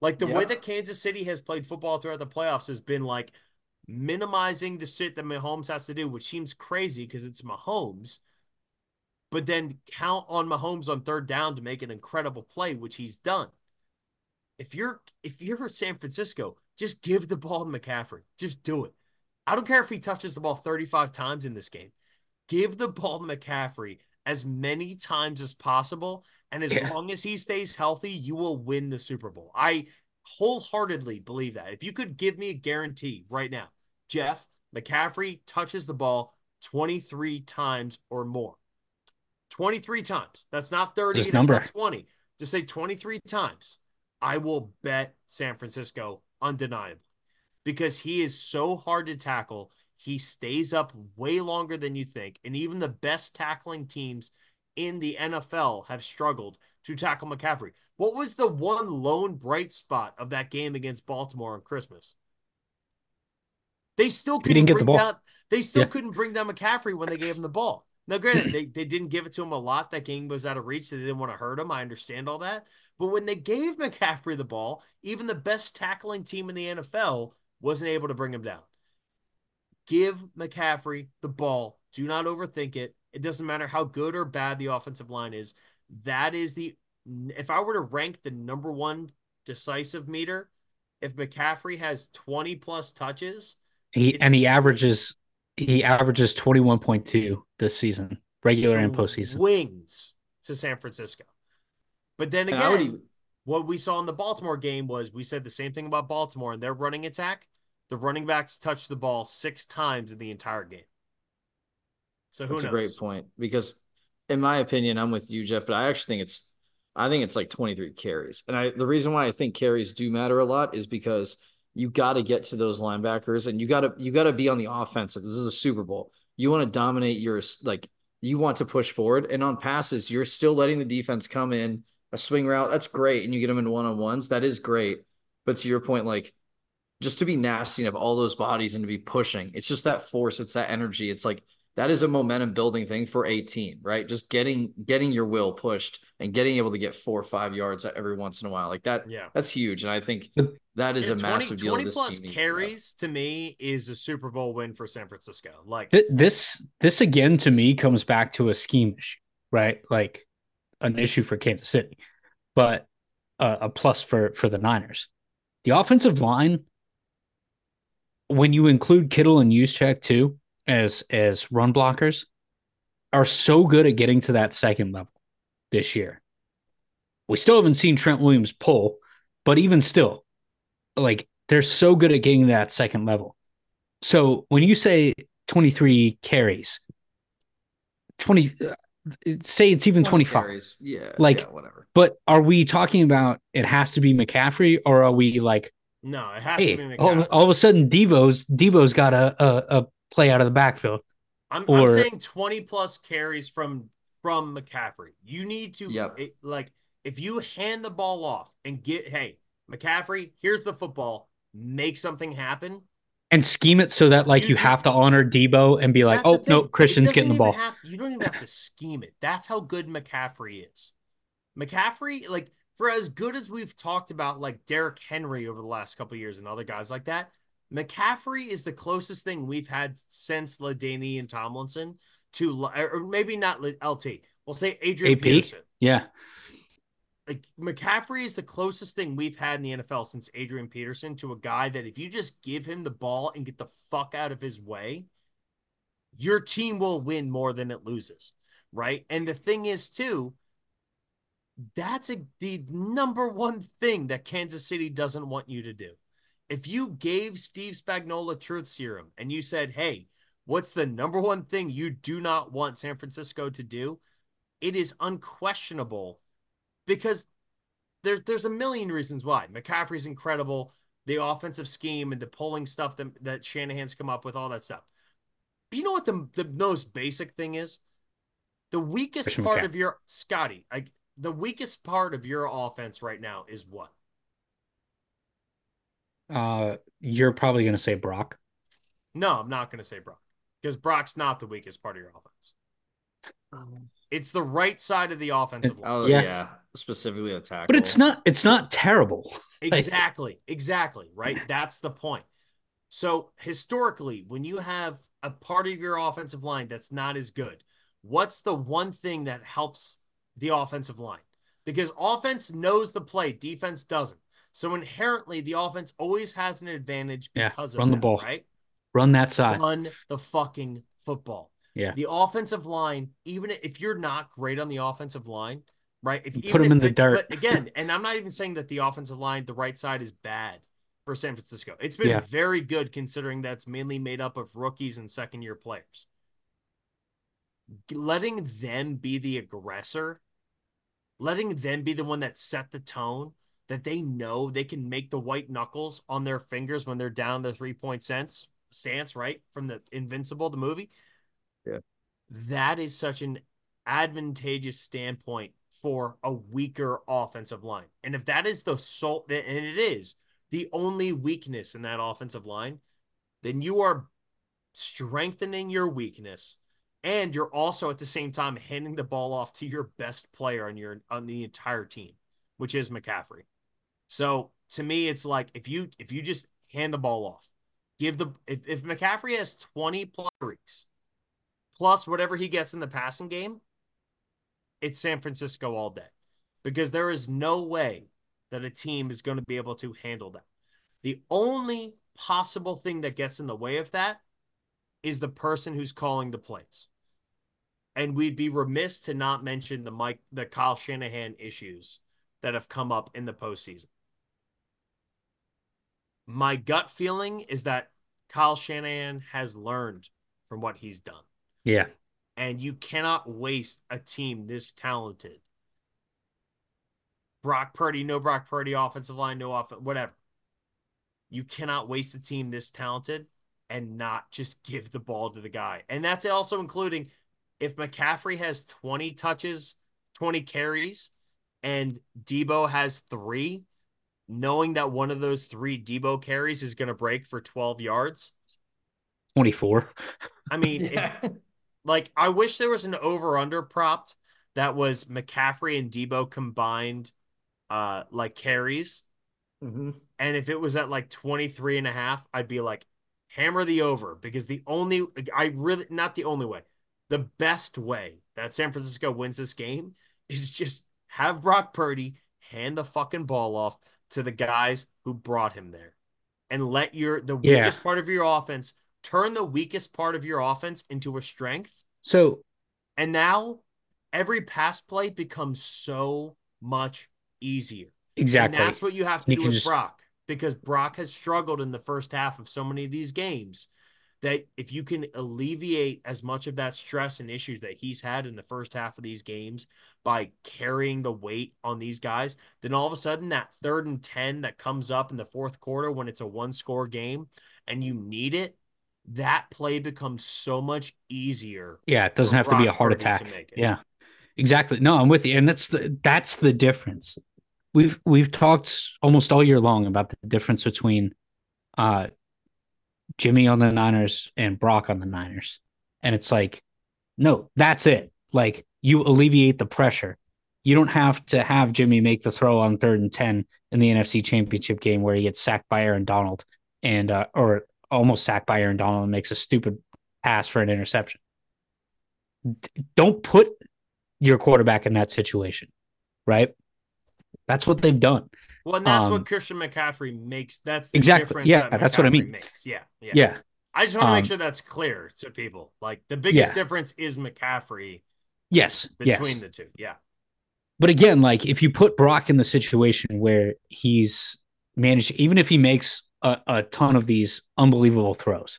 Like the way that Kansas City has played football throughout the playoffs has been like minimizing the shit that Mahomes has to do, which seems crazy because it's Mahomes. But then count on Mahomes on third down to make an incredible play, which he's done. If you're if you're San Francisco, just give the ball to McCaffrey. Just do it. I don't care if he touches the ball 35 times in this game. Give the ball to McCaffrey as many times as possible. And as Yeah. long as he stays healthy, you will win the Super Bowl. I wholeheartedly believe that. If you could give me a guarantee right now, Jeff, McCaffrey touches the ball 23 times or more. 23 times. That's not 30, This that's number. not 20. Just say 23 times. I will bet San Francisco undeniably because he is so hard to tackle. He stays up way longer than you think. And even the best tackling teams in the NFL have struggled to tackle McCaffrey. What was the one lone bright spot of that game against Baltimore on Christmas? They still couldn't bring the ball. down they still Yeah. couldn't bring down McCaffrey when they gave him the ball. Now, granted, they, they didn't give it to him a lot. That game was out of reach. They didn't want to hurt him. I understand all that. But when they gave McCaffrey the ball, even the best tackling team in the NFL wasn't able to bring him down. Give McCaffrey the ball. Do not overthink it. It doesn't matter how good or bad the offensive line is. That is the if I were to rank the number one decisive meter, if McCaffrey has 20 plus touches, He and he averages he averages 21.2 this season, regular and postseason. Wings to San Francisco. But then And I would again, even, what we saw in the Baltimore game was we said the same thing about Baltimore and their running attack. The running backs touched the ball six times in the entire game. So who that's knows? a great point because, in my opinion, I'm with you, Jeff. But I actually think it's, I think it's like 23 carries, and I the reason why I think carries do matter a lot is because you got to get to those linebackers, and you got to you got to be on the offensive. This is a Super Bowl. You want to dominate your like you want to push forward, and on passes, you're still letting the defense come in a swing route. That's great, and you get them in one on ones. That is great. But to your point, like just to be nasty and have all those bodies and to be pushing, it's just that force, it's that energy. It's like that is a momentum building thing for a team, right? Just getting getting your will pushed and getting able to get four or five yards every once in a while, like that. Yeah. That's huge, and I think that is Yeah, a massive 20, deal. 20 this plus team needs to carries to me is a Super Bowl win for San Francisco. Like Th- this this again to me comes back to a scheme issue, right? Like an issue for Kansas City, but uh, a plus for for the Niners. The offensive line, when you include Kittle and Juszczyk too as as run blockers, are so good at getting to that second level this year. We still haven't seen Trent Williams pull, but even still, like they're so good at getting that second level. So when you say 23 carries, 20 uh, say it's even 20 25. carries. Yeah, Like- yeah, whatever. But are we talking about it has to be McCaffrey or are we like no, it has to be McCaffrey. all, all of a sudden Deebo's Deebo's got a, a a play out of the backfield. I'm, I'm saying 20 plus carries from from McCaffrey. You need to Yep. it- like if you hand the ball off and get hey, McCaffrey, here's the football, make something happen. And scheme it so that like You you, have to honor Deebo and be like, oh no. Christian's getting the ball. have- you don't even have to scheme it. That's how good McCaffrey is. McCaffrey, like for as good as we've talked about, like Derrick Henry over the last couple of years and other guys like that, McCaffrey is the closest thing we've had since LaDainian and Tomlinson to, or maybe not LT. We'll say Adrian AP? Peterson. Yeah. Like McCaffrey is the closest thing we've had in the NFL since Adrian Peterson to a guy that if you just give him the ball and get the fuck out of his way, your team will win more than it loses, right? And the thing is too, that's a, the number one thing that Kansas City doesn't want you to do. If you gave Steve Spagnuolo truth serum and you said, "Hey, what's the number one thing you do not want San Francisco to do?" It is unquestionable because there's there's a million reasons why. McCaffrey's incredible, the offensive scheme and the pulling stuff that, that Shanahan's come up with, all that stuff. But you know what the the most basic thing is? The weakest Christian part McCaffrey. of your Scotty, like the weakest part of your offense right now is what? Uh you're probably gonna say Brock. No, I'm not going to say Brock. because Brock's not the weakest part of your offense. It's the right side of the offensive line. Oh Yeah. yeah, specifically attack. But it's not it's not terrible. Exactly. Exactly. Right. That's the point. So historically, when you have a part of your offensive line that's not as good, what's the one thing that helps the offensive line? Because offense knows the play, defense doesn't. So inherently, the offense always has an advantage Yeah, because run of the that, ball. right? Run that side. Run the fucking football. Yeah. The offensive line, even if you're not great on the offensive line, right? If you Put even 'em if- in the but- dirt. But again, and I'm not even saying that the offensive line, the right side, is bad for San Francisco. It's been Yeah. very good considering that's mainly made up of rookies and second year players. Letting them be the aggressor, letting them be the one that set the tone, that they know they can make the white knuckles on their fingers when they're down the three point sense stance, right? From the Invincible, the movie. Yeah. That is such an advantageous standpoint for a weaker offensive line. And if that is the sole, and it is the only weakness in that offensive line, then you are strengthening your weakness. And you're also at the same time handing the ball off to your best player on your on the entire team, which is McCaffrey. So to me, it's like if you if you just hand the ball off, give the if, if McCaffrey has 20 plus plus whatever he gets in the passing game, it's San Francisco all day. Because there is no way that a team is going to be able to handle that. The only possible thing that gets in the way of that is the person who's calling the plays. And we'd be remiss to not mention the Mike the Kyle Shanahan issues that have come up in the postseason. My gut feeling is that Kyle Shanahan has learned from what he's done. Yeah. And you cannot waste a team this talented. Brock Purdy, no Brock Purdy, offensive line, no offense, whatever. You cannot waste a team this talented and not just give the ball to the guy. And that's also including if McCaffrey has 20 touches, 20 carries, and Deebo has three, knowing that one of those three Deebo carries is going to break for 12 yards. 24. I mean, if- Yeah. like I wish there was an over under propped that was McCaffrey and Deebo combined uh like carries. Mhm. And if it was at like 23 and a half, I'd be like hammer the over because the only I really not the only way. The best way that San Francisco wins this game is just have Brock Purdy hand the fucking ball off to the guys who brought him there. And let your the Yeah. weakest part of your offense turn the weakest part of your offense into a strength. So And now every pass play becomes so much easier. exactly. And that's what you have to You do with just- Brock because Brock has struggled in the first half of so many of these games that if you can alleviate as much of that stress and issues that he's had in the first half of these games by carrying the weight on these guys, then all of a sudden that third and 10 that comes up in the fourth quarter when it's a one score game and you need it, that play becomes so much easier. yeah, it doesn't have to be a heart attack. Yeah. Exactly. No, I'm with you. And that's the that's the difference. We've we've talked almost all year long about the difference between uh Jimmy on the Niners and Brock on the Niners. And it's like, no, that's it. Like you alleviate the pressure. You don't have to have Jimmy make the throw on third and 10 in the NFC championship game where he gets sacked by Aaron Donald and uh, or almost sacked by Aaron Donald and makes a stupid pass for an interception. D- don't put your quarterback in that situation, right? That's what they've done. Well, and that's Um, what Christian McCaffrey makes. That's the Exactly. difference Yeah, that that's what I mean. Makes. Yeah, yeah. Yeah. I just want to make Um, sure that's clear to people. Like the biggest Yeah. difference is McCaffrey Yes. between yes. the two. Yeah. But again, like if you put Brock in the situation where he's managed, even if he makes a, a ton of these unbelievable throws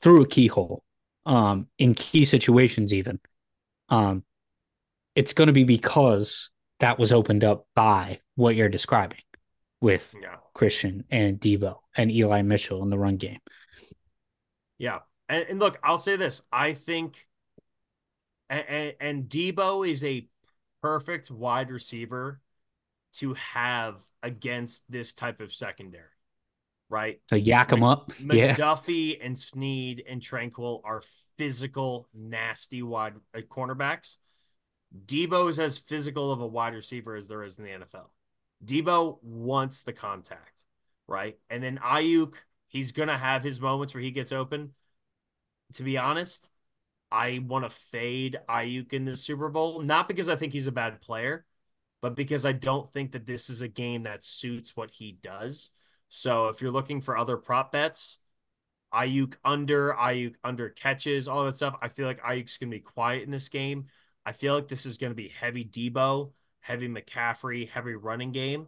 through a keyhole, um, in key situations, even, um, it's going to be because that was opened up by what you're describing with Yeah. Christian and Deebo and Eli Mitchell in the run game. Yeah. And, and look, I'll say this. I think and, and, Deebo is a perfect wide receiver to have against this type of secondary. right? To yak them up. Yeah. McDuffie and Sneed and Tranquil are physical, nasty wide uh, cornerbacks. Deebo is as physical of a wide receiver as there is in the NFL. Deebo wants the contact, right? And then Aiyuk, he's gonna have his moments where he gets open. To be honest, I want to fade Aiyuk in the Super Bowl, not because I think he's a bad player, but because I don't think that this is a game that suits what he does. So if you're looking for other prop bets, Aiyuk under, Aiyuk under catches, all that stuff, I feel like Aiyuk's gonna be quiet in this game. I feel like this is gonna be heavy Deebo, heavy McCaffrey, heavy running game.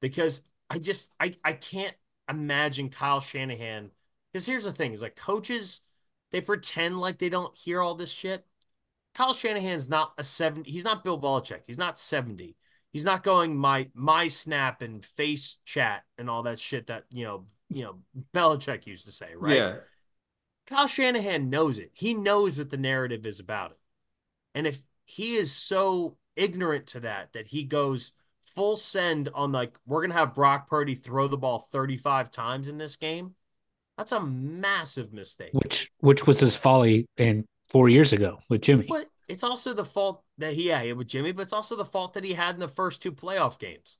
Because I just I I can't imagine Kyle Shanahan. Because here's the thing: is like coaches, they pretend like they don't hear all this shit. Kyle Shanahan's not a 70. He's not Bill Belichick. He's not 70. He's not going my my snap and face chat and all that shit that you know you know Belichick used to say, right? Yeah. Kyle Shanahan knows it. He knows what the narrative is about it. And if he is so ignorant to that that he goes full send on like we're gonna have Brock Purdy throw the ball 35 times in this game, that's a massive mistake. Which which was his folly in four years ago with Jimmy. But it's also the fault that he had with Jimmy, but it's also the fault that he had in the first two playoff games.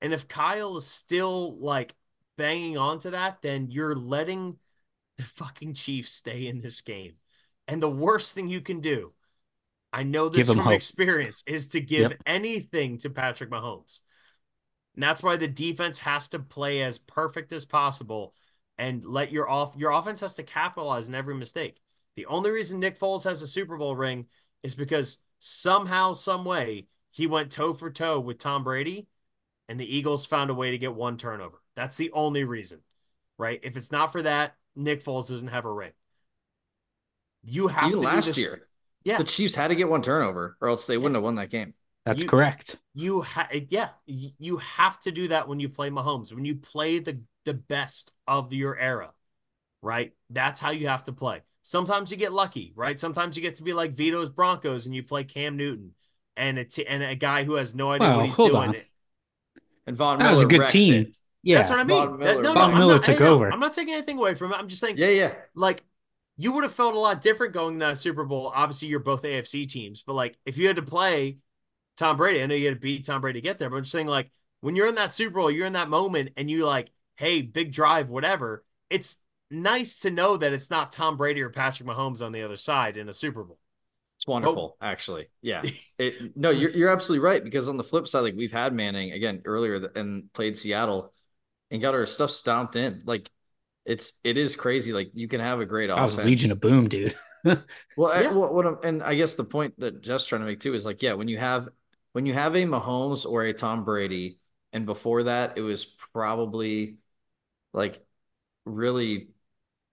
And if Kyle is still like banging on to that, then you're letting the fucking Chiefs stay in this game. And the worst thing you can do, I know this from hope. experience, is to give Yep. anything to Patrick Mahomes. And that's why the defense has to play as perfect as possible and let your off your offense has to capitalize on every mistake. The only reason Nick Foles has a Super Bowl ring is because somehow, some way, he went toe for toe with Tom Brady, and the Eagles found a way to get one turnover. That's the only reason, right? If it's not for that, Nick Foles doesn't have a ring. You have Even to do last this- year, Yeah, the Chiefs had to get one turnover, or else they wouldn't have won that game. That's You- correct. you ha- yeah, y- you have to do that when you play Mahomes. When you play the the best of your era, right? That's how you have to play. Sometimes you get lucky, right? Sometimes you get to be like Vito's Broncos and you play Cam Newton and a t- and a guy who has no idea Well, what he's hold doing. on. And Von That Miller was a good team. it. Yeah. That's what I mean. Von Miller- no, no, Von I'm Miller not- took hey, over. I'm not taking anything away from it. I'm just saying, Yeah, yeah. like you would have felt a lot different going to that Super Bowl. Obviously, you're both AFC teams, but like if you had to play Tom Brady, I know you had to beat Tom Brady to get there, but I'm just saying, like when you're in that Super Bowl, you're in that moment, and you like, hey, big drive, whatever. It's nice to know that it's not Tom Brady or Patrick Mahomes on the other side in a Super Bowl. It's wonderful, actually. Yeah. It, no, you're you're absolutely right because on the flip side, like we've had Manning again earlier and played Seattle and got our stuff stomped in. Like it's it is crazy. Like you can have a great I was offense. Legion of Boom, dude. Well, I- what, what I'm, and I guess the point that Jeff's trying to make too is like, yeah, when you have when you have a Mahomes or a Tom Brady, and before that, it was probably like really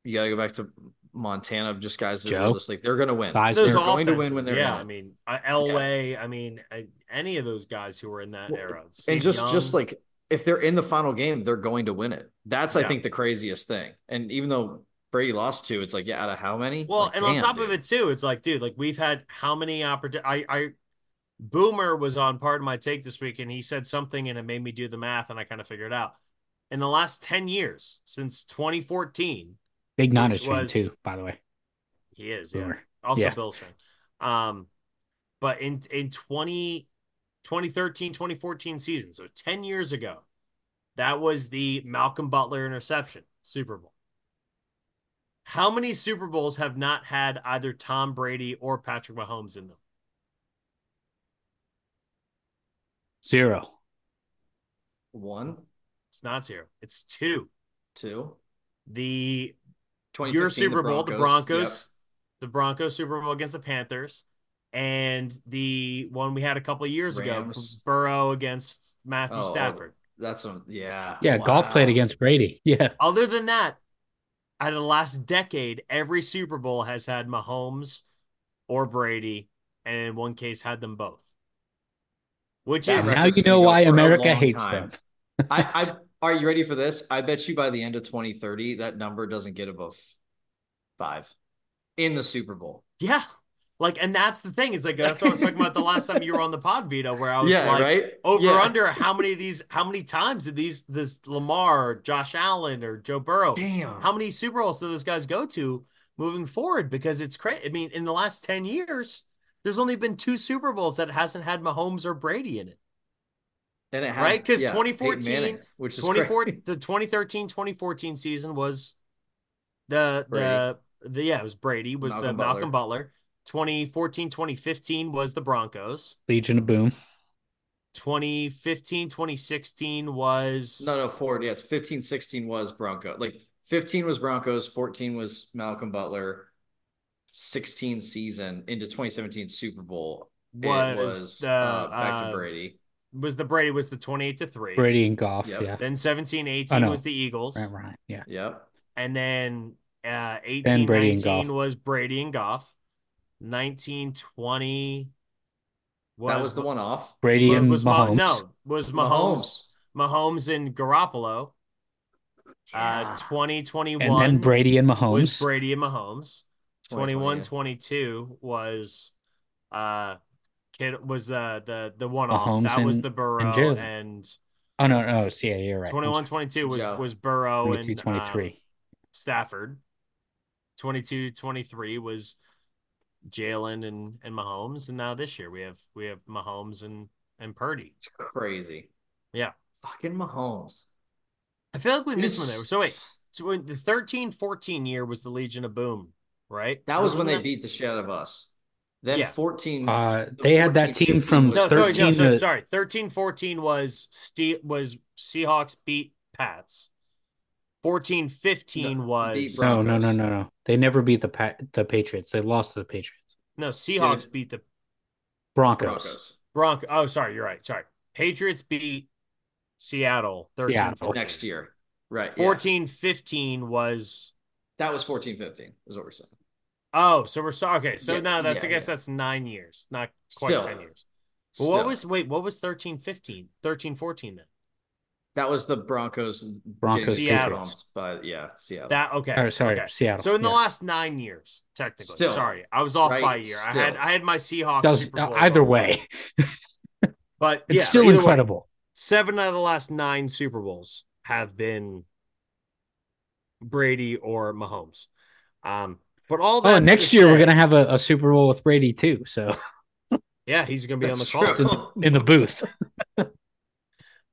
you got to go back to Montana of just guys that Joe? were just like they're going to win. Those They're They're going to win when they're yeah. in I mean, uh, Elway. I mean, uh, any of those guys who were in that Well, era. and Steve just just Young. like if they're in the final game, they're going to win it. That's I think the craziest thing. And even though Brady lost two, it's like yeah, out of how many? Well, Like, and on damn, top of it too, it's like, dude, like we've had how many opportunities? I, I, Boomer was on part of my take this week, and he said something, and it made me do the math, and I kind of figured it out. In the last ten years, since 2014, Big Niners fan was- too, by the way. he is, yeah, also Yeah. Bills fan. Um, but in in 20, 2013, 2014 season, so ten years ago, that was the Malcolm Butler interception Super Bowl. How many Super Bowls have not had either Tom Brady or Patrick Mahomes in them? Zero. one, It's not zero. It's two. two, The your Super Bowl, the Broncos, Yep. the Broncos Super Bowl against the Panthers, and the one we had a couple of years ago, Rams. Burrow against Matthew Oh, Stafford. That's a yeah. Yeah, Goff played against Brady. Yeah. Other than that, out of the last decade, every Super Bowl has had Mahomes or Brady, and in one case had them both. Which That is Now you know why America hates time. them. I, I are you ready for this? I bet you by the end of 2030, that number doesn't get above five in the Super Bowl. yeah. Like, and that's the thing. Is like that's what I was talking about the last time you were on the pod, Vito, where I was yeah, like, right. over yeah. under how many of these, how many times did these this Lamar, Josh Allen, or Joe Burrow, Damn. how many Super Bowls do those guys go to moving forward? Because it's crazy. I mean, in the last ten years, there's only been two Super Bowls that hasn't had Mahomes or Brady in it. and it had, right? 'Cause yeah, 2014 Manning, which is 24 crazy. the 2013 2014 season was the Brady. the the yeah it was Brady was the Malcolm Malcolm Butler 2014 2015 was the Broncos Legion of Boom. 2015 2016 was No, no, forward. Yeah, it's 15, 16 was Bronco. Like 15 was Broncos, 14 was Malcolm Butler, 16 season into 2017 Super Bowl. it was, was the uh, back uh, to Brady. was the Brady was the 28 to 3 Brady and Goff. Yep. Yeah. then 17 I 18 know. was the Eagles Right, right. Yeah. Yep. and then uh 18 Then Brady and 19 Goff. was Brady and Goff 19 20 that was the one off. Brady Wa- and was Ma- Mahomes. no, was Mahomes, Mahomes and Garoppolo. Uh, Yeah. 2021 and then Brady and Mahomes. was Mahomes. Brady and Mahomes. 21 22 was uh kid was the the the one off. Mahomes That was the Burrow Jalen. and, oh no, no, so yeah, you're right. 21 22 was Yeah. was Burrow 22, and 23. um, Stafford. 22 23 was Jalen and and Mahomes and now this year we have we have Mahomes and and Purdy. It's crazy. Yeah. Fucking Mahomes. I feel like we missed one there. So wait, so when the 13 14 year was the Legion of Boom, right? That was when Wasn't they that- beat the shit out of us. Then Yeah. 14. Uh, the they had that team from was- No, sorry, no, 13 sorry, to- sorry. 13 14 was Ste- was Seahawks beat Pats. 14 15 No, was No, no, no, no, no. They never beat the pa- the Patriots. They lost to the Patriots. no Seahawks Yeah. beat the Broncos. Broncos. Bronco. Oh, sorry, you're right. Sorry. Patriots beat Seattle 13 Seattle. 14. Next year. Right. yeah. 15 was That was 14 15, is what we're saying. Oh, so we're sorry. Okay, so Yeah, now that's yeah, I guess yeah. that's nine years, not quite Still. 10 years. But what was wait, what was 13 15? 13 14 then? That was the Broncos Broncos, Seattle. bumped, But yeah, Seattle. That okay. Or, sorry, okay. Seattle. So in the Yeah. last nine years, technically. Still, sorry. I was off right, by a year. I had I had my Seahawks That was- Super Bowl either off. way, But it's yeah, still either way, incredible. seven out of the last nine Super Bowls have been Brady or Mahomes. Um, but all that Oh, next year we're gonna have a, a Super Bowl with Brady too. So yeah, he's gonna be on the call. true. in the booth.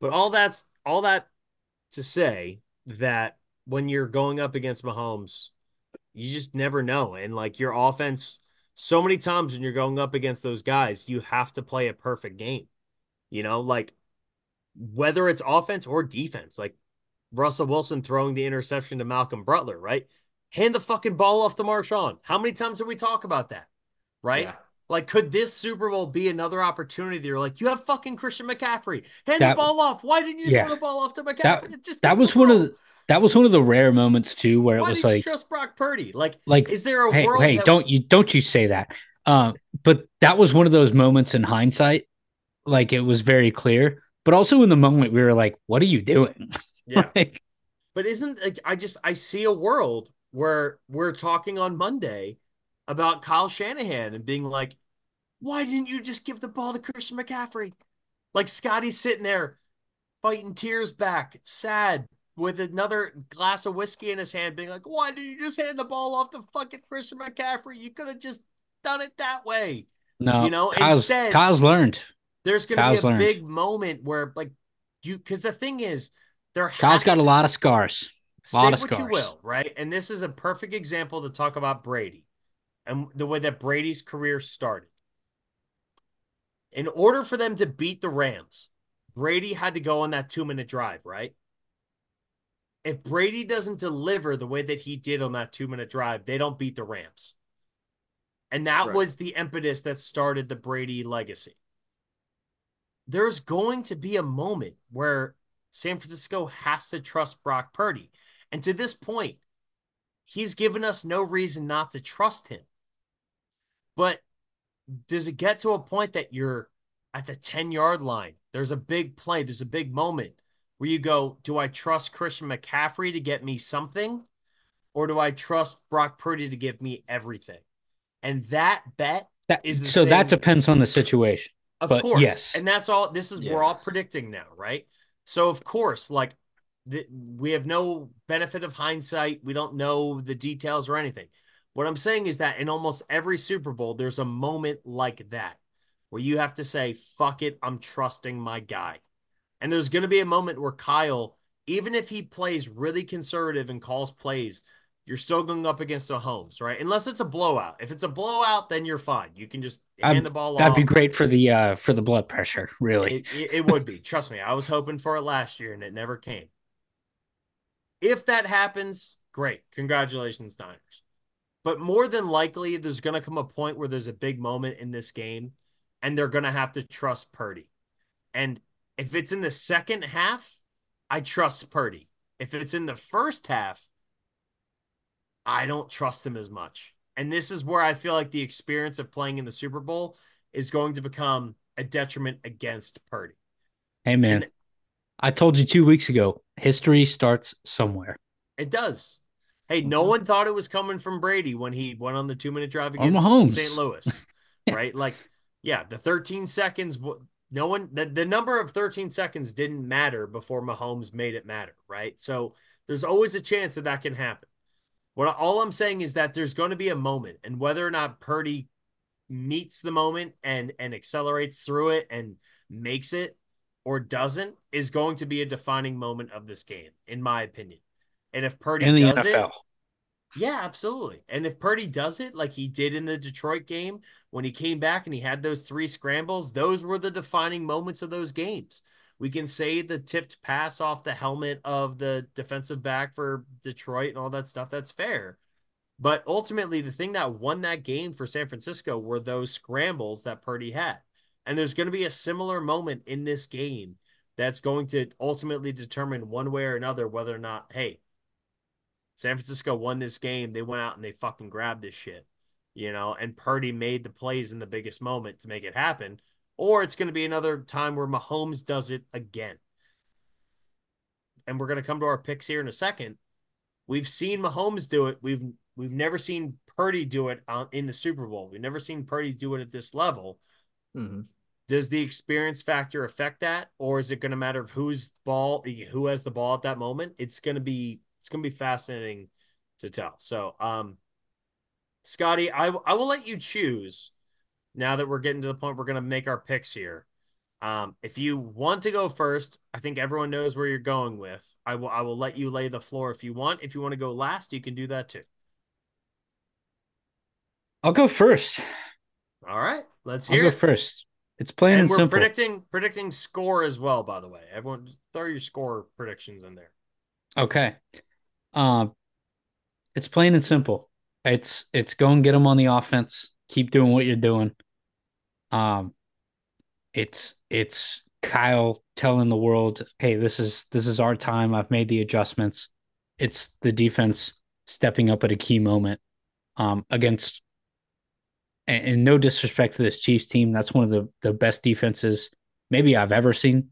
But all that's all that to say that when you're going up against Mahomes, you just never know. And like your offense, so many times when you're going up against those guys, you have to play a perfect game. You know, like whether it's offense or defense, like Russell Wilson throwing the interception to Malcolm Butler, right? Hand the fucking ball off to Marshawn. How many times did we talk about that? Right? Yeah. Like, could this Super Bowl be another opportunity? that You're like, you have fucking Christian McCaffrey. Hand That- the ball off. Why didn't you Yeah. throw the ball off to McCaffrey? That- just That was one of the, that was one of the rare moments too, where it was like trust Brock Purdy? Like, like is there a hey, world? hey, don't you don't you say that. Um, but that was one of those moments in hindsight, like it was very clear. But also in the moment, we were like, "What are you doing?" Yeah, like, but isn't like I just I see a world where we're talking on Monday about Kyle Shanahan and being like, why didn't you just give the ball to Christian McCaffrey? Like Scotty's sitting there fighting tears back, sad, with another glass of whiskey in his hand, being like, why did you just hand the ball off to fucking Christian McCaffrey? You could have just done it that way. no, You know, Kyle's, instead- Kyle's learned. There's going to be a learned. big moment where, like, you, because the thing is, there Kyle's got a lot of scars. say lot of what you will, right? And this is a perfect example to talk about Brady and the way that Brady's career started. In order for them to beat the Rams, Brady had to go on that two minute drive, right? If Brady doesn't deliver the way that he did on that two minute drive, they don't beat the Rams. And that Right. was the impetus that started the Brady legacy. There's going to be a moment where San Francisco has to trust Brock Purdy. And to this point, he's given us no reason not to trust him. But does it get to a point that you're at the 10 yard line? There's a big play, there's a big moment where you go, Do I trust Christian McCaffrey to get me something? Or do I trust Brock Purdy to give me everything? And that bet That, is the so that depends on the situation. Of But course. yes. And that's all this is we're all predicting now, right? So of course, like the, we have no benefit of hindsight. We don't know the details or anything. What I'm saying is that in almost every Super Bowl, there's a moment like that where you have to say, fuck it, I'm trusting my guy. And there's going to be a moment where Kyle, even if he plays really conservative and calls plays, you're still going up against Mahomes, right? Unless it's a blowout. If it's a blowout, then you're fine. You can just hand Um, the ball That'd off. be great for the uh for the blood pressure, really. It, it, it would be. Trust me. I was hoping for it last year and it never came. If that happens, great. Congratulations, Niners. But more than likely, there's going to come a point where there's a big moment in this game and they're going to have to trust Purdy. And if it's in the second half, I trust Purdy. If it's in the first half, I don't trust him as much. And this is where I feel like the experience of playing in the Super Bowl is going to become a detriment against Purdy. hey man, and- I told you two weeks ago, history starts somewhere. It does. Hey, no mm-hmm. one thought it was coming from Brady when he went on the two minute drive against. St. Louis, right? Like, yeah, the 13 seconds. No one, the, the number of 13 seconds didn't matter before Mahomes made it matter, right? So there's always a chance that that can happen. What all I'm saying is that there's going to be a moment, and whether or not Purdy meets the moment and and accelerates through it and makes it or doesn't is going to be a defining moment of this game, in my opinion. And if Purdy In the does NFL. it, yeah, absolutely. And if Purdy does it like he did in the Detroit game when he came back and he had those three scrambles, those were the defining moments of those games. We can say the tipped pass off the helmet of the defensive back for Detroit and all that stuff. That's fair. But ultimately, the thing that won that game for San Francisco were those scrambles that Purdy had. And there's going to be a similar moment in this game that's going to ultimately determine one way or another whether or not, hey, San Francisco won this game. They went out and they fucking grabbed this shit, you know, and Purdy made the plays in the biggest moment to make it happen. Or it's going to be another time where Mahomes does it again. And we're going to come to our picks here in a second. We've seen Mahomes do it. We've we've never seen Purdy do it on, in the Super Bowl. We've never seen Purdy do it at this level. Mhm. Does the experience factor affect that, or is it going to matter of whose ball, who has the ball at that moment? It's going to be it's going to be fascinating to tell. So, um, Scotty, I I will let you choose. Now that we're getting to the point, we're going to make our picks here. Um, if you want to go first, I think everyone knows where you're going with. I will I will let you lay the floor if you want. If you want to go last, you can do that too. I'll go first. All right, let's I'll hear go it. first. It's plain and and we're simple. predicting predicting score as well. By the way, everyone throw your score predictions in there. Okay. Um, it's plain and simple. It's it's go and get them on the offense. Keep doing what you're doing. Um, it's it's Kyle telling the world, "Hey, this is this is our time. I've made the adjustments." It's the defense stepping up at a key moment um, against. And, and no disrespect to this Chiefs team, that's one of the the best defenses maybe I've ever seen.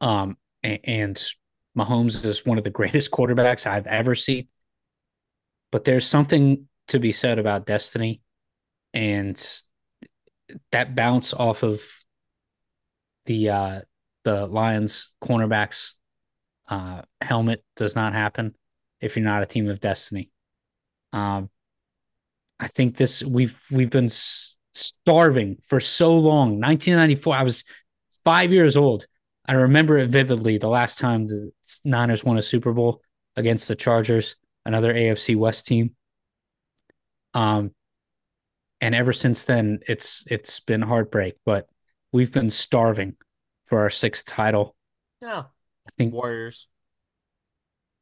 Um, a- and Mahomes is one of the greatest quarterbacks I've ever seen. But there's something to be said about destiny and that bounce off of the uh the Lions cornerbacks uh helmet does not happen if you're not a team of destiny. Um I think this we've we've been starving for so long. 1994 I was 5 years old. I remember it vividly the last time the Niners won a Super Bowl against the Chargers, another AFC West team. Um, and ever since then, it's it's been heartbreak. But we've been starving for our sixth title. Yeah, I think Warriors.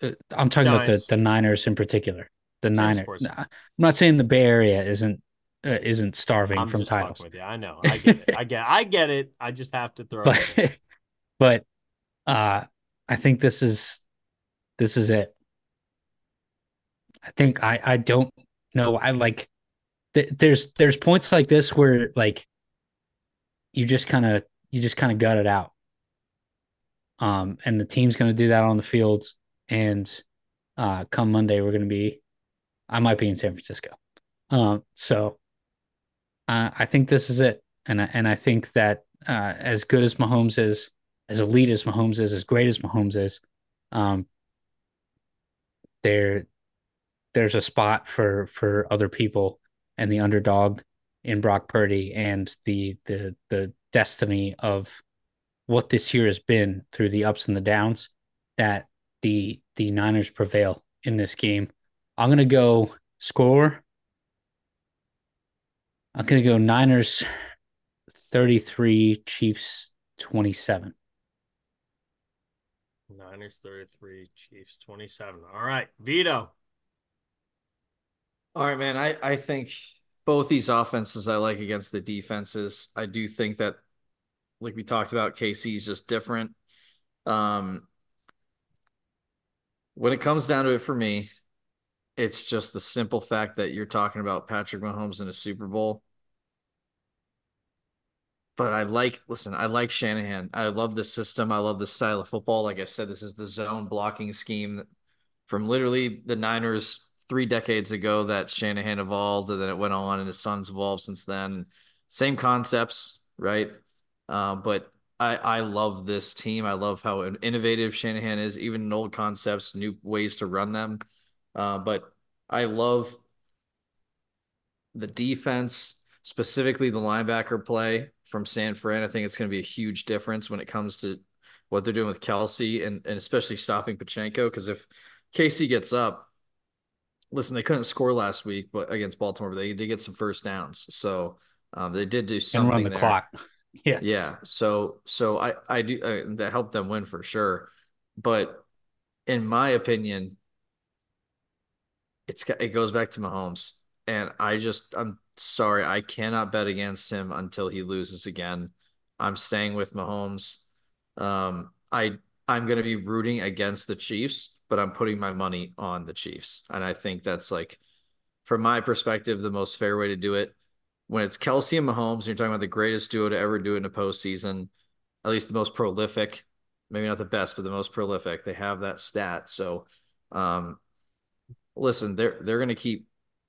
uh, I'm talking about the the Niners in particular. The Same Niners. Nah, I'm not saying the Bay Area isn't uh, isn't starving I'm from just titles, fucking with you. I know. I get it. I get. I get it. I just have to throw. but it in. but uh, I think this is this is it. I think I I don't know. I like th- there's there's points like this where like you just kind of you just kind of gut it out. Um, and the team's going to do that on the field. And uh, come Monday, we're going to be, I might be in San Francisco. Um, so Uh, I think this is it, and I, and I think that uh, as good as Mahomes is, as elite as Mahomes is, as great as Mahomes is, um, there there's a spot for for other people and the underdog in Brock Purdy and the the the destiny of what this year has been through the ups and the downs that the the Niners prevail in this game. I'm gonna go score. I'm gonna go Niners 33, Chiefs 27. Niners 33, Chiefs 27. All right, Vito. All right, man. I, I think both these offenses I like against the defenses. I do think that, like we talked about, KC is just different. Um, when it comes down to it for me, it's just the simple fact that you're talking about Patrick Mahomes in a Super Bowl. But I like, listen, I like Shanahan. I love the system. I love the style of football. Like I said, this is the zone blocking scheme from literally the Niners three decades ago that Shanahan evolved, and then it went on, and his sons evolved since then. Same concepts, right? Uh, but I I love this team. I love how innovative Shanahan is, even in old concepts, new ways to run them. Uh, but I love the defense, specifically the linebacker play from San Fran. I think it's going to be a huge difference when it comes to what they're doing with Kelce and, and especially stopping Pacheco. Because if KC gets up, listen, they couldn't score last week, but against Baltimore, but they did get some first downs. So um, they did do something. And run the there. clock. Yeah. Yeah. So, so I, I do, uh, that helped them win for sure. But in my opinion, it's, it goes back to Mahomes. And I just, I'm sorry, I cannot bet against him until he loses again. I'm staying with Mahomes. Um, I I'm going to be rooting against the Chiefs, but I'm putting my money on the Chiefs, and I think that's like, from my perspective, the most fair way to do it. When it's Kelce and Mahomes, and you're talking about the greatest duo to ever do it in a postseason, at least the most prolific, maybe not the best, but the most prolific. They have that stat. So, um, listen, they're they're going to keep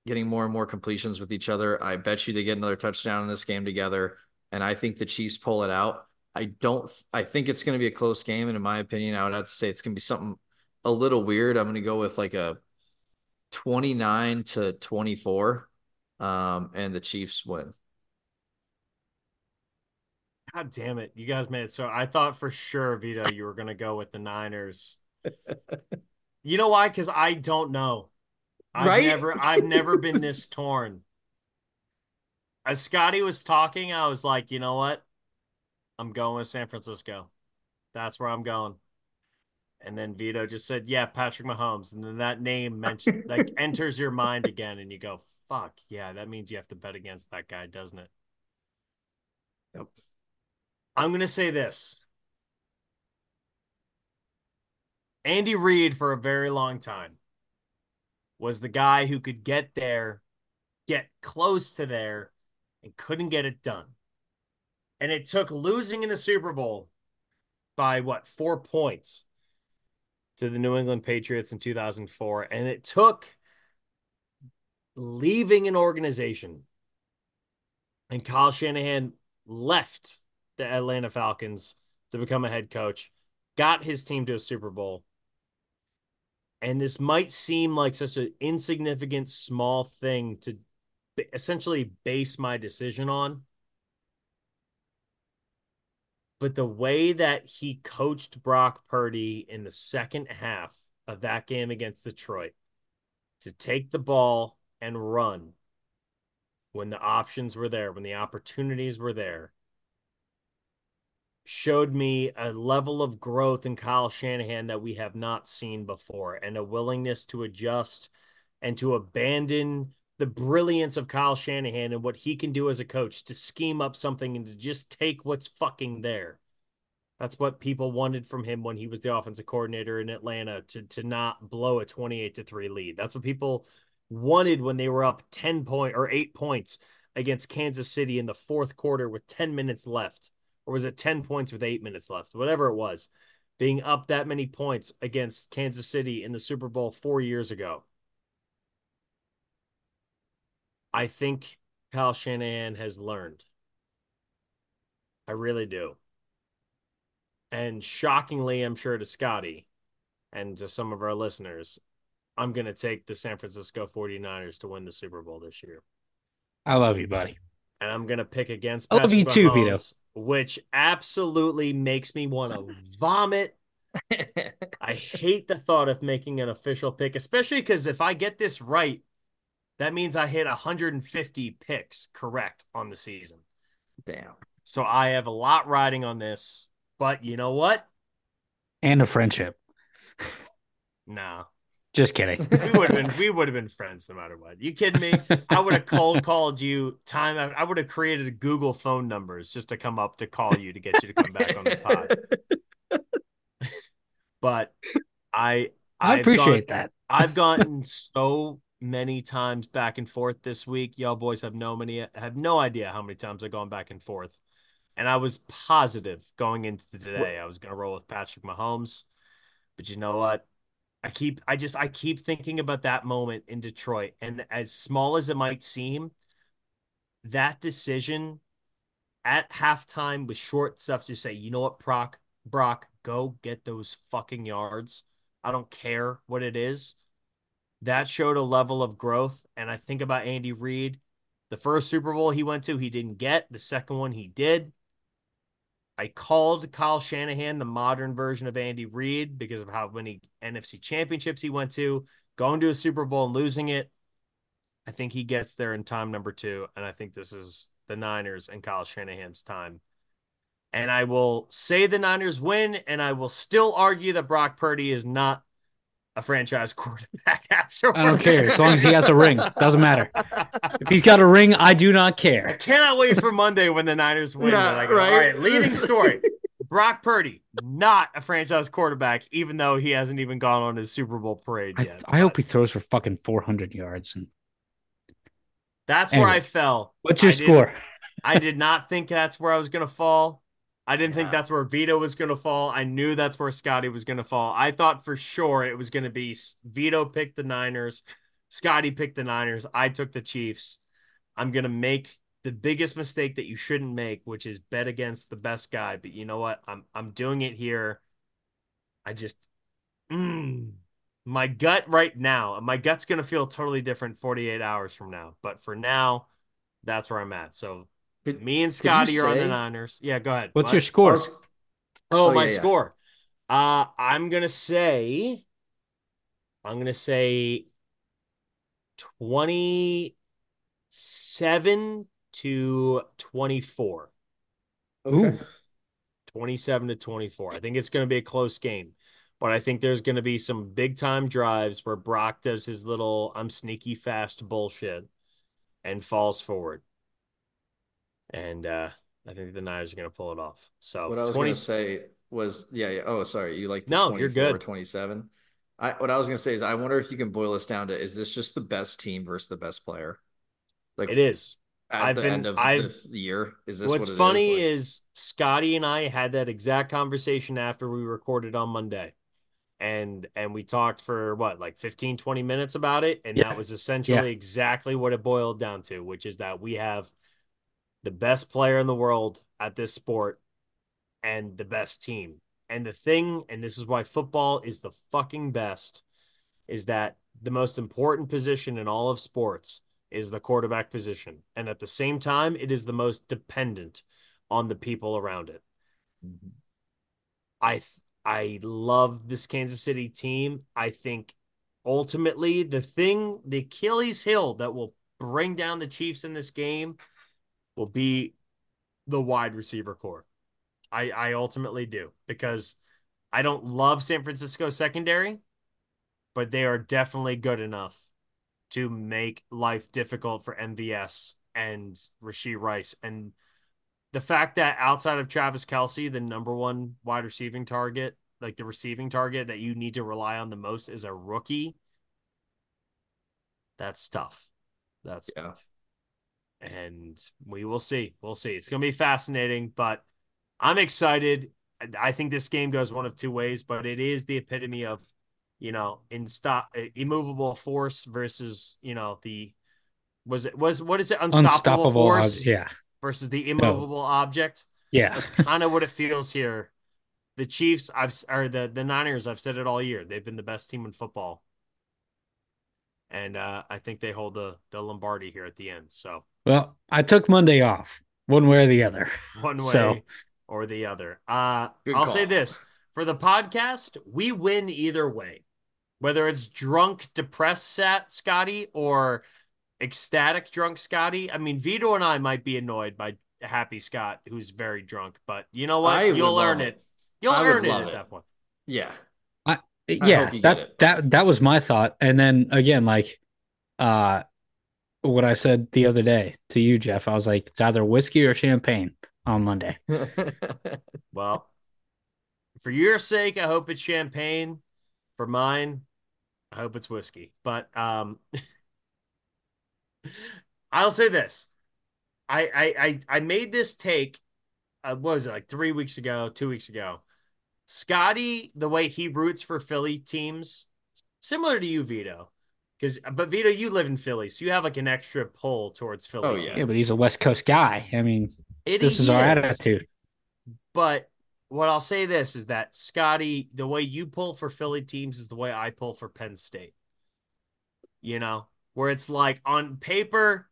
getting more and more completions with each other. I bet you they get another touchdown in this game together. And I think the Chiefs pull it out. I don't, I think it's going to be a close game. And in my opinion, I would have to say it's going to be something a little weird. I'm going to go with like a 29 to 24. Um, and the Chiefs win. God damn it. You guys made it. So I thought for sure, Vito, you were going to go with the Niners. you know why? Because I don't know. I've Right? never I've never been this torn. As Scotty was talking, I was like, you know what? I'm going with San Francisco. That's where I'm going. And then Vito just said, yeah, Patrick Mahomes. And then that name mentioned like enters your mind again, and you go, fuck, yeah, that means you have to bet against that guy, doesn't it? Yep. I'm gonna say this. Andy Reid for a very long time was the guy who could get there, get close to there, and couldn't get it done. And it took losing in the Super Bowl by what, four points to the New England Patriots in 2004. And it took leaving an organization. And Kyle Shanahan left the Atlanta Falcons to become a head coach, got his team to a Super Bowl and this might seem like such an insignificant small thing to essentially base my decision on. But the way that he coached Brock Purdy in the second half of that game against Detroit to take the ball and run when the options were there, when the opportunities were there, showed me a level of growth in Kyle Shanahan that we have not seen before and a willingness to adjust and to abandon the brilliance of Kyle Shanahan and what he can do as a coach to scheme up something and to just take what's fucking there. That's what people wanted from him when he was the offensive coordinator in Atlanta to to not blow a 28 to 3 lead. That's what people wanted when they were up 10 point or 8 points against Kansas City in the fourth quarter with 10 minutes left or was it 10 points with eight minutes left? Whatever it was, being up that many points against Kansas City in the Super Bowl four years ago. I think Kyle Shanahan has learned. I really do. And shockingly, I'm sure to Scotty and to some of our listeners, I'm going to take the San Francisco 49ers to win the Super Bowl this year. I love you, buddy. And I'm going to pick against I love you too, Vito. Which absolutely makes me want to vomit. I hate the thought of making an official pick, especially because if I get this right, that means I hit 150 picks correct on the season. Damn. So I have a lot riding on this, but you know what? And a friendship. No. Just kidding. we would have been we would have been friends no matter what. You kidding me? I would have cold called you time I would have created Google phone numbers just to come up to call you to get you to come back on the pod. but I I I've appreciate gone, that. I've gotten so many times back and forth this week. Y'all boys have no many have no idea how many times I've gone back and forth. And I was positive going into today I was gonna roll with Patrick Mahomes. But you know what? I keep I just I keep thinking about that moment in Detroit. And as small as it might seem, that decision at halftime with short stuff to say, you know what, Brock, Brock, go get those fucking yards. I don't care what it is. That showed a level of growth. And I think about Andy Reid. The first Super Bowl he went to, he didn't get. The second one, he did. I called Kyle Shanahan the modern version of Andy Reid because of how many NFC championships he went to, going to a Super Bowl and losing it. I think he gets there in time number two. And I think this is the Niners and Kyle Shanahan's time. And I will say the Niners win, and I will still argue that Brock Purdy is not a franchise quarterback after. I don't care as long as he has a ring. Doesn't matter. If he's got a ring, I do not care. I cannot wait for Monday when the Niners win. Yeah, and I go, right. All right, leading story. Brock Purdy, not a franchise quarterback, even though he hasn't even gone on his Super Bowl parade I, yet. I hope he throws for fucking 400 yards. And That's where I fell. what's your I did- score? I did not think that's where I was going to fall. I didn't think that's where Vito was going to fall. I knew that's where Scotty was going to fall. I thought for sure it was going to be Vito picked the Niners, Scotty picked the Niners. I took the Chiefs. I'm going to make the biggest mistake that you shouldn't make, which is bet against the best guy. But you know what? I'm I'm doing it here. I just mm, my gut right now, my gut's going to feel totally different 48 hours from now. But for now, that's where I'm at. So Could- me and Scotty are on the say- Niners. Yeah, go ahead. What's What? your score? I Oh, Oh, my yeah, yeah. score. Uh, I'm gonna say, I'm gonna say, twenty-seven to twenty-four. Okay. Ooh. 27 to 24. I think it's going to be a close game, but I think there's going to be some big time drives where Brock does his little I'm sneaky fast bullshit and falls forward. And uh, I think the Niners are going to pull it off. So What I was 20 gonna say was, yeah, yeah. Oh, sorry, you like No, you're 24 or good. 27. I what I was gonna say is, I wonder if you can boil this down to, is this just the best team versus the best player? Like it is. at I've the been- end of I've- the year, is this What's what funny Like- is Scotty and I had that exact conversation after we recorded on Monday. And and we talked for what, like 15, 20 minutes about it. And Yeah. that was essentially exactly what it boiled down to, which is that we have the best player in the world at this sport and the best team. And the thing, and this is why football is the fucking best, is that the most important position in all of sports is the quarterback position. And at the same time, it is the most dependent on the people around it. Mhm. I I love this Kansas City team. I think ultimately the thing, the Achilles heel that will bring down the Chiefs in this game will be the wide receiver core. I I ultimately do because I don't love San Francisco secondary, but they are definitely good enough to make life difficult for MVS and Rashee Rice. And the fact that outside of Travis Kelce, the number one wide receiving target, like the receiving target that you need to rely on the most is a rookie, that's tough. That's Yeah. tough. And we will see. We'll see. It's going to be fascinating, but I'm excited. I think this game goes one of two ways, but it is the epitome of, you know, in stop immovable force versus, you know, the Was it was what is it? Unstoppable, Unstoppable. force Yeah. versus the immovable object. Yeah. That's kind of what it feels here. The Chiefs, I've or the the Niners, I've said it all year. They've been the best team in football, and uh, I think they hold the the Lombardi here at the end. So Well, I took Monday off, one way or the other. one way So- or the other. Uh, I'll say this for the podcast: we win either way, whether it's drunk, depressed, sat Scotty or ecstatic drunk Scotty. I mean, Vito and I might be annoyed by happy Scott, who's very drunk, but you know what? I You'll love earn it. You'll I earn it at it. that point. Yeah. Yeah, that that that was my thought. And then again, like uh what I said the other day to you, Jeff, I was like, it's either whiskey or champagne on Monday. Well, for your sake, I hope it's champagne. For mine, I hope it's whiskey. But um I'll say this. I I I, I made this take uh, what was it like three weeks ago, two weeks ago. Scotty, the way he roots for Philly teams, similar to you, Vito. Because but Vito, you live in Philly, so you have like an extra pull towards Philly. Oh, yeah. teams. Yeah, but he's a West Coast guy. I mean, It this is our is. attitude. But what I'll say this is that Scotty, the way you pull for Philly teams is the way I pull for Penn State. You know, where it's like on paper,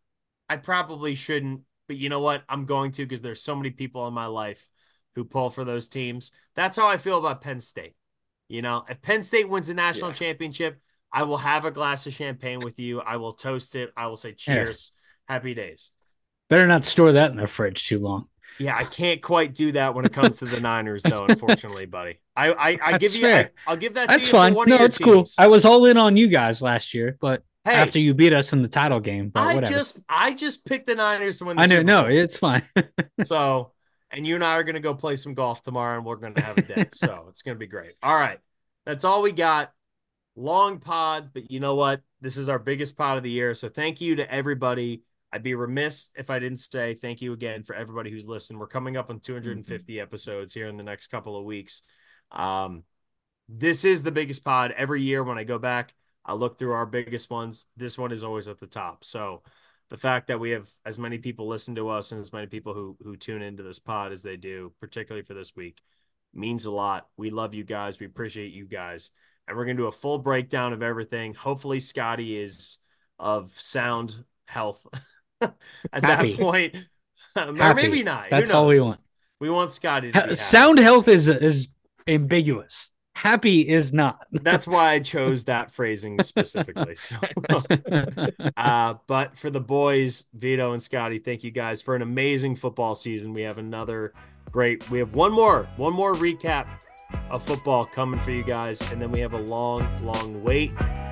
I probably shouldn't, but you know what? I'm going to because there's so many people in my life who pull for those teams. That's how I feel about Penn State. You know, if Penn State wins the national Yeah. championship, I will have a glass of champagne with you. I will toast it. I will say cheers. Happy days. Better not store that in the fridge too long. Yeah, I can't quite do that when it comes to the Niners, though. Unfortunately, buddy, I I, I give you, I, I'll give that. That's to you fine. No, it's cool. I was all in on you guys last year, but hey, after you beat us in the title game, but I whatever. just I just picked the Niners to win. The I know, no, it's fine. So, and you and I are gonna go play some golf tomorrow, and we're gonna have a day. so it's gonna be great. All right, that's all we got. Long pod, but you know what? This is our biggest pod of the year. So thank you to everybody. I'd be remiss if I didn't say thank you again for everybody who's listened. We're coming up on 250 episodes here in the next couple of weeks. Um, this is the biggest pod every year. When I go back, I look through our biggest ones. This one is always at the top. So the fact that we have as many people listen to us and as many people who who tune into this pod as they do, particularly for this week, means a lot. We love you guys. We appreciate you guys. And we're gonna do a full breakdown of everything. Hopefully, Scotty is of sound health at Happy. that point. or maybe not. That's all we want. We want Scotty to be happy. Sound health is is ambiguous. Happy is not. That's why I chose that phrasing specifically. So Uh, but for the boys, Vito and Scotty, thank you guys for an amazing football season. We have another great. We have one more, one more recap of football coming for you guys, and then we have a long, long wait.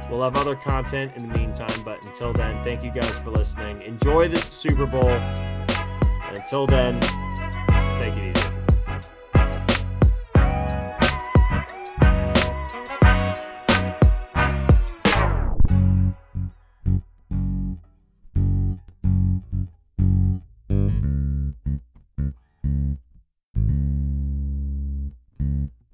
We'll have other content in the meantime, but until then, thank you guys for listening. Enjoy this Super Bowl, and until then, take it easy.